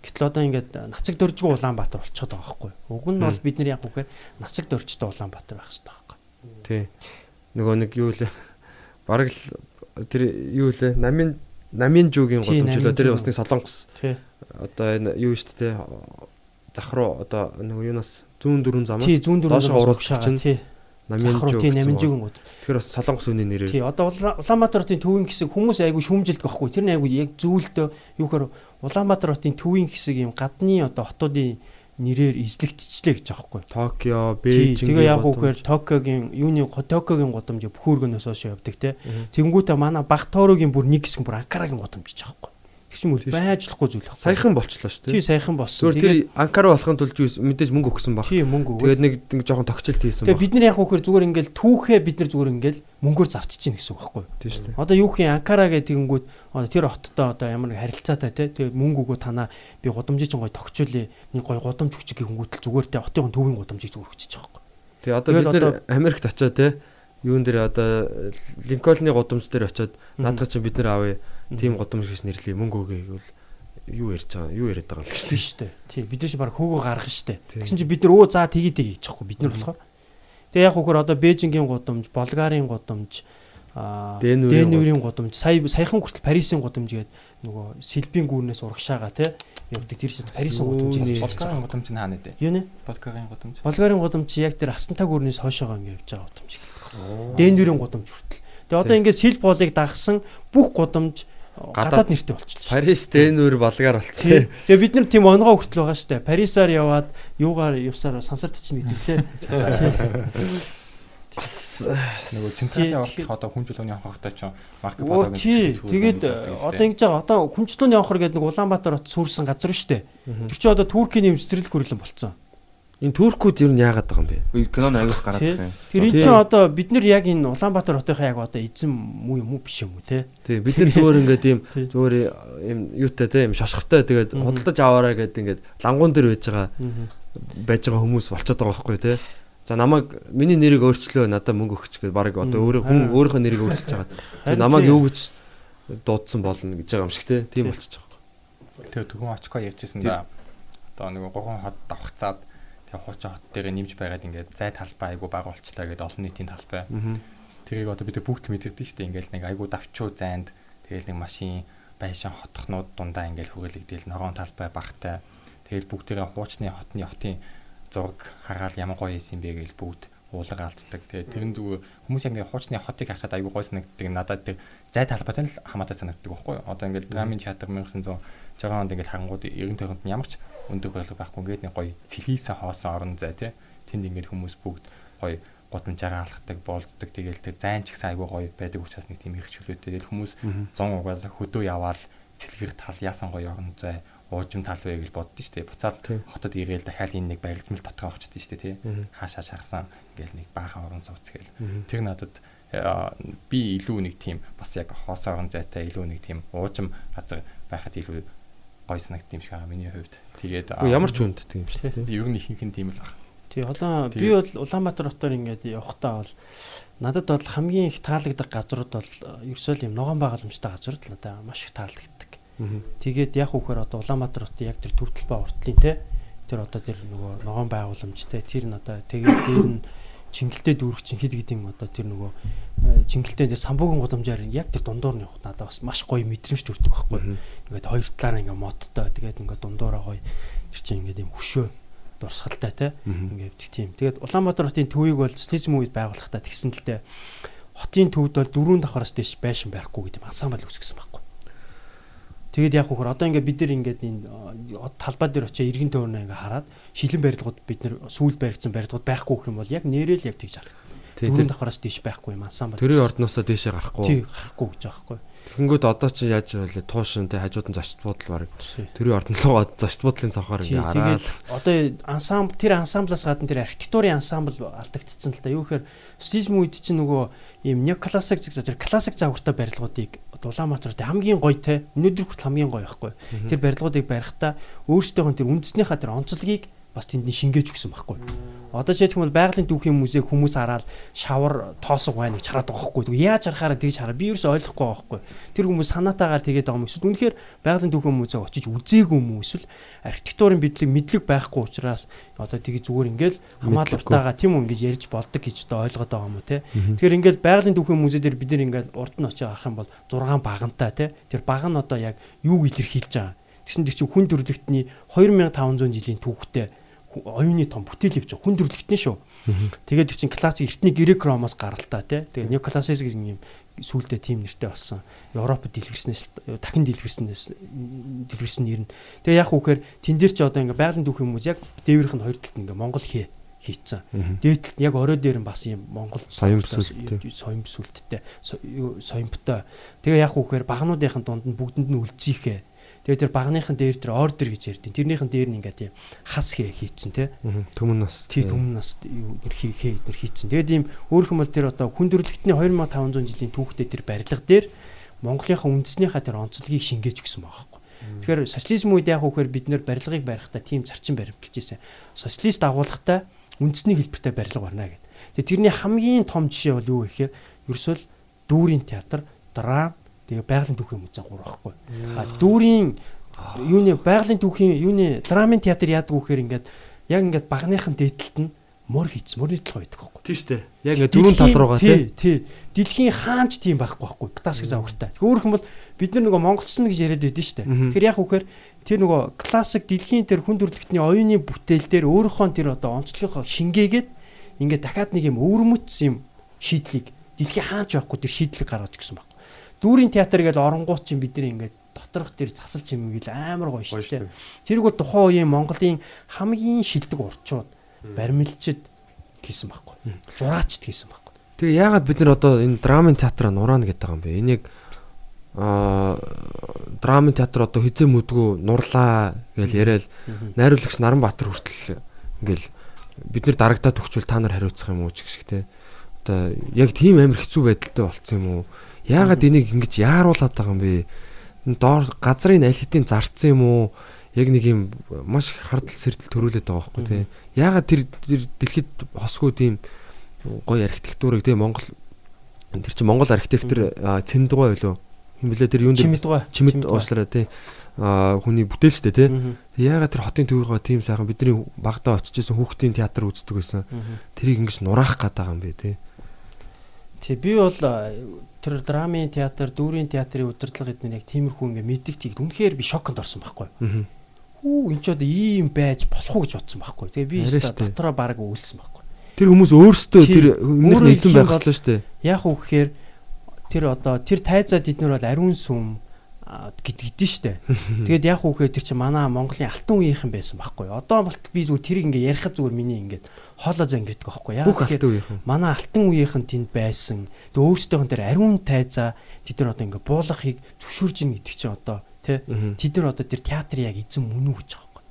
Гэтэл одоо ингээд нацаг дөржгүй Улаанбаатар болчиход байгаа байхгүй. Уг нь бол бид нар яг үхээр нацаг дөржтэй Улаанбаатар байх хэрэгтэй байхгүй. Тий. Нөгөө нэг юу лээ. Бараг л тэр юу лээ. Намын намын жүгийн годомжлоо тэр усны солонгос Тий. одоо энэ юу шүү дээ зах руу одоо нөгөө юунаас зүүн дөрүн замаас Тий зүүн дөрөв доошоо оруулах чинь тий. намын Захруу жүг тий гэсэн намын үг. жүгэн гот. Тэгэхээр бас солонгос үний нэрээр Тий одоо Улаан- Улаанбаатар хотын төвийн хэсэг хүмүүс айгүй шүүмжилдэг байхгүй. Тэр нь айгүй яг зүйлдөө юухаар Улаанбаатар хотын төвийн хэсэг юм гадны одоо хотуудын нэрээр эзлэгдчихлээ гэж байхгүй. Токио, Тий, Бээжинг Тэгээ яг үгээр Токиогийн юуны Токиогийн годомж бүхүүргөнөөс хойш явдаг те. Тэнгүүтээ манай баг тоорогийн бүр нэг хэсэг бүр Анкарагийн годомж гэж байгаа Тий, шүү. байжлахгүй зүйл байхгүй. саяхан болчлоо шүү тий дээ. саяхан болсон. Тэр анкара болохын тулд мэдээж мөнгө өгсөн баг. тий мөнгө өгөө. Тэгээд нэг нэг жоохон тогтчлт хийсэн баг. бид нар яг үхээр зүгээр ингээл түүхээ бид нар зүгээр ингээл мөнгөөр зарчиж чинь гэсэн үг байхгүй. Тийм шүү дээ. Одоо юу хин Анкара гэдэг тэгэнгүүт одоо тэр хоттой одоо ямар нэг харилцаатай те тэгээ мөнгө өгөө танаа би гудамжийн чинь гоё тогтчуулъя нэг гоё гудамж өгчих гингүүтэл зүгээр те хотын төвийн гудамжийг зүгээр өгчих байгаа байхгүй. Тэгээ одоо бид нэр Америкт очиод те юун дээр одоо Линкольны гудамж дээр очиод наадах чинь бид нар авъя тийм гудамж гэж нэрлэе мөнгө өгье гэвэл юу ярьж байгаа юу яриад байгаа юм Тийм шүү дээ. Тий бид нар чи баг хөөгөө гаргах шүү дээ. Тэгсэн чи бид нар өө заа тгий тгий гэж чадахгүй бид нар болохоор. Тэгээ яг үгээр одоо Бээжингийн гудамж, Болгарын гудамж, Дэнүрийн гудамж, сая саяхан хүртэл Парисын гудамж гээд нөгөө Сэлбийн гүүрнээс урагшаага те явдаг тэр чинь Парисын хийж Подкагийн байгаа. гудамж нь хаана дээ? Юу нэ? Подкагийн гудамж. Болгарын гудамж яг тэр Астантаа гүүрнээс хойшоогоо ингэ явж байгаа гудамж хэлдэг. Дэнүрийн гудамж хүртэл. Тэгээ одоо ингээд сэл боолыг дагсан бүх гудамж гадаад Гадаад- нэртэй болчихлоо. Парис Дэнүр Тий. тий. Тэгээ бид нар тийм онгоо хүртэл байгаа штэ. Парисаар яваад юугаар явсаар сансарт чинь гэдэг лээ. Нөгөө централын явах одоо хүн чөлөөний хогтой ч марк Оо тий. Тэгээд одоо ингэж байгаа. Одоо хүнчлөөний авахар гэдэг нэг Улаанбаатар хот сүрсэн газар штэ. Тэр чинь одоо Туркийн нэм цэцэрлэг хүрлэн болцсон. Энэ туркууд ер нь яагаад байгаа юм бэ? Кинон аяг гараад байгаа юм. Тэр энэ чинь одоо бид нар яг энэ Улаанбаатар хотынхаа яг одоо эзэн муу юм уу биш юм уу те. Тий бид нар зүгээр ингээд ийм зүгээр ийм юутай тий ийм шошготой тэгээд худалдаж аваарай гэдэг ингээд лангуун дээр байж байгаа байж байгаа хүмүүс болчиход байгаа байхгүй тий. За намайг миний нэрийг өөрчлөө надад мөнгө өгч гэдэг баг одоо өөрөө хүн өөрийнхөө нэрийг өөрчилж байгаа. Харин Тэгээ намайг юу гэж дуудсан болно гэж байгаа юм шиг тий. Тийм Тий. болчихж байгаа. Тэгээ түгэн очко ярьжсэн да. Одоо нөгөө гогон хот давхцаад тэгээ хуучин хот дээр нэмж байгаад ингээд зай талбай айгу бага болчлаа гэдэг олон нийтийн талбай. Тэрийг одоо бид бүгд мэдэрдэг шүү дээ. Ингээл нэг айгу давчуу зайд тэгээл нэг машин байшин хотхнууд дундаа ингээл хүрээлэгдээл ногоон талбай багтай. Тэгээл бүгдээрээ хуучны хотны хотын зураг хараал ямар гоё юм бэ гэж бүгд уулга алддаг. Тэгээ тэрэн зүгээр хүмүүс яг ингээ хуучны хотыг харахад айгу гоё санагддаг. Надад тэр зай талбайтай л хамаатай санагддаг байхгүй юу? Одоо ингээл драмын театр 1960 онд ингээл харангууд 90 тойронд нь ямар ч өндөр барилга байхгүй ингээд нэг гоё цэлхийсэн хоосон орон зай тий. Тэнд ингээд хүмүүс бүгд гоё гудамжаараа алхдаг, болддог. Тэгээл тэр зайн ч гэсэн айгүй гоё байдаг учраас нэг тийм их чөлөөтэй. Тэгэл хүмүүс 100 угаас хөдөө яваал цэлгэр тал яасан гоё орон зай уужим тал вэ гэж боддоо шүү дээ. Буцаад хотод ирээл дахиад энэ нэг барилдмал дотроо очдөө шүү дээ тий. Хаашаа шахсан ингээл нэг баахан орон сууц гээл. Тэр надад би илүү нэг тийм бас яг хоос орон зайтай илүү нэг тийм уужим газар байхад илүү гоё санагдсан юм шиг байгаа миний хувьд. Тэгээд Ямар ч үндтэй юм шиг тий. ер нь ихэнх нь тийм л баг. Тий одоо би бол Улаанбаатар хотоор ингээд явахдаа бол надад бол хамгийн их таалагддаг газрууд бол ерөөсөө юм ногоон байгууламжтай газрууд л надад маш их таалагддаг. Тэгээд яг үхээр одоо Улаанбаатар хотын яг тэр төвтөл ба уртлын те тэр одоо тэр нөгөө ногоон байгууламжтай тэр надад тэгээд дээр нь чингэлтэй дүүрэх чин хэд хэдийн одоо тэр нөгөө э, чингэлтэй тэр самбуугийн гудамжаар яг тэр дундуур нь явах надад бас маш гоё мэдрэмж төрдөг байхгүй. Ингээд хоёр талаараа ингээд модтой тэгээд ингээд дундуураа гоё тэр чинь ингээд юм хөшөө дурсгалтай те ингээд тийм. Тэгээд Улаанбаатар хотын төвийг бол социализм үед байгуулахдаа тэгсэн л дээ хотын төвд бол дөрвөн давхараас дэш байшин барихгүй гэдэг ансамбл үүсгэсэн байхгүй. Тэгээд яг хөхөр одоо ингээд бид нар ингээд энэ э, талбай дээр очиж иргэн тойрноо ингээд хараад шилэн барилгууд бид нар сүүл баригдсан барилгууд байхгүй гэх юм бол яг нэрэл яг тэгж харагдана. Тэр давхараас дэш байхгүй юм ансамбл. тэрийн ордноосоо дээшээ гарахгүй. тий гарахгүй гэж байгаа байхгүй. Тэгэнгүүт одоо чи яаж вэ? Туушин тий хажууд нь зочд баг. Тий. Тэрийн орднолоо зочд буудлын Тий, ингээ хараад одоо ансамбл тэр ансамблаас гадна тэр архитектурын ансамбл алдагдчихсан л да. Юу гэхээр социализм үед чинь нөгөө ийм неоклассик зэрэг тэр классик загвартай барилгуудыг Улаанбаатар тэ хамгийн гоё те өнөөдөр хүртэл хамгийн гоё байхгүй. Тэр барилгуудыг барихтаа өөрсдийнх нь тэр үндэснийхаа тэр онцлогийг бас тэнд нь шингээж өгсөн байхгүй. Одоо жишээ тэгвэл байгалийн дүүхийн музей хүмүүс хараад шавар тоосго байныг чараад байгаа байхгүй. Яаж харахаараа тэгж хараа. Би ерөөсөй ойлгохгүй байгаа байхгүй. Тэр хүмүүс санаатаагаар тэгээд байгаа юм эсвэл үнэхээр байгалийн дүүхийн музейг очиж үзээгүй юм эсвэл архитектурын бидлэг мэдлэг байхгүй учраас одоо тэгж зүгээр ингээл хамаалалтайгаа тийм үү ингэж ярьж болдог гэж одоо ойлгоод байгаа юм уу те. Тэгэхээр ингээл байгалийн дүүхийн музей дээр бид нэр ингээл урд нь очиж харах юм бол 6 багантай те. Тэр баг нь одоо яг юуг илэрхийлж байгаа. Тэгсэн дээр чи хүн төрлөختний 2500 жилийн түүхтэй оюуны том бүтээл явж байгаа хүн төрлөختний шүү. Тэгээд тэр чин классик эртний грек ромоос гаралтай тий. Тэгээд неоклассицизм гэсэн юм сүүлдээ тийм нэртэй болсон. Европод дэлгэрснээс дахин дэлгэрснээс дэлгэрсэн нэр нь. Тэгээ яг үхээр тэн дээр ч одоо ингээ байгалийн дүүх юм уу яг дээврийнх нь хоёр талд ингээ Монгол хээ хийцэн. Дээдлэлт яг орой дээр нь бас юм Монгол соён бүсүүлттэй соёнбтой. Тэгээ яг үхээр багнуудынхын дунд нь бүгдэнд нь үлзийхээ Тэгээ тэр багныхын дээр тэр ордер гэж ярьдیں۔ Тэрнийхэн дээр нь ингээд тийм хас хээ хийцэн тий. Түмэн нас. Тий түмэн нас юу хээ хээ тэр хийцэн. Тэгээд ийм өөрхөн бол тэр одоо хүндрэлтний 2500 жилийн түүхтэй тэр барилга дээр Монголынхаа үндэснийхаа тэр онцлогийг шингээж өгсөн байгаа. Тэгэхээр социализм үед яг үхээр бид нэр барилгыг барихтаа тийм зарчим баримталж ирсэн. Социалист агуулгатай үндэсний хэлбэртэй барилга барина гэдэг. Тэгээ тэрний хамгийн том жишээ бол юу гэхээр ерөөсөл дүүрийн театр, драм, Тэгээ байгалийн түүхийн музей гур байхгүй. А дүүрийн юуны байгалийн түүхийн юуны драмын театр яадаг вэхээр ингээд яг ингээд багныхын дээдлэлт нь мөр хийц мөрний толгой байдаг байхгүй. Тийм шүү дээ. Яг ингээд дөрөв тал руугаа тий. Тий. Дэлхийн хаанч тийм байхгүй байхгүй. Классик завхартай. Өөрөх юм бол бид нар нөгөө монголчсон гэж яриад байдсан шүү дээ. Тэр яг үхээр тэр нөгөө классик дэлхийн тэр хүн төрөлхтний оюуны бүтээл дээр өөрийнхөө тэр одоо онцлогоо шингээгээд ингээд дахиад нэг юм өвөрмөц юм шийдлийг дэлхийн хаанч байхгүй тэр шийдлийг гаргаж гисэн баг дүүрийн театр гэж оронгууд чинь бид нар ингээд доторх тэр засал чимээгэл амар гоё шүү дээ. Тэрг бол тухайн үеийн Монголын хамгийн шилдэг урчууд баримлчид хийсэн байхгүй. Зураачд хийсэн байхгүй. Тэгээ яагаад бид нар одоо энэ драмын театраа нураана гэдэг юм бэ? Энийг аа драмын театр одоо хизээ мүдгүү нурлаа гэж яриад найруулагч Наранбаатар хүртэл ингээл бид нар дарагдаад өгчвөл та нар хариуцах юм уу ч гэх шиг те. Одоо яг тийм амар хэцүү байдалтай болцсон юм уу? Яагаад энийг ингэж яаруулад байгаа юм бэ? Доор газрын аль хэдийн зарцсан юм уу? Яг нэг юм маш их хардл сэрдэл төрүүлээд байгаа байхгүй тий. Яагаад тэр дэлхийд хосгүй тийм гоё архитектурыг тий Монгол тэр чинь Монгол архитектор Цэндгой байлуу. Хин блэ тэр юунд чимэд уушлараа тий хүний бүтээл штэ тий. Яагаад тэр хотын төвийнхөө тийм сайхан бидний багтаа очижсэн хүүхдийн театр үздэг байсан. Тэрийг ингэж нураах гээд байгаа юм бэ тий. Тий би бол тэр драмын театр, дүүрийн театрын удирдлага эдгээр яг тиймэрхүү ингээ мэддэгт их үнэхээр би шоконд орсон байхгүй. Хүү энэ ч одоо ийм байж болох уу гэж бодсон байхгүй. Тэгээ би дотроо баг үйлсэн байхгүй. Тэр хүмүүс өөрсдөө тэр өмнөх нэгэн байх хэрэгтэй шүү дээ. Яг уу гэхээр тэр одоо тэр тайзаад эднэр бол ариун сүм гэдгийдэн штэ. Тэгээд яг үхээр тэр чи манай Монголын алтан үеийнхэн байсан байхгүй. Одоо болт би зүгээр тэрийг ингээ ярихад зүгээр миний ингээд хоолоо зан гэдэг байхгүй. Яг тэгэхээр манай алтан үеийнхэн тэнд байсан. Тэгээд өөрсдийнх нь тэр ариун тайзаа тэд нар одоо ингээ буулгахыг зөвшөөрж ийн гэдэг чинь одоо тий тэд нар одоо тэр театрын яг эзэн мөн үү гэж байгаа байхгүй.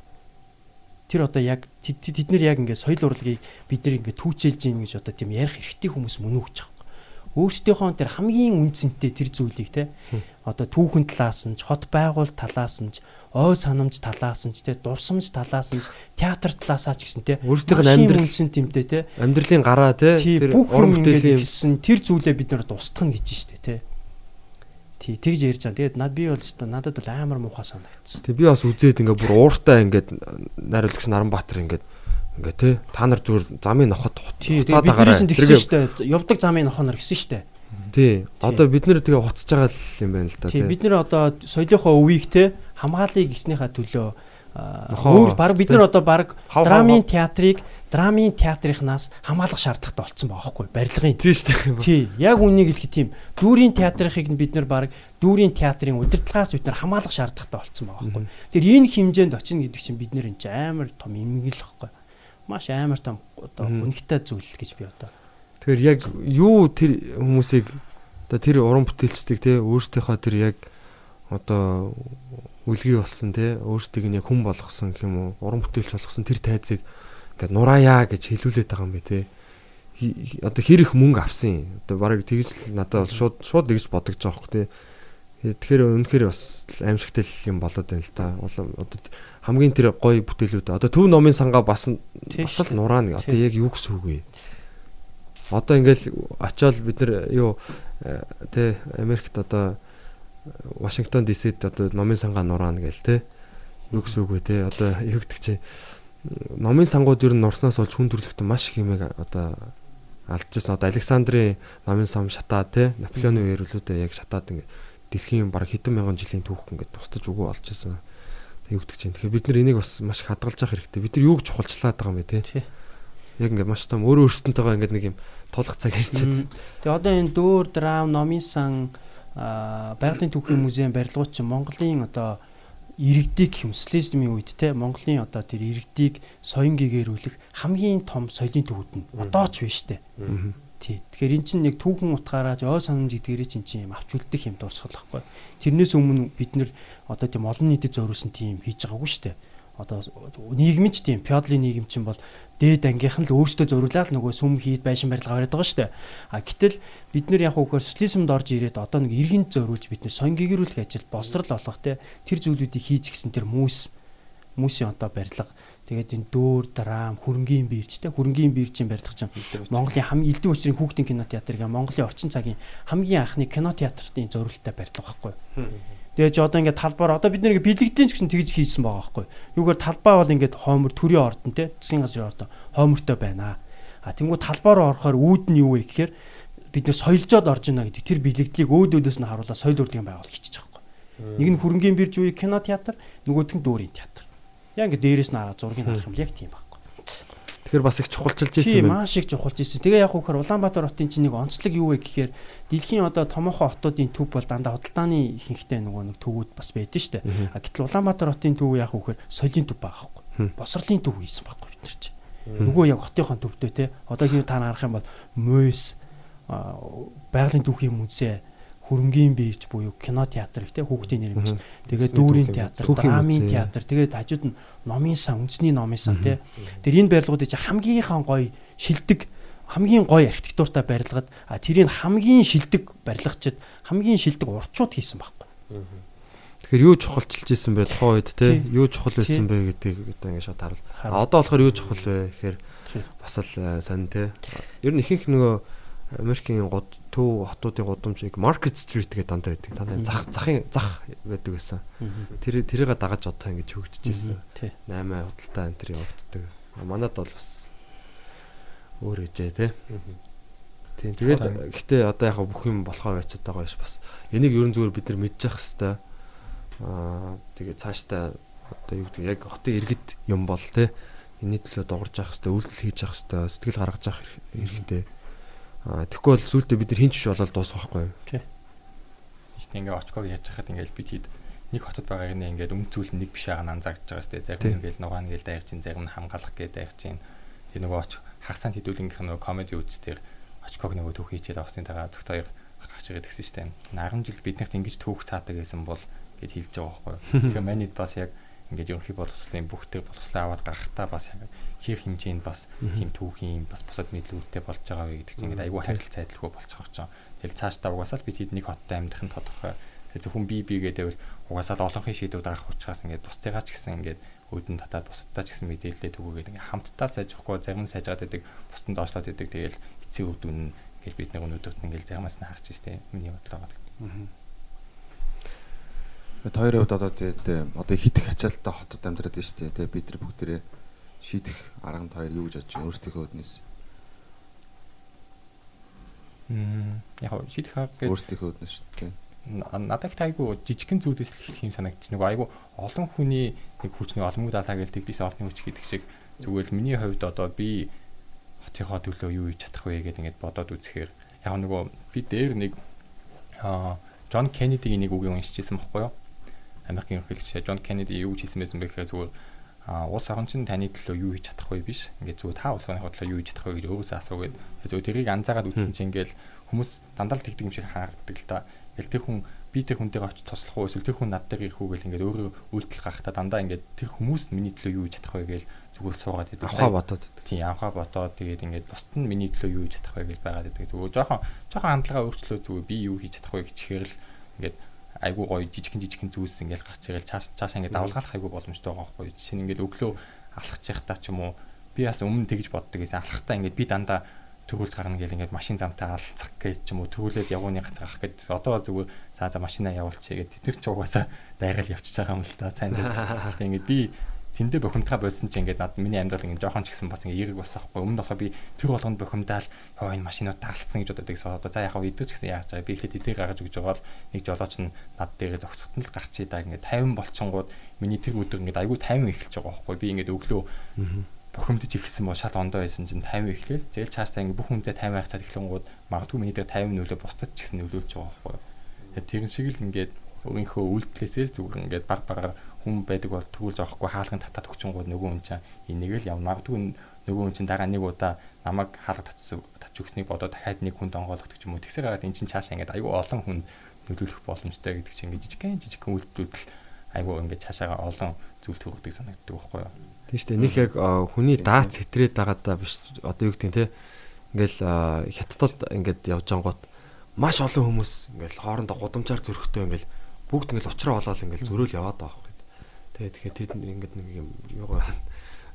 Тэр одоо яг тэд нар яг ингээ соёл урлагийг бид нар ингээ түүчээлж ийн гэж одоо тийм ярих эрхтэй хүмүүс мөн үү гэж байгаа өөрсдийнхөө тэр хамгийн үнцэнтэй тэр зүйлийг те одоо түүхэн талаас нь хот байгуул талаас нь ой санамж талаас нь ч те дурсамж талаас нь ч театр талаасаа ч гэсэн те өөрсдийнх нь амьдрал үнцэн тэмтэй те амьдралын гараа те тэр уран бүтээлийн хэлсэн тэр зүйлээ бид нар устгах нь гэж штэ те Тий, тэгж ярьж байгаа. Тэгээд над би бол өстой надад бол амар муухай санагдсан. Тэг би бас үзээд ингээ бүр ууртай ингээд найруулагч Наранбаатар ингээд Ингээ тий та нар зүгээр замын нохот хуцаад байгаарай. Тэргээ. Явдаг замын нохонор гэсэн шүү дээ. Тий. Одоо бид нэр тэгээ хуцаж байгаа юм байна л да тий. Бид нэр одоо соёлынхоо өвийг те хамгаалыг гиснийхаа төлөө өөр баг бид нар одоо баг драмын театрыг драмын театрынхнаас хамгаалах шаардлагатай болцсон байгаа байхгүй барилгын. Тий шүү дээ. Тий яг үнийг хэлэхэд тийм дүүрийн театрынхыг бид нар баг дүүрийн театрын удирдлагаас бид нар хамгаалах шаардлагатай болцсон байгаа байхгүй тэр энэ хэмжээнд очино гэдэг чинь бид нар энэ амар том эмгэл байхгүй маш амар том одоо үнэхтэй зүйл гэж би одоо. Тэгэхээр яг юу тэр хүмүүсийг одоо тэр уран бүтээлчдийг те өөрсдийнхөө тэр яг одоо үлгий болсон те өөрсдийг нь яг хүн болгосон гэх юм уу уран бүтээлч болгосон тэр тайзыг ингээд нураая гэж хэлүүлээд байгаа юм бэ те. Одоо хэр их мөнгө авсан одоо барыг тэгж надад бол шууд шууд тэгж бодогдож байгаа хөх те. Тэгэхээр үнэхээр бас аимшигтай юм болоод байна л. Улам одоо хамгийн тэр гоё бүтээлүүд одоо төв номын сангаа бас бас л нураа нэг одоо яг юу гэсэн үг вэ? Одоо ингээл очиод бид нар юу тэ Америкт одоо Вашингтон ДС-д одоо номын сангаа нураана гээл те. Юу гэсэн үг вэ те? Одоо юу гэдэг чи номын сангууд ер нь нурснаас болж хүн төрлөختөн маш их юмэг одоо алдчихсан. Одоо Александрийн номын сам шатаад те. Наполеоны үеэр үлүүдээ яг шатаад ингээд дэлхийн баг хэдэн мянган жилийн түүх ингээд тусдаж өгөө исэн. Тэг югдөг чинь. Тэгэхээр бид нар энийг бас маш хадгалж явах хэрэгтэй. Бид нар юуг чухалчлаад байгаа юм бэ те? Яг ингээд маш том өөрөө өөрсөнтэйгээ ингээд нэг юм тулах цаг ярьчихэд. Тэгээ одоо энэ дөөр драм номын сан байгалийн түүхийн музейн барилгууд чинь Монголын одоо иргэдийг социализмын үед те Монголын одоо тэр иргэдийг соён гэгэрүүлэх хамгийн том соёлын төвүүд нь одоо ч биш те. Тий. Тэгэхээр эн чинь нэг түүхэн утгаараа ой санамж гэдгээрээ чинь чинь юм авч үлдэх юм дуусгал байхгүй. Тэрнээс өмнө бид нэр одоо тийм олон нийтэд зориулсан тийм хийж байгаагүй шүү дээ. Одоо нийгэм ч тийм феодалын нийгэм чинь бол дээд ангийнхан л өөрсдөө зориулаад нөгөө сүм хийд байшин барилга бариад байгаа шүү дээ. А гэтэл бид нэр яг үгээр социализмд орж ирээд одоо нэг иргэнд зориулж бид нэр соён гэгэрүүлэх ажил боловсрал болгох те тэр зүйлүүдийг хийж гисэн тэр mūс хүмүүсийн одоо барилга Тэгээд энэ дүүр, драм, хөрөнгийн биерчтэй хөрөнгийн биерчийн барилга чинь Монголын хамгийн элдв учрын хүүхдийн кинотеатрыг Монголын орчин цагийн хамгийн анхны кинотеатрын зориулалттай барилга байхгүй. Тэгээд ч одоо ингээд талбаар одоо бид нэг бэлэгдэн ч гэсэн тэгж хийсэн байгаа байхгүй. Юугаар талбай бол ингээд хоомор төрийн ордон те засгийн газрын ордон хоомортой байна. А тэнгуү талбаар орохоор үүд нь юу вэ гэхээр бид нэр соёлжоод орж ийна гэдэг тэр бэлэгдлийг өөдөөдөөс нь харуулаад соёл урлагийн байгуул хийчих жоохгүй. Нэг нь хөрөнгийн бирж үе кинотеатр, нөгөөх нь дүүрийн театр. Яг ингээд дээрээс нь хараад зургийг харах юм яг тийм байхгүй. Тэгэхээр бас их чухалчилж ирсэн Тийм маш их чухалж ирсэн. Тэгээ яг хөөхөр Улаанбаатар хотын чинь нэг онцлог юу вэ гэхээр дэлхийн одоо томоохон хотуудын төв бол дандаа худалдааны ихэнхтэй нөгөө нэг төвүүд бас байдаг шүү дээ. А гэтэл Улаанбаатар хотын төв яг хөөхөр соёлын төв байхгүй. Босрлын төв хийсэн байхгүй бид нар чинь. Нөгөө яг хотынхон төвдөө те. Одоогийн та нарах юм бол Мойс байгалийн түүхийн музей хөрөнгийн биеч буюу кино театр гэх те хүүхдийн нэрмж. Тэгээд дүүрийн театр, драмын театр, тэгээд хажууд нь номын сан, үндэсний номын сан те. Тэр энэ барилгуудыг хамгийн гоё шилдэг хамгийн гоё архитектуртай барилгад а тэрийг хамгийн шилдэг барилгачид хамгийн шилдэг урчууд хийсэн байхгүй. Тэгэхээр юу чухалчилж исэн бэ? Тухайн үед те юу чухал байсан бэ гэдгийг одоо ингэ шууд харуул. А одоо болохоор юу чухал вэ гэхээр бас л сонь те. Ер нь ихэнх нөгөө Америкийн год төв хотуудын гудамжийг Market Street гэдэг дандаа байдаг. Дандаа зах захын зах байдаг гэсэн. Тэр тэрийг дагаж одоо ингэж хөгжиж ирсэн. 8 худалдаа энэ төр явагддаг. Манад бол бас өөр ээжээ те. Тийм тэгээд гэхдээ одоо яг бүх юм болохоо байцаад байгаа биш бас. Энийг ерөн зүгээр бид нар мэдчих хэвээр. Аа тэгээд цаашдаа одоо юу гэдэг яг хотын иргэд юм бол те. Энийний төлөө дуурж явах хэвээр, үйлдэл хийж явах хэвээр, сэтгэл гаргаж явах хэрэгтэй. Mm -hmm тэгэхгүй бол сүултээ бид нар хинч биш болоод дуусгахгүй юу? Тий. Işte ингээ очког яаж хахад ингээл бид хэд нэг хотод байгааг нь ингээд өмцүүл нэг биш байгаа нь анзаарч байгаа сте зарим ингээл нугаан гээл дайрч ин зарим нь хамгаалах гээ дайрч ин тэр нөгөө оч хагасаанд хідүүлгийнх нөгөө комеди үзтэр очког нөгөө түүх хийчээд авсны тагаа зөвхт хоёр гарч ирээд гисэн штэ 10 жил биднэрт ингэж түүх цаадаг гэсэн бол гэд хэлж байгаа байхгүй. Тэгэхээр манид бас яг ингээд ерөнхий боловсролын бүх төр боловсролоо аваад гарахтаа бас яг хийх хэмжээнд бас тийм түүхийн бас босод мэдлүүдтэй болж байгаа вэ гэдэг чинь ингээд айгүй харилцаа адилгүй болж байгаа ч. Тэгэл цаашдаа угаасаа л бид хэд нэг хоттой амьдрах нь тодорхой. Тэгээ зөвхөн би би гэдэг угаасаа л олонхын шийдвэр гаргах учраас ингээд бусдыгаа ч гэсэн ингээд өөдөн татаад бусдаа ч гэсэн мэдээлэлээ түгөөгээд ингээд хамтдаа сайж авахгүй зарим нь сайжгаад байдаг бусдад доошлоод байдаг тэгэл эцсийн үр дүн гэж бид нэг өнөөдөрт ингээд заримаас нь харж штэ миний бодлоо. Аа. Хоёрын хувьд одоо тэгээд одоо хитэх ачаалттай хотод амьдраад байна дээ. Тэгээд бид нар бүгдээрээ шийдэх арганд хоёр юу гэж бодож байна өөрсдийнхөө өднөөс. Мм яг шийдэх арга гэж өөрсдийнхөө өднөөс шүү дээ. Надад их айгу жижигхэн зүйлээс л их юм санагдчих. Нэг айгу олон хүний нэг хүчний олонгүй далаа гэж тэгдээс олонний хүч гэдэг шиг зүгээр л миний хувьд одоо би хотынхоо төлөө юу хийж чадах вэ гэдэг ингээд бодоод үзэхээр яг нөгөө би дээр нэг аа Джон Кеннедигийн нэг үгийг уншижсэн байхгүй юу? Америкийн ерөнхийлөгч Джон Кеннеди юу хийсэн байсан бэ гэхээр зүгээр улс орон чинь таны төлөө юу хийж чадах вэ биш ингээд зүгээр та улс орныхоо төлөө юу хийж чадах вэ гэж өөрөөсөө асуугээд зөв тэрийг анзаагаад үзсэн чинь ингээд хүмүүс дандаа л тэгдэг юм шиг харагддаг л та ингээл тэр хүн би тэр хүнтэйгээ очиж туслах уу эсвэл тэр хүн над дээр ирэх үү гэл ингээд өөрөө үйлдэл гарахтаа дандаа ингээд тэр хүмүүс миний төлөө юу хийж чадах вэ гээл зүгээр суугаад байдаг. Авхаа бодоод. Тийм авхаа бодоод тэгээд ингээд бусд нь миний төлөө юу хийж чадах вэ гэж байгаад байдаг. Зүгээр жоохон жоохон хандлага өөрчлөө зүгээр би юу хийж чадах вэ гэчихээр л ингээд айгүй гоё жижигхэн жижигхэн зүйлс ингээл гарч ирэл цааш цаашаа ингээд давлгаалах айгүй боломжтой байгаа байхгүй. Жишээ нь ингээд өглөө алхаж явахдаа ч юм уу би бас өмнө тэгж боддог гэсэн алхахтаа ингээд би дандаа төрүүлж гарна гэл ингээд машин замтаа алцах гэж ч юм уу төрүүлээд явууны гацгаах гэж одоо зүгээр за за машинаа явуулчихъя гэд тэтгэр ч угаасаа дайгаал явчихж байгаа юм л та сайн. Гэхдээ ингээд би тэндээ бохимдгаа болсон чинь ингээд над миний амьдрал ингээд жоохон ч гэсэн бас ингээд эерэг болсон аахгүй. Өмнө болохоор би тэр болгонд бохимдаал ёо энэ машинууд таалцсан гэж боддог. Гэсэн одоо за яг идэж гэсэн яаж байгаа би ихэд эдийг гаргаж өгч байгаа л нэг жолооч нь над дээрээ зогсохтон л гарчий да ингээд 50 болчингууд миний тэр өдөр ингээд айгүй 50 эхэлж байгаа байхгүй би ингээд өглөө бохимдож эхэлсэн бол шал ондоо байсан чинь 50 эхлэв зээл чаастаа ингээд бүх хүнтэй 50 байх цаад эхлэнгууд магадгүй миний дээр 50 нөлөө бусдад ч гэсэн нөлөөлж байгаа байхгүй тэрэн шиг л ингээд өөрийнхөө үйлдэлээсээ л зүгээр ингээд баг багаар хүн байдаг бол тэгвэл зоохгүй хаалган татаад өгчөнгүүд нөгөө хүн чинь энийг л явна. Магадгүй нөгөө хүн чинь дараа нэг удаа намайг хаалга татчих өгснийг бодоод дахиад нэг хүнд онгойлгох юм уу. Тэгсээр гараад эн чинь цаашаа ингээд аюу олон хүн нөлөөлөх боломжтой гэдэг чинь ингээд жижигхэн жижигхэн үйлдэлүүд аюу ингээд цаашаа олон зүйл төрөгдөг санагддаг байхгүй юу. Тийм шүү дээ. Них яг хүний даац хэтрээд байгаадаа биш одоо юу гэдэг те ингээл хятадд ингээд явж ангууд маш олон хүмүүс ингээл хоорондоо гудамжаар зөрөхтэй ингээл бүгд ингээл уучраа болоод ингээл зөрөөл яваад байгаа Тэгээ тэгэхээр тэд ингээд нэг юм юугаа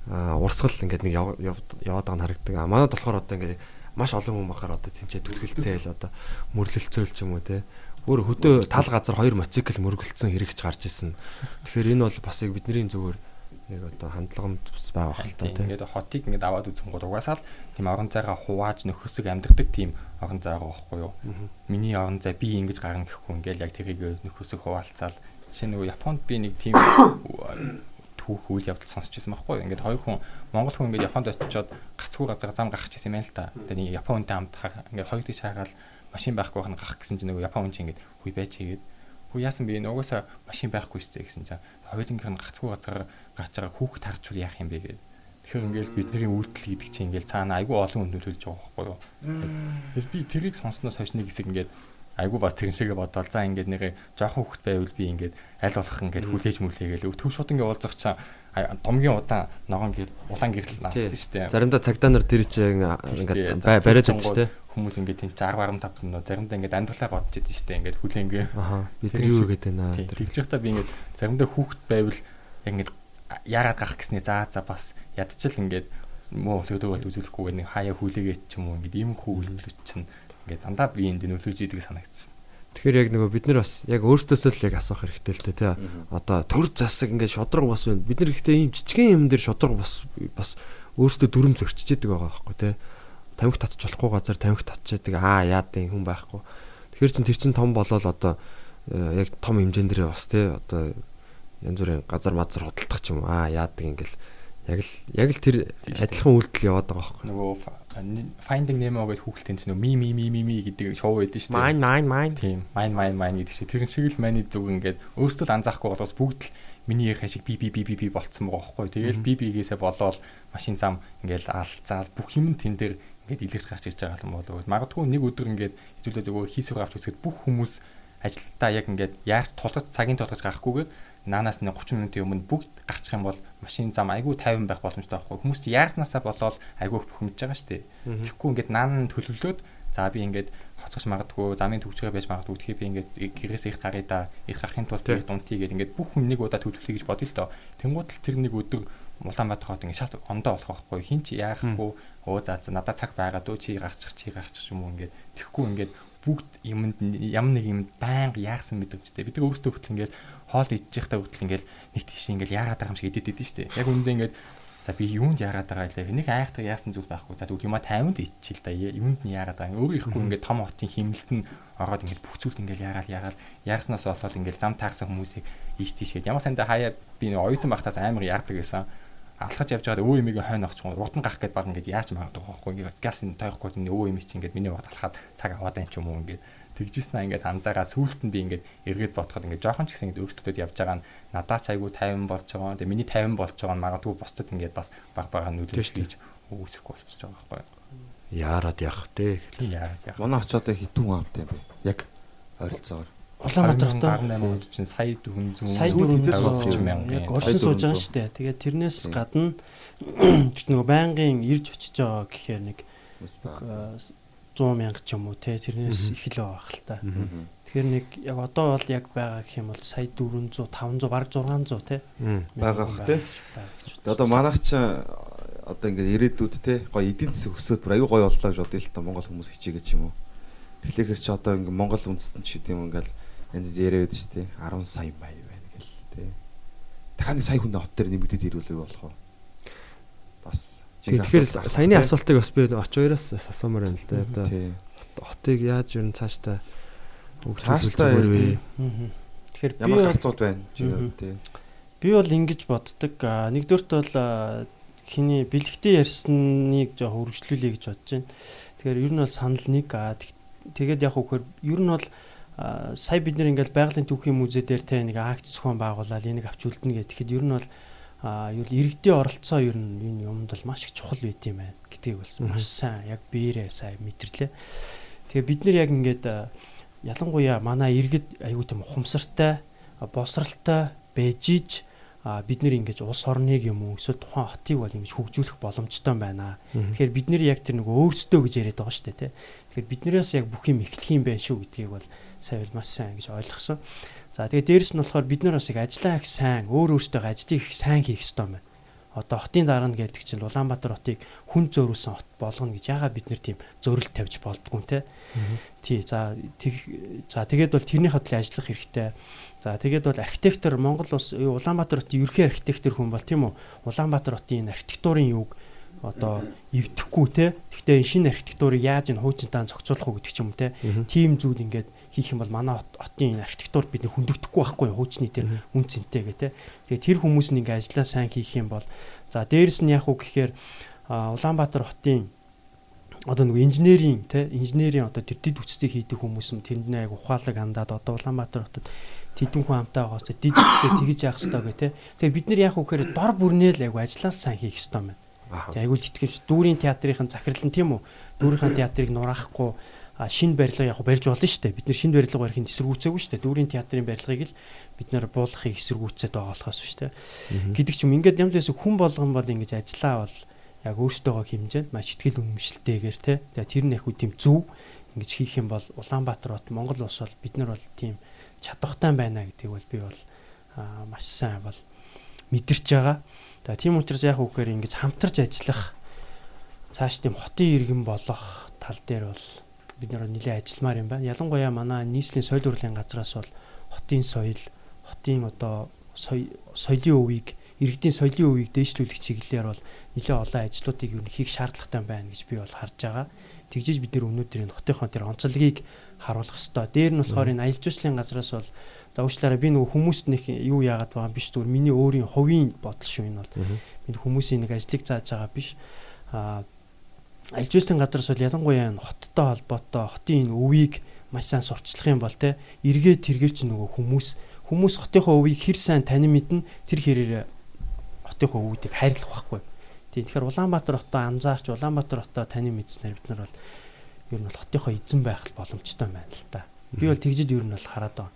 аа урсгал ингээд нэг яваад байгаа нь харагддаг. А манайд болохоор одоо ингээд маш олон хүн бахаар одоо тэнцээ түлгэлцээл одоо мөрлөлцөөл ч юм уу те. Өөр хөдөө тал газар хоёр мотоцикл мөргөлдсөн хэрэгч гарч исэн. Тэгэхээр энэ бол бас яг бидний зүгээр яг одоо хандлаганд бас байгаа хэл та тийм. Ингээд хотыг ингээд аваад үзэн гол угаасаа л тийм орон зайгаа хувааж нөхөсөг амьддаг тийм орон зай байгаа байхгүй юу. Миний орон зай би ингэж гарна гэхгүй ингээд яг тэрийг нөхөсөг хуваалцаал Жишээ нөгөө Японд би нэг тийм түүх үйл явдал сонсч байсан байхгүй. Ингээд хоёр хүн Монгол хүн ингээд Японд очиод гацгүй газар зам гарах гэсэн юм байна л та. Тэгээ нэг Япон хүнтэй хамт ингээд хоёр дэш хаагаал машин байхгүй хань гарах гэсэн чинь нөгөө Япон хүн чинь ингээд хүй байж хийгээд хүү яасан би нөгөөсөө машин байхгүй шүү дээ гэсэн чинь хоёулынх нь гацгүй газар гарч байгаа хүүхд тарчвал яах юм бэ гэдэг. Тэгэхээр ингээл бидний үйлдэл гэдэг чинь ингээл цаана айгүй олон хүн нөлөөлж байгаа байхгүй юу. Тэгэхээр би тэрийг сонсноос хойш нэг хэсэг ингээд айгу бас тэгэн шигээ бодоол за ингээд нэрээ жоохон хөвгт байвал би ингээд аль болох ингээд хүлээж мүлээгээл төв шууд ингээд уулзах чаа домгийн удаан ногоон гэр улаан гэрэл наасдаг шүү дээ. Заримдаа цагдаа нар тэр чинь ингээд бай бариад байдаг шүү дээ. Хүмүүс ингээд тийм 60 гарам тавд нөө заримдаа ингээд амьдралаа бодож идэв шүү дээ. Ингээд хүлээнгээ. Аа бид юу гэдэг байна. Тэгж явахдаа би ингээд заримдаа хүүхэд байвал ингээд яагаад гарах гэснээ за за бас ядчил ингээд муу хөдөө бол үзүүлэхгүй нэг хаяа хүлээгээд ч юм уу ингээд ийм хүү үйлдэлүүд чинь Ингээд дандаа би энд нөлөөж идэг санагдсан. Тэгэхээр яг нөгөө бид нар бас яг өөртөөсөө л яг асуух хэрэгтэй л тий. Одоо төр засаг ингээд шодрог бас байна. Бид нар ихтэй ийм жижигхэн юм дээр шодрог бас бас өөртөө дүрм зөрчиж идэг байгаа байхгүй тий. Тамхи татчих болохгүй газар тамхи татчихдаг аа яадын хүн байхгүй. Тэгэхээр чин тэр чин том болол одоо яг том хэмжээнд дээрээ бас тий одоо янз бүрийн газар мазар худалдах ч юм аа яадаг ингээл яг л яг л тэр адилхан үйлдэл яваад байгаа байхгүй. Нөгөө Finding Nemo гэдэг хүүхэлтийн чинь ми ми ми ми ми гэдэг шоу байдаг шүү дээ. Mine mine mine. Тийм. Mine mine mine гэдэг чинь тэрэн шиг л маний зүг ингээд өөрсдөө л анзаахгүй болоос бүгд л миний яхаа шиг би би би би би болцсон байгаа байхгүй. Тэгээл би бигээсээ болоод машин зам ингээд алцаал бүх юм тэн дээр ингээд илэрч гарч ирж байгаа юм болов. Магадгүй нэг өдөр ингээд хэвлээ зөвөө хийсвэр авч үзэхэд бүх хүмүүс ажилдаа яг ингээд яаж тулгаж цагийн тулгаж гарахгүйгээр наанаас нь 30 минутын өмнө бүгд гарчих юм бол машин зам айгүй 50 байх боломжтой байхгүй. Хүмүүс чи яаснасаа болоод айгүй бухимдж байгаа шүү дээ. Тэгэхгүй ингээд наан төлөвлөөд за би ингээд хоцгож магадгүй замын төвчгөө байж магадгүй тэгэхээр би ингээд гэрээс их гарыг да. Их гарахын тулд би дунтий гэдэг ингээд бүх хүн нэг удаа төлөвлөе гэж бодъё л доо. Тэнгууд л тэр нэг өдөр Улаанбаатар хот ингээд шал ондоо болох байхгүй. Хин чи яахгүй? Өө за за надад цаг байгаа дөө чи гарчих чи гарчих юм уу ингээд. Тэгэхгүй ингээд бүгд юмд ямар нэг юмд байнга яагсан мэдрэмжтэй бид өөрсдөө хөтл ингээд хоол идчих та хүртэл ингээл нэг тийш ингээл яагаад байгаа юм шиг идэд идэв штэ. Яг үндэ ингээд за би юунд яагаад байгаа лээ. Нэг айхтар яасан зүйл байхгүй. За тэгвэл юма 50-д иччихэл да. Юунд нь яагаад байгаа. Өөрөө ихгүй ингээд том хотын химэлт нь ороод ингээд бүх зүйлд ингээл яагаад яагаад яаснаас болоод ингээл зам таагсан хүмүүсийг ийш тийшгээд ямар сандаа хаяа би оюутан байхдаас амар яадаг гэсэн алхаж явж байгаад өө эмигийн хойно очих юм урд нь гарах гээд баг ингээд яаж магадгүй байхгүй ингээд газ нь тойхгүй энэ өө эми чи ингээд миний бод алхаад цаг аваад юм ч юм уу ингээд тэгжсэн ингээд анзаараа сүулт нь би ингээд эргээд ботход ингээд жоохон ч гэсэн ингээд өөрсдөд явж байгаа нь надад ч айгүй 50 болж байгаа. Тэгээ миний 50 болж байгаа нь магадгүй бусдад ингээд бас баг бага нөлөөлж хийж үүсэхгүй болчихж байгаа байхгүй? Яарад явах те. Яарад явах. Манай очоод хитүүн амт юм бэ? Яг ойролцоогоор. Улаанбаатарт 18 онд чинь сая 400 сая 400 мянга яг оршин сууж байгаа шүү дээ. Тэгээ тэрнээс гадна нөгөө байнгын ирж очиж байгаа гэхээр нэг 100 мянга ч юм уу те тэрнээс их л байх л та. Тэгэхээр нэг яг одоо бол яг байгаа гэх юм бол сая 400 500 бараг 600 тий. байгаа бах тий. Одоо манайх ч одоо ингээд ирээдүйд тий гоё эдийн засаг өсөөд бүр аюу гоё боллоо гэж бодъё л та Монгол хүмүүс хичээгээд ч юм уу. Тэгэхээр чи одоо ингээд Монгол үндэстэн ч гэдэм ингээл янз янз яриад шүү тий 10 сая мая байна гэл тий. Дахиад нэг сая хүн хот дээр нэмэгдээд ирүүлэх болох уу? Бас Тэгэхээр саяны асуултыг бас би очоёроос асуумаар байна л да. Одоо хотыг яаж юу цаашдаа цаашдаа вэ? Тэгэхээр би ямар харцууд байна чи тий. Би бол ингэж боддог. Нэгдүгürt бол хиний бэлгтээ ярьсныг жоо хөргөжлүүлэе гэж бодож байна. Тэгэхээр ер нь бол санал нэг тэгээд яг үхээр ер нь бол сая бид нэр ингээл байгалийн түүхийн музей дээр те нэг акт зохион байгуулаад энийг авч үлдэнэ гэхэд ер нь бол юу иргэдийн оролцоо ер нь энэ юмд бол маш их чухал байт юм байна гэдгийг болсон маш сайн яг биерээ сайн мэдэрлээ. Тэгээ бид нэр яг ингээд ялангуяа манай иргэд аюу тийм ухамсартай босралтай байж иж бид нэр ингэж улс орныг юм уу эсвэл тухайн хотыг бол ингэж хөгжүүлэх боломжтой байна. Тэгэхээр бид нэр яг тэр нэг өөрсдөө гэж яриад байгаа шүү дээ тий. Тэгэхээр биднээс яг бүх юм эхлэх юм байна шүү гэдгийг бол сайн маш сайн ингэж ойлгосон. За тэгээ дээрэс нь болохоор бид нар бас яг ажиллаа их сайн өөр өөртөө ажлыг их сайн хийх ёстой байна. Одоо хотын дарга гэдэг чинь Улаанбаатар хотыг хүн зөөрүүлсэн хот болгоно гэж яагаад бид нэр тийм зөрил тавьж болдгоо те. Тий. За тэг за тэгээд бол тэрний хотлын ажиллах хэрэгтэй. За тэгээд бол архитектор Монгол улс Улаанбаатар хотын ерхий архитектор хүн бол тийм үү? Улаанбаатар хотын энэ архитектурын юг одоо эвдэхгүй те. Гэхдээ энэ шинэ архитектурыг яаж энэ хуучинтаа зохицуулах уу гэдэг ч юм те. Тим зүйл ингээд хийх юм бол манай хотын архитектур бид хүндэгдэхгүй байхгүй хуучны тэр үн цэнтэй гэ тэ. Тэгээ тэр хүмүүс ингээ ажиллаа сайн хийх юм бол за дээрэс нь яг уу гэхээр Улаанбаатар хотын одоо нэг инженерийн те инженерийн одоо тэр дид үцсийг хийдэг хүмүүс нь тэнд нэг ухаалаг хандаад одоо Улаанбаатар хотод тэдэн хүн хамтаа байгаас дид үцсээ тэгж яах хэрэгтэй гэ те. Тэгээ бид нар яг уу гэхээр дор бүрнээл айгу ажиллаа сайн хийх хэрэгтэй байна. Тэгээ айгу л итгэвч дүүрийн театрын захирал нь тийм үү? Дүүрийн театрыг нураахгүй шинэ барилга яг барьж болно шүү дээ. Бид нэр шинэ барилга барихын эсэргүүцээгүй шүү дээ. Дүүрийн театрын барилгыг л бид нэр буулгахыг эсэргүүцээд байгаа болохоос шүү дээ. Гэдэг ч юм ингээд ямлээс хүн болгон бол ингэж ажиллаа бол яг өөртөөгөө хэмжээнд маш ихтгэл үнэмшилтэйгээр те. Тэгээ тэр нь яг үгүй тийм зөв ингэж хийх юм бол Улаанбаатар бот Монгол улс бол бид нар бол тийм чадвартай байна гэдгийг бол би бол маш сайн бол мэдэрч байгаа. Тэгээ тийм учраас яг үгээр ингэж хамтарч ажиллах цааш тийм хотын иргэн болох тал дээр бол бид нэр нэлээд ажилламаар юм байна. Ялангуяа манай нийслэлийн соёл урлагийн газраас бол хотын соёл, хотын одоо соёлын өвийг, иргэдийн соёлын өвийг дээшлүүлэх чиглэлээр бол нэлээд олон ажлуудыг юу хийх шаардлагатай байна гэж би бол харж байгаа. Тэгжиж бид нэр өнөөдөр энэ хотынхон тэр онцлогийг харуулах хэвээр. Дээр нь болохоор энэ аялал жуулчлалын газраас бол за уучлаарай би нөгөө хүмүүст нэг юу яагаад байгаа биш зүгээр миний өөрийн хувийн бодол шүү энэ бол. Би хүмүүсийн нэг ажлыг зааж байгаа биш. Аа альжуулсан газраас бол ялангуяа энэ хоттой холбоотой хотын энэ өвийг маш сайн сурчлах юм бол те эргээ тэргэр чи нөгөө хүмүүс хүмүүс хотынхоо өвийг хэр сайн танин мэднэ тэр хэрээр хотынхоо өвүүдийг хайрлах байхгүй. Тийм тэгэхээр Улаанбаатар хотоо анзаарч Улаанбаатар хотоо танин мэдснээр бид нар бол ер нь бол хотынхоо эзэн байх боломжтой байна л та. Би бол тэгжид ер нь бол хараад байна.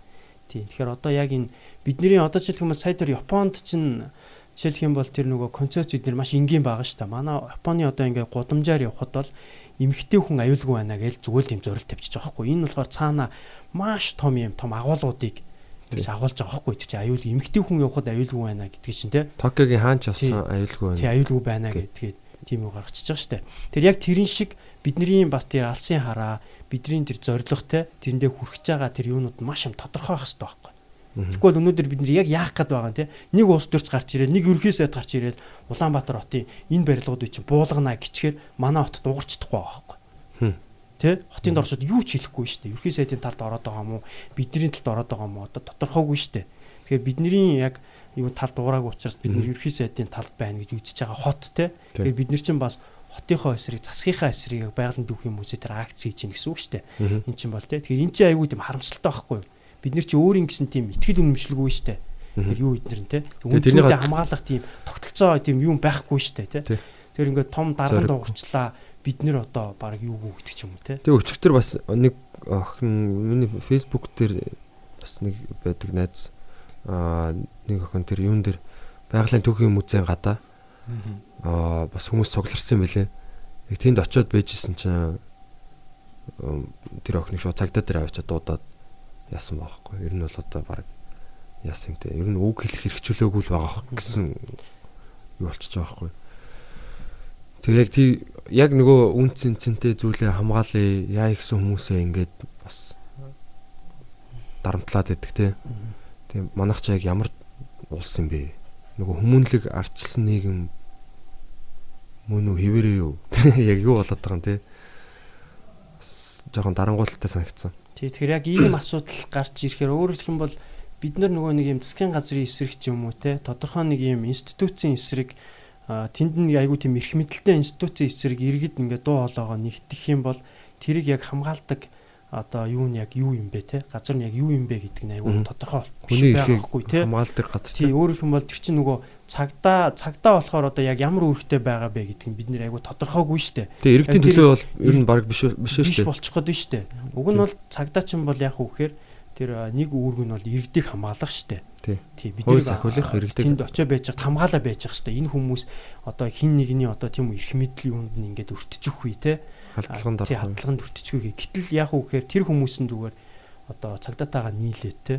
Тийм тэгэхээр одоо яг энэ бидний одоо жишээлх юм бол сая тэр Японд чинь Жишээлх юм бол тэр нөгөө концерт бид маш энгийн байгаа шүү дээ. Манай Японы одоо ингээ гудамжаар явхад бол эмхтэй хүн аюулгүй байна гэж зүгээр юм зорилт тавьчих жоохоо. Энэ болохоор цаана маш том юм том агуулгуудыг тийш агуулж байгаа хгүй чи аюул эмхтэй хүн явхад аюулгүй байна гэдгийг чинь те. Токиогийн хаанч авсан аюулгүй байна. Тий аюулгүй байна гэдгийг тийм үг гаргачихж байгаа дээ. Тэр яг тэрэн шиг бидний бас тэр алсын хараа бидний тэр зориг те тэрэндээ хүрэх байгаа тэр юунууд маш юм тодорхой байх хэрэгтэй байхгүй. Тэгвэл өнөөдөр бид нар яг яах гээд байгаа юм те. Нэг улс төрч гарч ирээд, нэг ерхий сайд гарч ирээд Улаанбаатар хотын энэ барилгуудыг чинь буулгана гэчихээр манай хотод дуурчдахгүй байгаа байхгүй. Тэ? Хотын доршод юу ч хэлэхгүй шүү дээ. Ерхий сайдын талд ороод байгаа юм уу? Бидний талд ороод байгаа юм уу? Одоо тодорхойгүй шүү дээ. Тэгэхээр бидний яг юу талд дуураагүй учраас бид нэр ерхий сайдын талд байна гэж үзэж байгаа хот те. Тэгэхээр бид нар чинь бас хотынхоо эсрэг засгийнхаа эсрэг байгалийн дүүхийн музей дээр акц хийж гин гэсэн үг шүү дээ. Эн чинь бол те. Тэгэхээр эн чинь айгүй тийм харамсалтай байхгүй юу? Бид нар чи өөрийн гэсэн тийм ихтгэл үнэмшилгүй штэ. Тэр юу эднэр нь те. Үнцүүдэд хамгаалах тийм тогтолцоо тийм юм байхгүй штэ те. Тэр ингээд том дарган дуугарчлаа бид нэр одоо баг юу гоо гэдэг ч юм уу те. Тэгээ өчигдөр бас нэг охин миний Facebook дээр бас нэг байдаг найз аа нэг охин тэр юун дээр байгалийн түүхийн музейн гадаа аа бас хүмүүс цугларсан байлээ. Тэнд очиод байжсэн чинь тэр охин шууд цагдаа дээр авчиад дуудаад яасан баахгүй. Ер нь бол одоо баг яасан юм те. Ер нь үг хэлэх хэрэгчлөөгүй л байгаа гэсэн юу болчихж байгаа байхгүй. Тэг яг тий яг нөгөө үн цэнцэнтэй зүйлээ хамгаалъя яа гэсэн хүмүүсээ ингээд бас дарамтлаад байдаг те. Тэг манайх ч яг ямар улс юм бэ? Нөгөө хүмүүнлэг арчилсан нийгэм мөн үү хэвээрээ юу? Яг юу болоод байгаа юм те? Жохон дарангуйлалтай санагдсан. Тий тэгэхээр яг ийм асуудал гарч ирэхээр өөрөөр хэлэх юм бол бид нар нөгөө нэг юм засгийн газрын эсрэг ч юм уу те тодорхой нэг юм институцийн эсрэг тэнд нэг айгүй тийм эрх мэдэлтэй институцийн эсрэг иргэд ингээд дуу хоолойгоо нэгтгэх юм бол тэрийг яг хамгаалдаг одоо юу нь яг юу юм бэ те? Газар нь яг юу юм бэ гэдэг нь айгүй тодорхой эрхийг те? хамгаалдаг газар тий өөрөөх юм бол тэр чинь нөгөө цагдаа цагдаа болохоор одоо яг ямар үүрэгтэй байгаа бэ гэдэг нь бид нэр айгүй тодорхойгүй штэ. Тий иргэдийн төлөө бол ер нь баг биш биш биш штэ. болчих гээд штэ. Уг нь бол цагдаа чинь бол яг үхээр тэр нэг үүрэг нь бол иргэдийг хамгаалах штэ. Тий. Бид нэр сахиулах иргэдэг тэнд очиж байж байгаа хамгаалаа байж байгаа штэ. Энэ хүмүүс одоо хин нэгний одоо тийм эрх мэдэл юунд нь ингээд өртөжөх үе те халдлаганд тий халдлаганд өртөжгүй гэтэл яг үгээр тэр хүмүүс нь зүгээр одоо цагдаатайгаа нийлээд те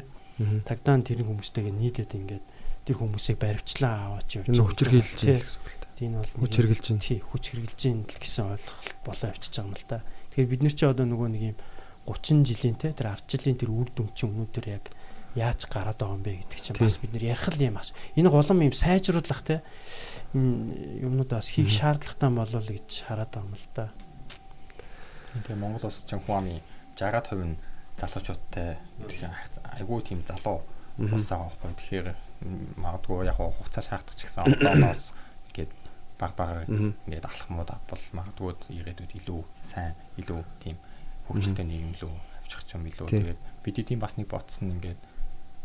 цагдаа нь тэр хүмүүстэйгээ нийлээд ингээд тэр хүмүүсийг баривчлаа аваач явж байгаа хүч хэрэгжилж байгаа гэсэн үг л та. Тийм бол хүч хэрэгжилж байна. Тий хүч хэрэгжилж байна гэсэн ойлголт болоо явчихж байгаа юм л да. Тэгэхээр бид нар ч одоо нөгөө нэг юм 30 жилийн те тэр ардчлалын тэр үр дүн чинь өнөөдөр яг яаж гараад байгаа юм бэ гэдэг чинь бас бид нэр ярих л юм ас. Энэ голом юм сайжруулах те энэ юмнуудаас хийх шаардлагатай болов л гэж хараад байгаа юм л да. Тэгээ Монгол улс чинь хүн амын 60% нь залуучуудтай айгүй тийм залуу улс байгаа байхгүй. Тэгэхээр магадгүй яг хугацаа шаардах ч гэсэн одооноос ингээд баг баг ингээд алхмууд авбал магадгүй ирээдүйд илүү сайн илүү тийм хөгжилтэй нийгэм лөө авчих юм илүү. Тэгээд бидний тийм бас нэг ботсон ингээд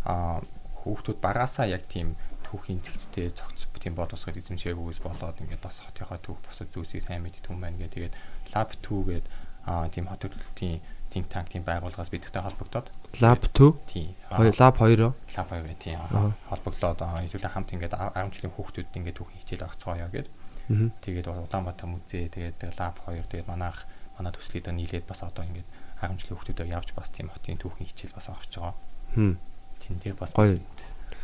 аа хүүхдүүд багасаа яг тийм түүхийн зэгцтэй цогц тийм боловсрол эзэмшээгүйгээс болоод ингээд бас хотынхаа түүх босод зүйлсийг сайн мэддэг юм байна гэх. Тэгээд lab 2 гээд аа тийм хот төлөвлөлтийн think tank тийм байгууллагаас бидтэй холбогдоод lab 2 тийм lab 2 lab 2 тийм холбогдоод хэдүүлээ хамт ингээд 10 жилийн хүүхдүүд ингээд түүхийн хичээл авцгаая гэдэг. Тэгээд Улаанбаатар музей тэгээд lab 2 тэгээд манайх манай төслийг нийлээд бас одоо ингээд 10 жилийн хүүхдүүдээр явж бас тийм хотын түүхийн хичээл бас авах гэж байгаа. Тэн дээр бас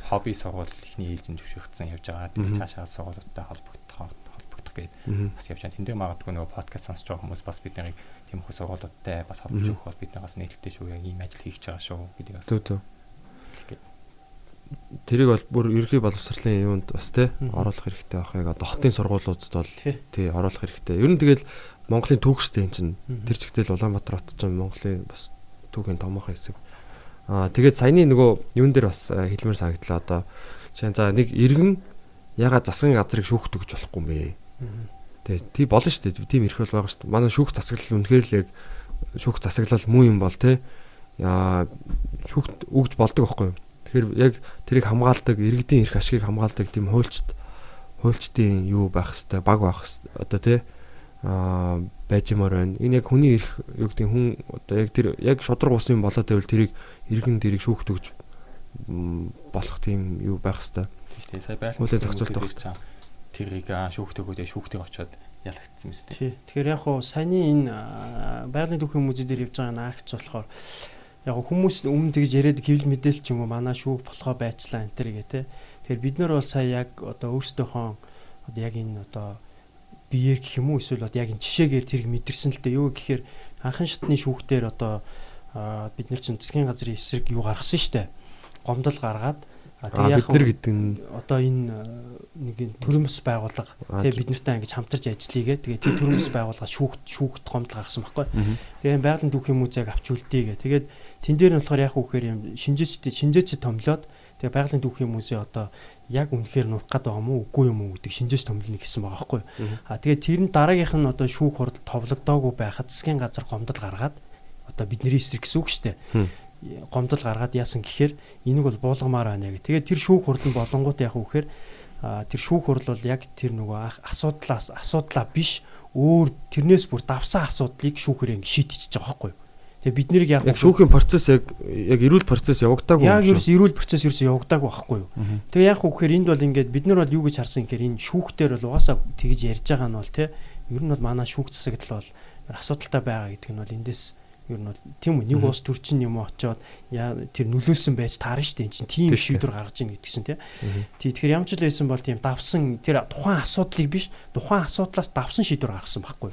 хобби сургууль ихний ээлжинд төвшөгдсөн явж байгаа. Тэгээд цаашаа сургуулиудтай холбогдох холбогдох гээд бас явж байгаа. Тэн дээр магадгүй нөгөө подкаст сонсож байгаа хүмүүс бас бид нарыг тийм их сургуулиудтай бас холбож өгөх бол бид нар бас нээлттэй шүү яг ийм ажил хийж байгаа шүү гэдэг бас. Төв төв. Тэрийг бол бүр ерхий боловсролын юунд бас тий оруулах хэрэгтэй байхыг одоо хотын сургуулиудад бол тий оруулах хэрэгтэй. Ер нь тэгэл Монголын түүхстэй энэ чинь тэр чигтэл Улаанбаатар хот чинь Монголын бас түүхийн томоохон хэсэг. Аа тэгээд саяны нөгөө юун дээр бас хэлмээр санагдлаа одоо чинь за нэг иргэн ягаад засгийн газрыг шүүхт өгч болохгүй юм бэ? Тэгээд тий болно шүү дээ. Тийм ирэх бол байгаа шүү дээ. Манай шүүх засаглал үнэхээр л яг шүүх засаглал муу юм бол тий яа шүүхт өгж болдог байхгүй юу? Тэгэхээр яг тэрийг хамгаалдаг, иргэдийн эрх ашигыг хамгаалдаг тийм хуульчд хуульчдын юу байх хэвээр баг байх одоо тий аа байж юмар байна. Энэ яг хүний эрх юу гэдэг хүн одоо яг тэр яг шодрог ус юм болоод байвал тэрийг иргэн тэрийг шүүхт өгж болох тийм юу байх хэвээр. Тийм сая байрлал зохицуулдаг гэж тэрийг шүүхт өгөөдөө шүүхтийг очоод ялагдсан дээ. Тэгэхээр яг хуу саяны энэ байгалийн түүхийн музей дээр явж байгаа наагч болохоор яг хүмүүс өмнө тэгж яриад хэвлэл мэдээлэл ч юм уу манай шүүх болохоо байцлаа энэ төр гэ тэ. Тэгэхээр бид нар бол сая яг одоо өөрсдийнхөө одоо яг энэ одоо биеэр гэх юм уу эсвэл одоо яг энэ жишээгээр тэрийг мэдэрсэн л дээ. Юу гэхээр анхан шатны шүүхтэр одоо бид нар чинь засгийн газрын эсрэг юу гаргасан штэ. Гомдол гаргаад яг бид нар гэдэг нь одоо энэ нэг төрөмс байгууллага тэгээ бид нартай ингэж хамтарч ажиллая гэ. Тэгээ тэр төрөмс байгууллага шүүхт шүүхт гомдол гаргасан баггүй. Тэгээ байгалийн түүхийн музейг авч үлдээ гэ. Тэгээд тэн дээр нь болохоор яг үхээр юм шинжээчд шинжээчд томлоод тэгээ байгалийн түүхийн музей одоо яг үнэхээр нуух гад байгаа мó үгүй юм уу гэдэг шинжээс томлно гэсэн байгаа байхгүй. А тэгээ тэр нь дараагийнх нь одоо шүүх хурд товлогдоогүй байхад засгийн газар гомдол гаргаад одоо бидний эсрэг гэсэн үг шүү дээ гомдол гаргаад яасан гэхээр энийг бол буулгамаар байна гэх. Тэгээд тэр шүүх хурлын болонгууд яг үхээр тэр шүүх хурл бол яг тэр нөгөө асуудлаас асуудлаа биш өөр тэрнээс бүр давсан асуудлыг шүүхэрээ шийдчихэж байгаа байхгүй юу. Тэгээ бид нэрийг яг шүүхийн процесс яг яг эрүүл процесс явагдаагүй юм шиг. Яг эрүүл процесс ерөөсөө явагдаагүй байхгүй юу. Тэгээ яг үхээр энд бол ингээд бид нар бол юу гэж харсан гэхээр энэ шүүхтэр бол угаасаа тэгж ярьж байгаа нь бол те ер нь бол манай шүүх засагт л бол асуудалтай байгаа гэдэг нь бол эндээс Ер нь бол тийм үү нэг улс төр чинь юм очоод яа тэр нөлөөлсөн байж таарна шүү дээ. Энд чинь тийм шийдвэр гаргаж ийн гэдэг чинь тий. Тэгэхээр ямар ч л байсан бол тийм давсан тэр тухайн асуудлыг биш тухайн асуудлаас давсан шийдвэр гаргасан байхгүй.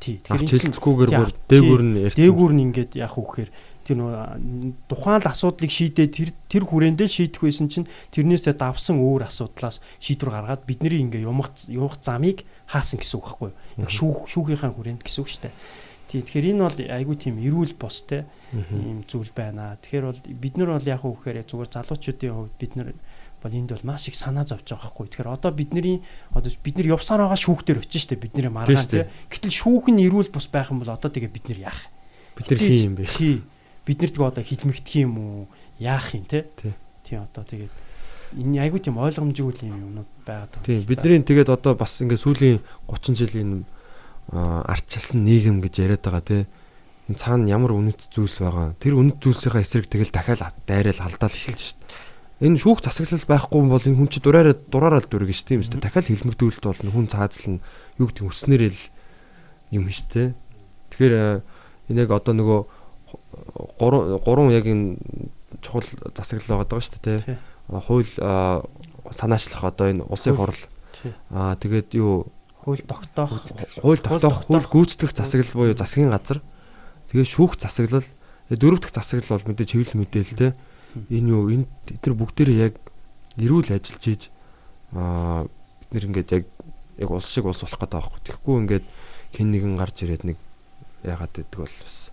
Тий. Тэгэхээр хэлцгүүгээр бүр дээгүүр нь ярьсан. Дээгүүр нь ингээд яах вэ гэхээр тэр нөө тухайн л асуудлыг шийдээд тэр тэр хүрээндээ шийдэх байсан чинь тэрнээсээ давсан өөр асуудлаас шийдвэр гаргаад бидний ингээ юмх юмх замыг хаасан гэсэн үг байхгүй? Шүүх шүүхийнхаа хүрээнд гэсэн үг шүү дээ. Тий, тэгэхээр энэ бол айгүй тийм эрүүл бос те ийм зүйл байна. Тэгэхээр бол бид нар бол яг үхээр зүгээр залуучуудын хувьд бид нар бол энд бол маш их санаа зовж байгаа байхгүй. Тэгэхээр одоо бидний одоо бид нар явсаар байгаа шүүхтэр очиж штэ бидний маргаан тий. Гэтэл шүүх нь эрүүл бус байх юм бол одоо тэгээ бид нар яах? Бид нар хий юм бэ? Тий. Бид нарт одоо хилмигдэх юм уу? Яах юм те? Тий одоо тэгээд энэ айгүй тийм ойлгомжгүй юм юмнууд байгаад байна. Тийм бидний тэгээд одоо бас ингээ сүүлийн 30 жилийн ардчилсан нийгэм гэж яриад байгаа тий. Энэ цаана ямар үнэт зүйлс байгаа. Тэр үнэт зүйлсийнхаа эсрэг тэгэл дахиад дайраал алдаал эхэлж шít. Энэ шүүх засаглал байхгүй бол энэ хүн чи дураараа дураараа л дүргэж шít тийм үстэй. Дахиад хилмигдүүлэлт болно. Хүн цаазлна. Юу гэдэг өснөрөл юм шít. Тэгэхээр энэ яг одоо нөгөө гурван гурван яг энэ чухал засаглал байгаа шүү дээ тий. Хууль санаачлах одоо энэ улсын хурал аа тэгээд юу хууль тогтоох хууль тогтоох хууль гүйцэтгэх засаглал буюу засгийн газар тэгээ шүүх засаглал дөрөв дэх засаглал бол мэдээ чиглэл мэдээл те энэ юу энэ эдгээр бүгдээрээ яг эрүүл ажиллаж ийж аа бид нэр ингээд яг яг улс шиг улс болох гэдэг байхгүй тэгэхгүй ингээд хэн нэгэн гарч ирээд нэг яагаад гэдэг бол бас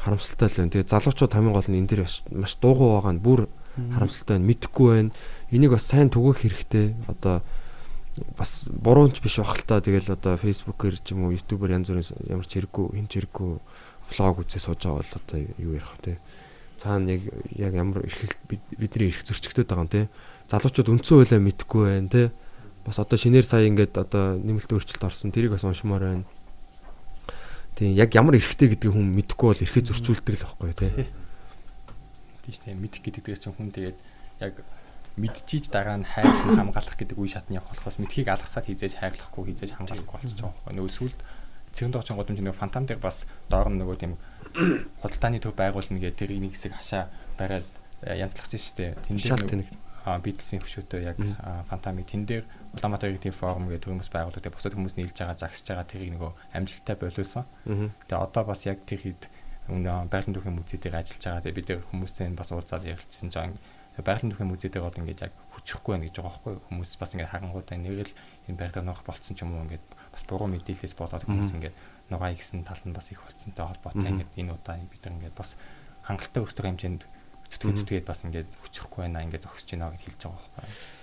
харамсалтай л байна. Тэгээ залуучууд хамгийн гол нь энэ дээр маш дуугүй байгаа нь бүр харамсалтай байна. Мэдхгүй байна. Энийг бас сайн түгэх хэрэгтэй. Одоо бас буруунч биш бах л та. Тэгэл одоо фейсбүүкээр ч юм уу ютубер янз бүрийн ямар ч хэрэггүй хин ч хэрэггүй влог үзээ сууж байгаа бол одоо юу ярих вэ цаана яг яг ямар эрхэл бидний эрх зөрчигдөд байгаа юм те? Залуучууд үндсэн хуулиа мэдэхгүй байна те? Бас одоо шинээр сая ингээд одоо нэмэлт өөрчлөлт орсон. Тэрийг бас уншмаар байна. Тийм яг ямар эрхтэй гэдгийг хүн мэдэхгүй бол эрхээ зөрчүүлдэг л байхгүй те? Тийм шүү дээ мэдэх гэдэг чинь хүн тэгээд яг мэдчихийж дараа нь хайр нь хамгаалах гэдэг үе шатны явах болохоос мэдхийг алгасаад хизээж хайрлахгүй хизээж хамгаалахгүй болчихж байгаа байхгүй нөгөө сүлд цэгэн доочин годомж нөгөө фантам дээр бас доор нь нөгөө тийм худалдааны төв байгуулна гэдэг тэр нэг хэсэг хашаа бариад э, янзлахсан шүү дээ тэн дээр а бидлсэн хөшөөтэй яг фантами тэн дээр Улаанбаатарын тийм форум гэдэг хүмүүс байгуулдаг. Тэгээ бусад хүмүүс нийлж байгаа, загсаж байгаа тэрийг нөгөө амжилттай болиулсан. Тэгээ одоо бас яг тэр хэд байгалийн түүхийн музейдээр ажиллаж байгаа. Тэгээ бид тэр хүмүүстэй бас уулзаад ярилцсан жаа байгалийн түүхийн музейдээ бол ингээд яг хүчрэхгүй байна гэж байгаа байхгүй хүмүүс бас ингээд харангуудаа нэрэл энэ байгаль нөх болцсон ч юм уу ингээд бас буруу мэдээлэлээс болоод хүмүүс ингээд нугаа ихсэн тал нь бас их болцсонтой холбоотой ингээд энэ удаа бид нар ингээд бас хангалттай өсөх хэмжээнд зүтгэж зүтгээд бас ингээд хүчрэхгүй байна ингээд зогсож байна гэж хэлж байгаа байхгүй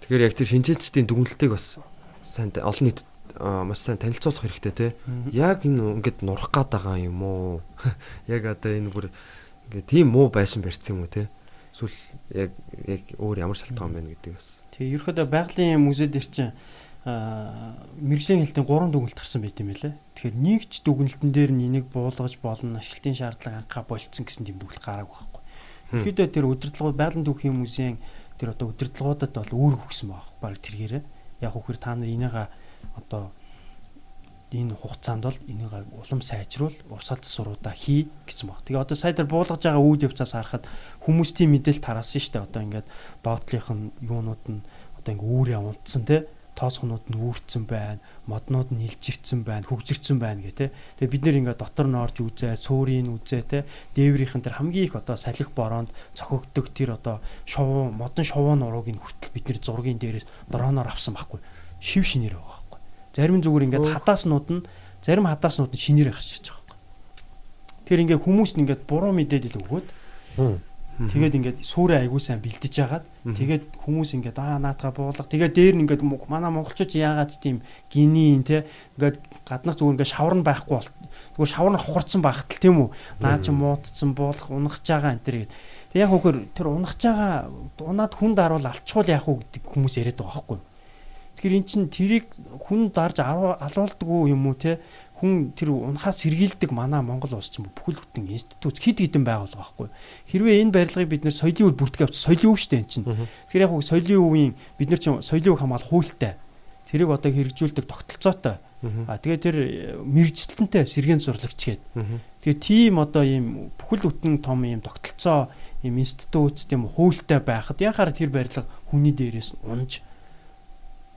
Тэгэхээр яг тэр шинжээчдийн дүгнэлтийг бас сайн олон нийт маш сайн танилцуулах хэрэгтэй те. Яг энэ ингээд нурах гад байгаа юм уу? Яг одоо энэ бүр ингээд тийм муу байшин барьсан юм уу те? Эсвэл яг яг өөр ямар шалтгаан байна гэдэг бас. Тэгээ ерөөхдөө байгалийн музей дээр чинь мэрэгжлийн хэлтийн 3 дүгнэлт гарсан байт юм байлээ. Тэгэхээр нэг ч дүгнэлтэн дээр нь энийг буулгаж болно, ашиглалтын шаардлага анхаа болцсон гэсэн тийм дүгнэлт гараагүй байхгүй. Ерөөдөө тэр удирдлагууд байгалийн түүхийн музейн тэр одоо удирдлагуудад бол үүрэг өгсөн байгаа. Бараг тэргээрээ. Яг үхээр та нар энийгээ одоо энэ хугацаанд бол энийг улам сайжруул, урсгал засваруудаа хий гэсэн баг. Тэгээ одоо сайдар буулгаж байгаа үйл явцаас харахад хүмүүстийн мэдээлэл тараасан шүү дээ. Одоо ингээд доотлих нь юунууд нь одоо ингээд үүрээ унтсан те тооцоонууд нь үүрцэн байна, моднууд нь илжирцэн байна, хөгжирцэн байна гэх те. Тэгээ бид нэр ингээд дотор нь орж үзээ, цөөрийн үзээ те. Дээврийнхэн тэр хамгийн их одоо салхи бороонд цохигддог тэр одоо шувуу, модон шувуу нурууг нь хүртэл бид нэр зургийн дээрээс дроноор авсан байхгүй. Шив шинээр Зарим зүгээр ингээд хадааснууд нь зарим хадааснууд нь шинээр гарч иж байгаа байхгүй. Тэр ингээд хүмүүс нь ингээд буруу мэдээлэл өгөөд тэгээд ингээд сүрэ айгуу сайн бэлдэж яагаад тэгээд хүмүүс ингээд аа наатага буулга тэгээд дээр нь ингээд манай монголчууд яагаад тийм гинийн те? ингээд гаднах зүгээр ингээд шавар нь байхгүй бол зүгээр шавар нь хурцсан байхтал тийм үү? Наа чи муудцсан буулах унахж байгаа энэ төр тэгээд яг хөөхөр тэр унахж байгаа унаад хүн даруул алчхуул яах уу гэдэг хүмүүс яриад байгаа байхгүй Тэгэхээр эн чин тэрийг хүн дарж алуулдаггүй юм уу те хүн тэр унахаас сэргийлдэг манай Монгол улс чинь бүхэл бүтэн институт хэд хэдэн байгуулга байхгүй. Хэрвээ энэ барилгыг бид нэр соёлын үйл бүртгэж авч соёлын үв штэ эн чинь. Тэгэхээр яг соёлын үеийн бид нар чинь соёлын үв хамгаалах хуультай. Тэрийг одоо хэрэгжүүлдэг тогтолцоотой А тэгээ тэр мэрэгчлэнтэй сэргийн зурлагч гээд. Тэгээ тийм одоо ийм бүхэл бүтэн том ийм тогтолцоо ийм институт тийм хуультай байхад яхаар тэр барилга хүний дээрээс унж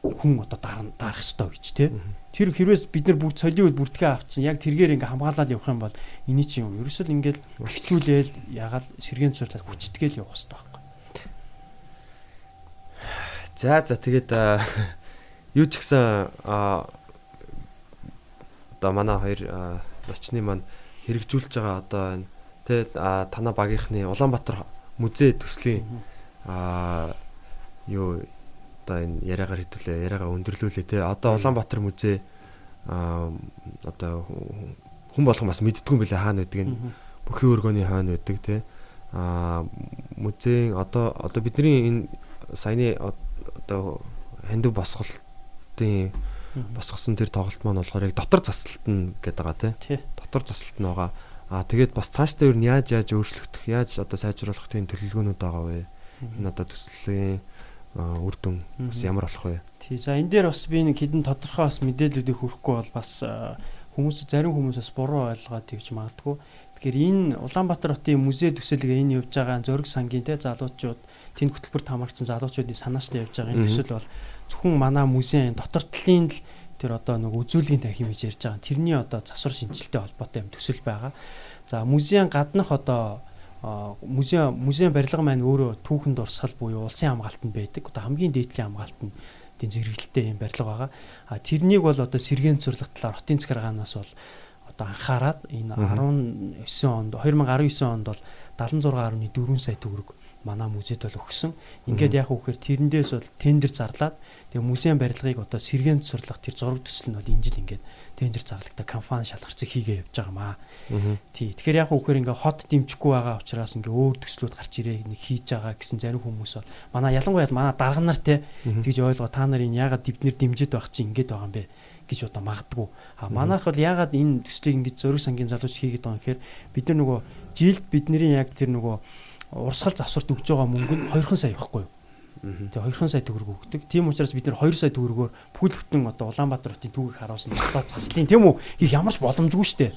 хүн одоо дарах ёстой гэж тий. Тэр хэрвээс бид нар цолын үед бүртгээ авцсан яг тэргээр ингээ хамгаалаад явах юм бол эний чинь юм. Ерөөсөл ингээл ихчлүүлээл ягаад сэргийн зурлал хүчтгээл явах ёстой байхгүй. За за тэгээд юу ч гэсэн одоо манай хоёр зочны маань хэрэгжүүлж байгаа одоо энэ тэ танаа багийнхны Улаанбаатар музей төслийн аа юу одоо энэ яриагаар хэдүүлээ яриагаа өндөрлүүлээ тэ одоо Улаанбаатар музей аа одоо хүн болгон бас мэддгүй байлаа хаана байдаг энэ бүхий өргөний хаана байдаг тэ аа музейн одоо одоо бидний энэ саяны одоо хандив босголтын босгосон тэр тоглолт маань болохоор яг дотор засалт нь гэдэг байгаа тий. Дотор засалт нь байгаа. Аа тэгээд бас цаашдаа юу яаж яаж өөрчлөгдөх, яаж одоо сайжруулах тийм төлөвлөгөөнүүд байгаа вэ? Энэ одоо төслийн үр дүн бас ямар болох вэ? Тий. За энэ дээр бас би нэг хідэн тодорхой бас мэдээллүүдийг хүрхгүй бол бас хүмүүс зарим хүмүүс бас буруу ойлгоод тэгж магадгүй. Тэгэхээр энэ Улаанбаатар хотын музей төсөлөг энэ явж байгаа зөрг сангийн те залуучууд тэнд хөтөлбөрт хамаарсан залуучуудын санаачлан явж байгаа энэ төсөл бол зөвхөн манай музейн дотор талын л тэр одоо нэг үзүүлгийн тархим гэж ярьж байгаа. Тэрний одоо засвар шинжилтэй холбоотой юм төсөл байгаа. За музейн гаднах одоо музей музейн барилга маань өөрөө түүхэнд урсгал буюу улсын хамгаалтанд байдаг. Одоо хамгийн дээдлийн хамгаалтанд тийм зэрэгэлтэй юм барилга байгаа. А тэрнийг бол одоо сэргээн цэцэрлэг талаар хотын захиргаанаас бол одоо анхаарад энэ 19 онд 2019 онд бол 76.4 сая төгрөг манай музейд бол өгсөн. Ингээд яг үхээр тэрэндээс бол тендер зарлаад тэгээ музейн барилгыг одоо сэргээн сурлах тэр зураг төсөл нь бол энэ жил ингээд тендер зарлагтай компани шалгарцыг хийгээ явж байгаа маа. Тий. Тэгэхээр яг үхээр ингээ хот дэмжихгүй байгаа учраас ингээ өөр төслүүд гарч ирээ нэг хийж байгаа гэсэн зарим хүмүүс бол манай ялангуяа манай дарга нар те тэгж ойлгоо та нарын ягаад дивднэр дэмжиж байх чинь ингээд байгаа юм бэ гэж одоо магадгүй. А манайх бол ягаад энэ төслийг ингэж зөрөг сангийн залууч хийгээд байгаа юм гэхээр бид нар нөгөө жилд бидний яг тэр нөгөө урсгал завсарт өгж байгаа мөнгө нь 2хан сая байхгүй юу? Тэгээ 2хан сая төгрөг өгдөг. Тийм учраас бид нэр 2 сая төгрөгөөр бүхэл бүтэн одоо Улаанбаатар хотын түүхийг харуулсан дотоод заслын тийм үү? Их ямарч боломжгүй шүү дээ.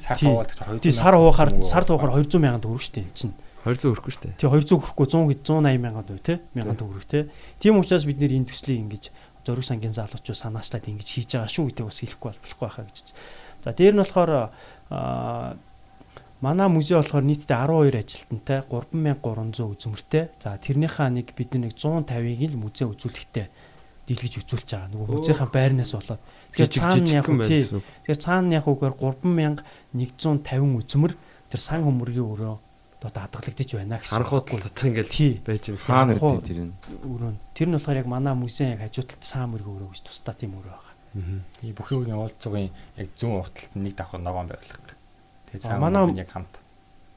Сар хаваалт 200 тий сар хаваахаар сар хаваахаар 200 сая төгрөг шүү дээ энэ чинь. 200 өрөхгүй шүү дээ. Тий 200 өрөхгүй 100 180 мянган төгрөг тий мянган төгрөг тий. Тийм учраас бид нэр энэ төслийг ингэж зөрөг сангийн залуучууд санаачлаад ингэж хийж байгаа шүү гэдэг бас хэлэхгүй болохгүй байхаа гэж. За дээр нь болохоор Манай музей болохоор нийтдээ 12 ажилтнтай 3300 үзмэртэй. За тэрнийхээ нэг бид нэг 150-ыг л музей үзүүлэхтэй дийлгэж үзүүлж байгаа. Нөгөө музейхаа байрнаас болоод тэгэхээр цаана яг тий. Тэгэхээр цаана яг үгээр 3150 үзмэр тэр сан хөмөргийн өрөө одоо даатгалагдаж байна гэсэн. Харанхууд дотор ингээл байж байгаа. Хаана гэдэг тэр нь. Өрөө. Тэр нь болохоор яг манай музей яг хажуудалд сан мөргийн өрөө гэж тусдаа тийм өрөө байгаа. Аа. Бүхий үгийн уулзуугийн яг зүүн урталт нэг давхар ногоон байрлал. Тэгээ цаана яг хамт.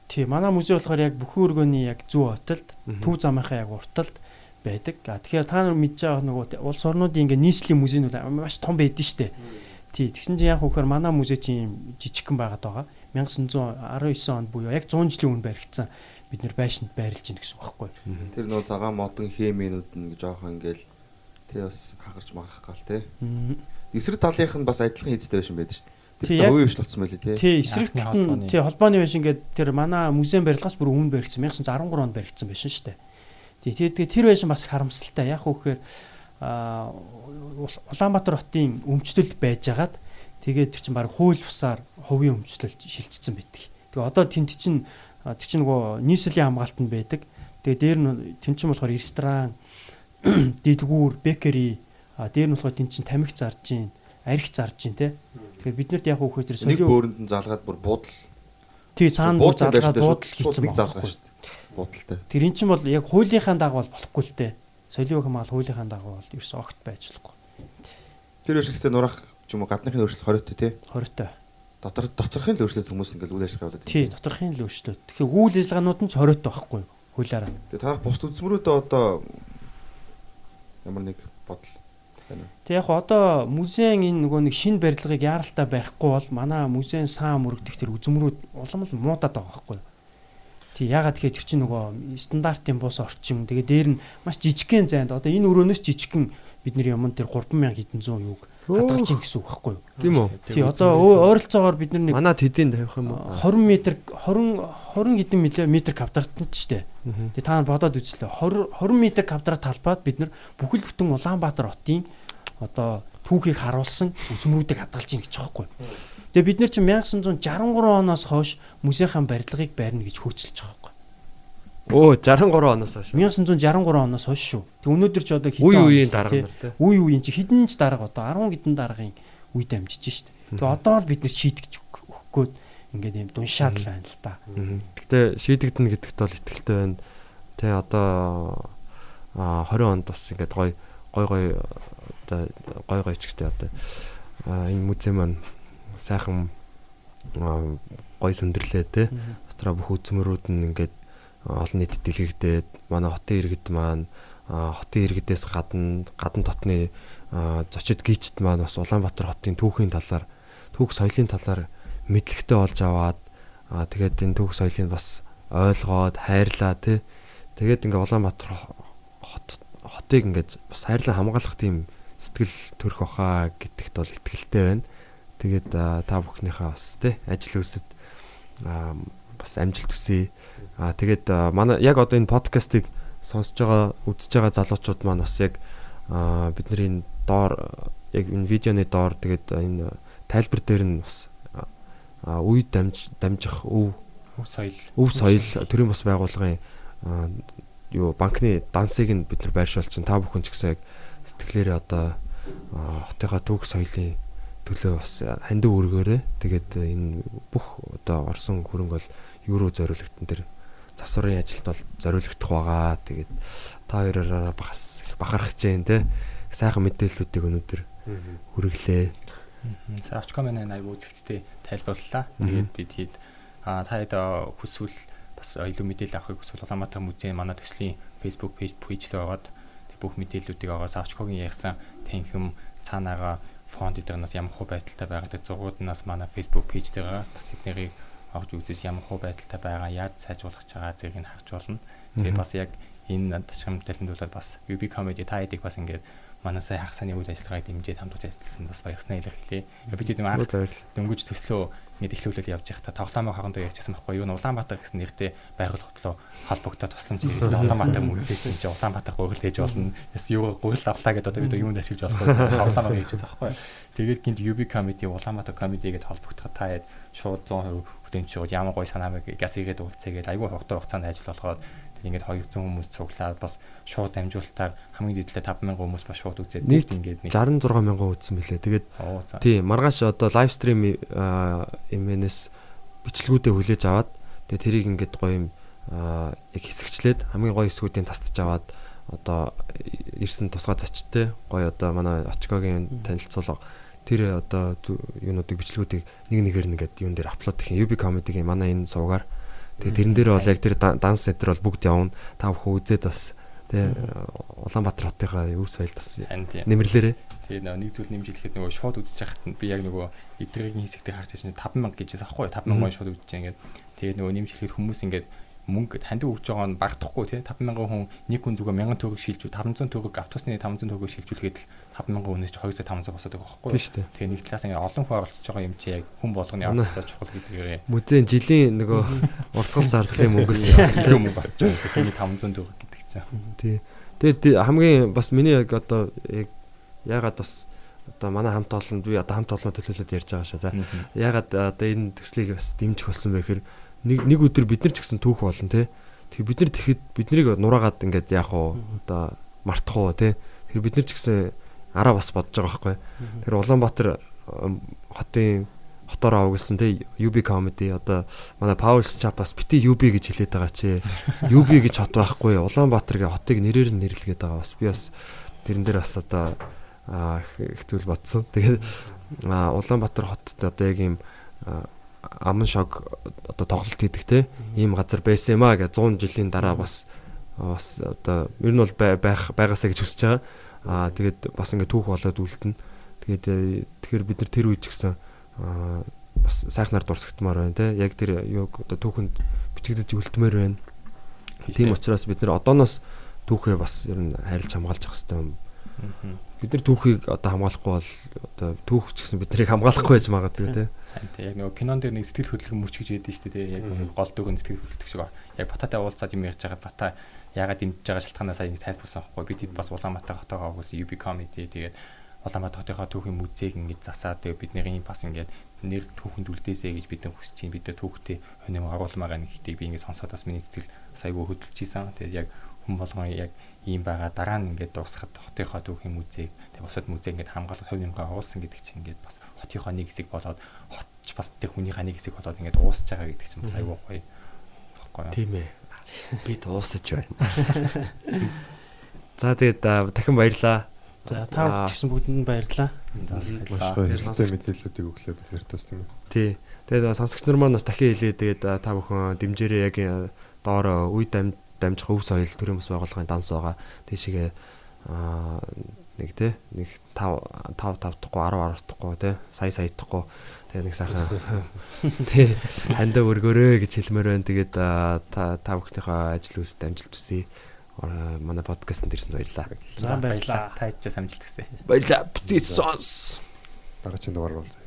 Тий, манай музей болохоор яг бүхэн өргөний яг зүү хотод төв замынхаа яг урталд байдаг. Тэгэхээр та нар мэдж байгаа нөгөө улс орнуудын ингээ нийслэлийн музейнүүд маш том байдаг шүү дээ. Тий, тэгсэн чинь яг хөөхөр манай музей чинь жижигхэн байгаад байгаа. 1919 онд буюу яг 100 жилийн өмнө баригдсан бид нэр байшинд байрлаж байна гэсэн үг байхгүй. Тэр нөө цагаан модон хэмээнүүд нь жоохон ингээл тий бас хагарч марах гал тий. Эсрэг талынх нь бас адилхан хийцтэй байшин байдаг шүү дээ. Тэр хувийн хвшлболсон байли тий. Тий, эсрэг талд нь тий холбооны байшин гэдэг тэр манай музейн барилгаас бүр өмнө баригдсан 1913 онд баригдсан байшин шүү дээ. Тий, тэгээд тэр байшин бас харамсалтай. Яг үхээр а Улаанбаатар хотын өмчлөл байжгаад тэгээд тэр чинь баг хууль бусаар хувийн өмчлөлд шилжчихсэн байдаг. Тэгээ одоо тэнд чинь тэр чинь нөгөө нийслэлийн хамгаалтанд байдаг. Тэгээ дээр нь тэнд чинь болохоор ресторан, дэлгүүр, бекери а дээр нь болохоор тэнд чинь тамхи зарж гин, арх зарж гин те Тэгэхээр биднэрт яг хөөхөөр соёлын нэг бөөрөнд нь залгаад бүр буудал. Тий цаана бүр залгаад буудал хийсэн нэг залгаа шүү дээ. Буудалтай. Тэр эн чинь бол яг хуулийнхаа дагуу бол болохгүй л дээ. Соёлын хэмээл хуулийнхаа дагуу бол ерөөс огт байжлахгүй. Тэр өшөлтөд нурах юм уу гадныхын өөрчлөлт хориотой тий. Хориотой. Дотор доторхын л өөрчлөлт хүмүүс ингээл үйл ажиллагаа болоод тий. Доторхын л өөрчлөлт. Тэгэхээр үйл ажиллагаанууд нь ч хориотой байхгүй юу? Хуулаараа. Тэгээ та бус үзмөрүүдээ одоо ямар нэг бодол Тэг яг одоо музейн энэ нөгөө нэг шинэ барилгыг яаралтай барихгүй бол манай музейн саам мөрөгдөх тэр үзмрүүд улам л муудаад байгаа байхгүй юу? Тий ягаад тэгэхээр тэр чинь нөгөө стандартын бус орчим тэгээ дээр нь маш жижигхэн зайд одоо энэ өрөөнөөс жижигхэн бидний юм тэр 3000 хэдэн зуун юуг хадгалж ийн гэсэн үг байхгүй юу? Тийм үү? Тий одоо ойролцоогоор бид нар нэг Манад хэдийн тавих юм уу? 20 м 20 20 хэдэн милли- метр квадратт штэ. Мгм. Тэгээ та нар бодоод үзлээ. 20 20 м квадрат талбайд бид нар бүхэл бүтэн Улаанбаатар хотын одоо түүхийг харуулсан үзмрүүдийг хадгалж ийн гэж байгаа юу? Тэгээ бид нар чинь 1963 оноос хойш музейхаа барилгыг барина гэж хөөцөлж байгаа юу? Оо 63 оноос хойш. 1963 оноос хойш шүү. Тэг өнөөдөр ч одоо Үе он үеийн дарга нар тий. Үе үеийн чи хэдэн ч дарга одоо 10 хэдэн даргын үед амжиж штэ. Тэгээ одоо л бид нэр шийдэж өг- өгөхгүйд ингээд юм дуншаад л байна л та. Гэтэ шийдэгдэнэ гэдэгт бол итгэлтэй байна. Тэ одоо а 20 онд бас ингээд гой гой гой одоо гой гой ч гэдэг одоо энэ музей маань сайхан гой сүндэрлээ те. Дотроо бүх үзмөрүүд нь ингээд олон нийтэд дэлгэгдээд манай хотын иргэд маань хотын иргэдээс гадна гадна дотны зочид гийчд маань бас Улаанбаатар хотын түүхийн талаар түүх соёлын талаар мэдлэгтэй болж аваад аа тэгээд энэ түүх соёлыг бас ойлгоод хайрлаа тий. Тэгээд ингээ Улаанбаатар хот хотыг ингээд бас хайрлан хамгаалах тийм сэтгэл төрөх баха гэдэгт бол итгэлтэй байна. Тэгээд та бүхнийхээ бас тий ажил үсэд бас амжилт хүсье. Аа тэгээд манай яг одоо энэ подкастыг сонсож байгаа үзэж байгаа залуучууд маань бас яг бидний энэ доор яг энэ видеоны доор тэгээд энэ тайлбар дээр нь бас үе дамж дамжих өв Өв соёл өв соёл төрийн бас байгууллагын юу банкны дансыг нь бид нар байршуулсан та бүхэн ч гэсэн яг сэтгэлээрээ одоо хотынхаа түүх соёлын төлөө бас хандив өргөөрэй. Тэгээд энэ бүх одоо орсон хөрөнгө бол руу зориулагдсан тэр засварын ажилд бол зориулагдах байгаа. Тэгээд та хоёроо бас их бахархаж जैन те сайхан мэдээллүүдийг өнөөдөр хүргэлээ. Савчкомен айгу үзэгцтэй тайлбарлалаа. Тэгээд бид хэд а та хэд хүсвэл бас илүү мэдээлэл авахыг хүсвэл Улаанбаатар музейн манай төслийн Facebook page page рүү ороод бүх мэдээллүүдийг аваад Савчкогийн ярьсан танхим цаанаага фонд эдгээс ямар хөө байдалтай байгааг зургууднаас манай Facebook page дээр бас эднэрийг авч үзээс ямар хөө байдалтай байгаа яаж сайжруулах ч байгаа зэрэг нь харж болно. Тэгээд бас яг энэ ташхам дэлгэндүүлээд бас UB comedy та хэдийг бас ингээд манай сая хагасны үйл ажиллагааг дэмжиж хамтарч ажилласан бас баярснаа илэрхийлье. Бид нэг анх дөнгөж төслөө ингээд эхлүүлэл явж байхдаа тоглоомын хоорондоо ярьчихсан байхгүй юу? Улаанбаатар гэсэн нэртэй байгууллагатай холбогдоод тусламж хийгээд Улаанбаатар музей чинь чи Улаанбаатар гурил хийж болно. Яс юу гурил авлаа гэдээ одоо бид юунд ашиглаж болох вэ? Тоглоомоо хийжсэн байхгүй? Тэгээд гинт UB comedy Улаанбаатар comedy гэдээ холбогдоход та яд шууд 100% хөтөнчүүд ямар гой санаамыг газ игээд уулзээгээд айгүй хугацаа хугацаанд ажил болгоод ингээд 200 хүмүүс цуглаад бас шууд дамжуулалтаар хамгийн дээдлээ 5000 хүмүүс бас шууд үзээд Нийт ингээд 66 мянган үзсэн билээ. Тэгээд тий маргааш одоо лайв стрим имэнэс бичлгүүдээ хүлээж аваад тэгээд тэрийг ингээд гоё юм яг хэсэгчлээд хамгийн гоё хэсгүүдийн тастаж аваад одоо ирсэн тусгай зочдтой гоё одоо манай очкогийн танилцуулга тэр одоо юунуудыг бичлгүүдийг нэг нэгээр нэгээд юун дээр аплод гэх юм UB comedy-гийн манай энэ сувгаар тэгээд тэрэн дээр бол яг тэр дан- данс центр бол бүгд явна. Та бүхэн үзээд бас тий Улаанбаатар хотынхаа өв соёлд бас нэмэрлээрээ нөгөө нэг зүйл нэмж хэлэхэд нөгөө шууд үзэж байхад би яг нөгөө эдрэгийн хэсэгтээ харж байсан чинь 5000 гэж байсан аахгүй 5000 гоо шууд үзэж байгаа ингээд тэгээд нөгөө нэмж хэлэхэд хүмүүс ингээд мөнгө танд өгж байгаа нь багдахгүй тий. 5000 хүн нэг хүн зүгээр 1000 төгрөг шилжүү 500 төгрөг автобусны 500 төгрөг шилжүүлэхэд л 5000 хүнээс ч 200 500 босоод байгаа байхгүй тий Тэгээ нэг талаас ингээд олон хүн оролцож байгаа юм чи яг хүн болгоны оролцоо чухал гэдгээр музейн жилийн нөгөө урсгал зардлын мөнгөс тийм мөнгө болж байгаа. Тэгээ 500 төгрөг гэдэг чинь. тий. Тэгээд тий- хамгийн бас миний яг одоо яг ягаад бас одоо манай хамт олон би одоо хамт олонно төлөөлөд ярьж байгаа шээ ягаад одоо энэ төслийг бас дэмжих болсон бэ гэхээр нэг нэг өдөр бид нар ч гэсэн түүх болно тий Тэгээ бид нар тэгэхэд биднийг нураагаад ингээд яах вэ? Одоо мартах уу тий Тэгэхээр бид нар ч гэсэн араа бас бодож байгаа байхгүй. Тэр Улаанбаатар хотын хотоор авгасан тий UB comedy одоо манай Paul Chap бас бити UB гэж хэлээд байгаа чи. UB гэж хот байхгүй. Улаанбаатаргийн хотыг нэрээр нь нэрлэгээд байгаа. Бас би бас тэрэн дээр бас одоо зүйл бодсон. Тэгээд аа, Улаанбаатар хотод одоо яг аа, аман шог одоо тоглолт хийдэг те ийм газар байсан юм а гэж 100 жилийн дараа бас бас одоо ер нь бол бай- байх байгаасаа гэж хүсэж байгаа. Аа тэгээд бас ингээд түүх болоод үлдэнэ. Тэгээд тэгэхээр бид нар тэр үед ч гэсэн аа бас сайхнаар дурсагтмаар байна те. Яг тэр юу одоо түүхэнд бичигдэж үлдмээр байна. Тийм учраас бид нар одооноос түүхээ бас ер нь хайрлж хамгаалж явах хэрэгтэй юм Бид нар түүхийг одоо хамгаалахгүй бол одоо түүх ч гэсэн биднийг хамгаалахгүй байж магадгүй тий. Харин тэг яг нөгөө кинон дээр нэг сэтгэл хөдлөх мөч гэж байдаг шүү дээ. Яг гол дүүгэн сэтгэл хөдлөлтөг шиг. Яг бататай уулзаад юм ярьж байгаа бата ягаад дэмжиж байгаа шалтгаанаа сайн тайлбарсан байхгүй. Бид хэд бас Улаанбаатар хотоогоо угс UB comedy тэгээд Улаанбаатар хотынхаа түүхийн музейг ингэж засаад тэгээд бидний бас ингэж нэр түүхэнд үлдээсэй гэж бид хүсэж чинь бид түүхтэй өнөө оруулмаар нэг хитийг би ингэ сонсоод бас миний сэтгэл сайгүй хөдөлж исэн. Тэгээд яг хүн болгон яг ийм байгаа дараа нь ингээд дуусахад хотынхоо түүхийн музейг тэг бусад музей ингээд хамгаалах хувь нэмгээ оруулсан гэдэг чинь ингээд бас хотынхоо нэг хэсэг болоод хотч бас тэг хүнийхээ нэг хэсэг болоод ингээд уусч байгаа гэдэг чинь бас аюу гоё баггүй юу Тийм ээ. Би дуусаж байна. За тэгээд дахин баярлаа. За та ч гэсэн бүгдэнд баярлалаа. Маш гоё хэрэгтэй мэдээллүүдийг өглөө бид нарт бас тийм ээ. Тий. Тэгээд сонсогч нар маань бас дахин хэлээ тэгээд та бүхэн дэмжээрээ яг доор үе дам дамжих өв соёл төрийн бас байгууллагын данс байгаа. Тийшээ аа нэг те нэг 5 5 5 дахгүй 10 10 дахгүй те сая сая дахгүй тэгээ нэг сайхан тий хандаа өргөөрэй гэж хэлмээр байна. Тэгээд та та бүхнийхээ ажил үйлс дамжилт хүсье. Манай подкастт ирсэнд баярлалаа. За баярлалаа. Та ч самжилт гэсэн. Баярлалаа. Сонс. Дараагийн дугаар уулзъя.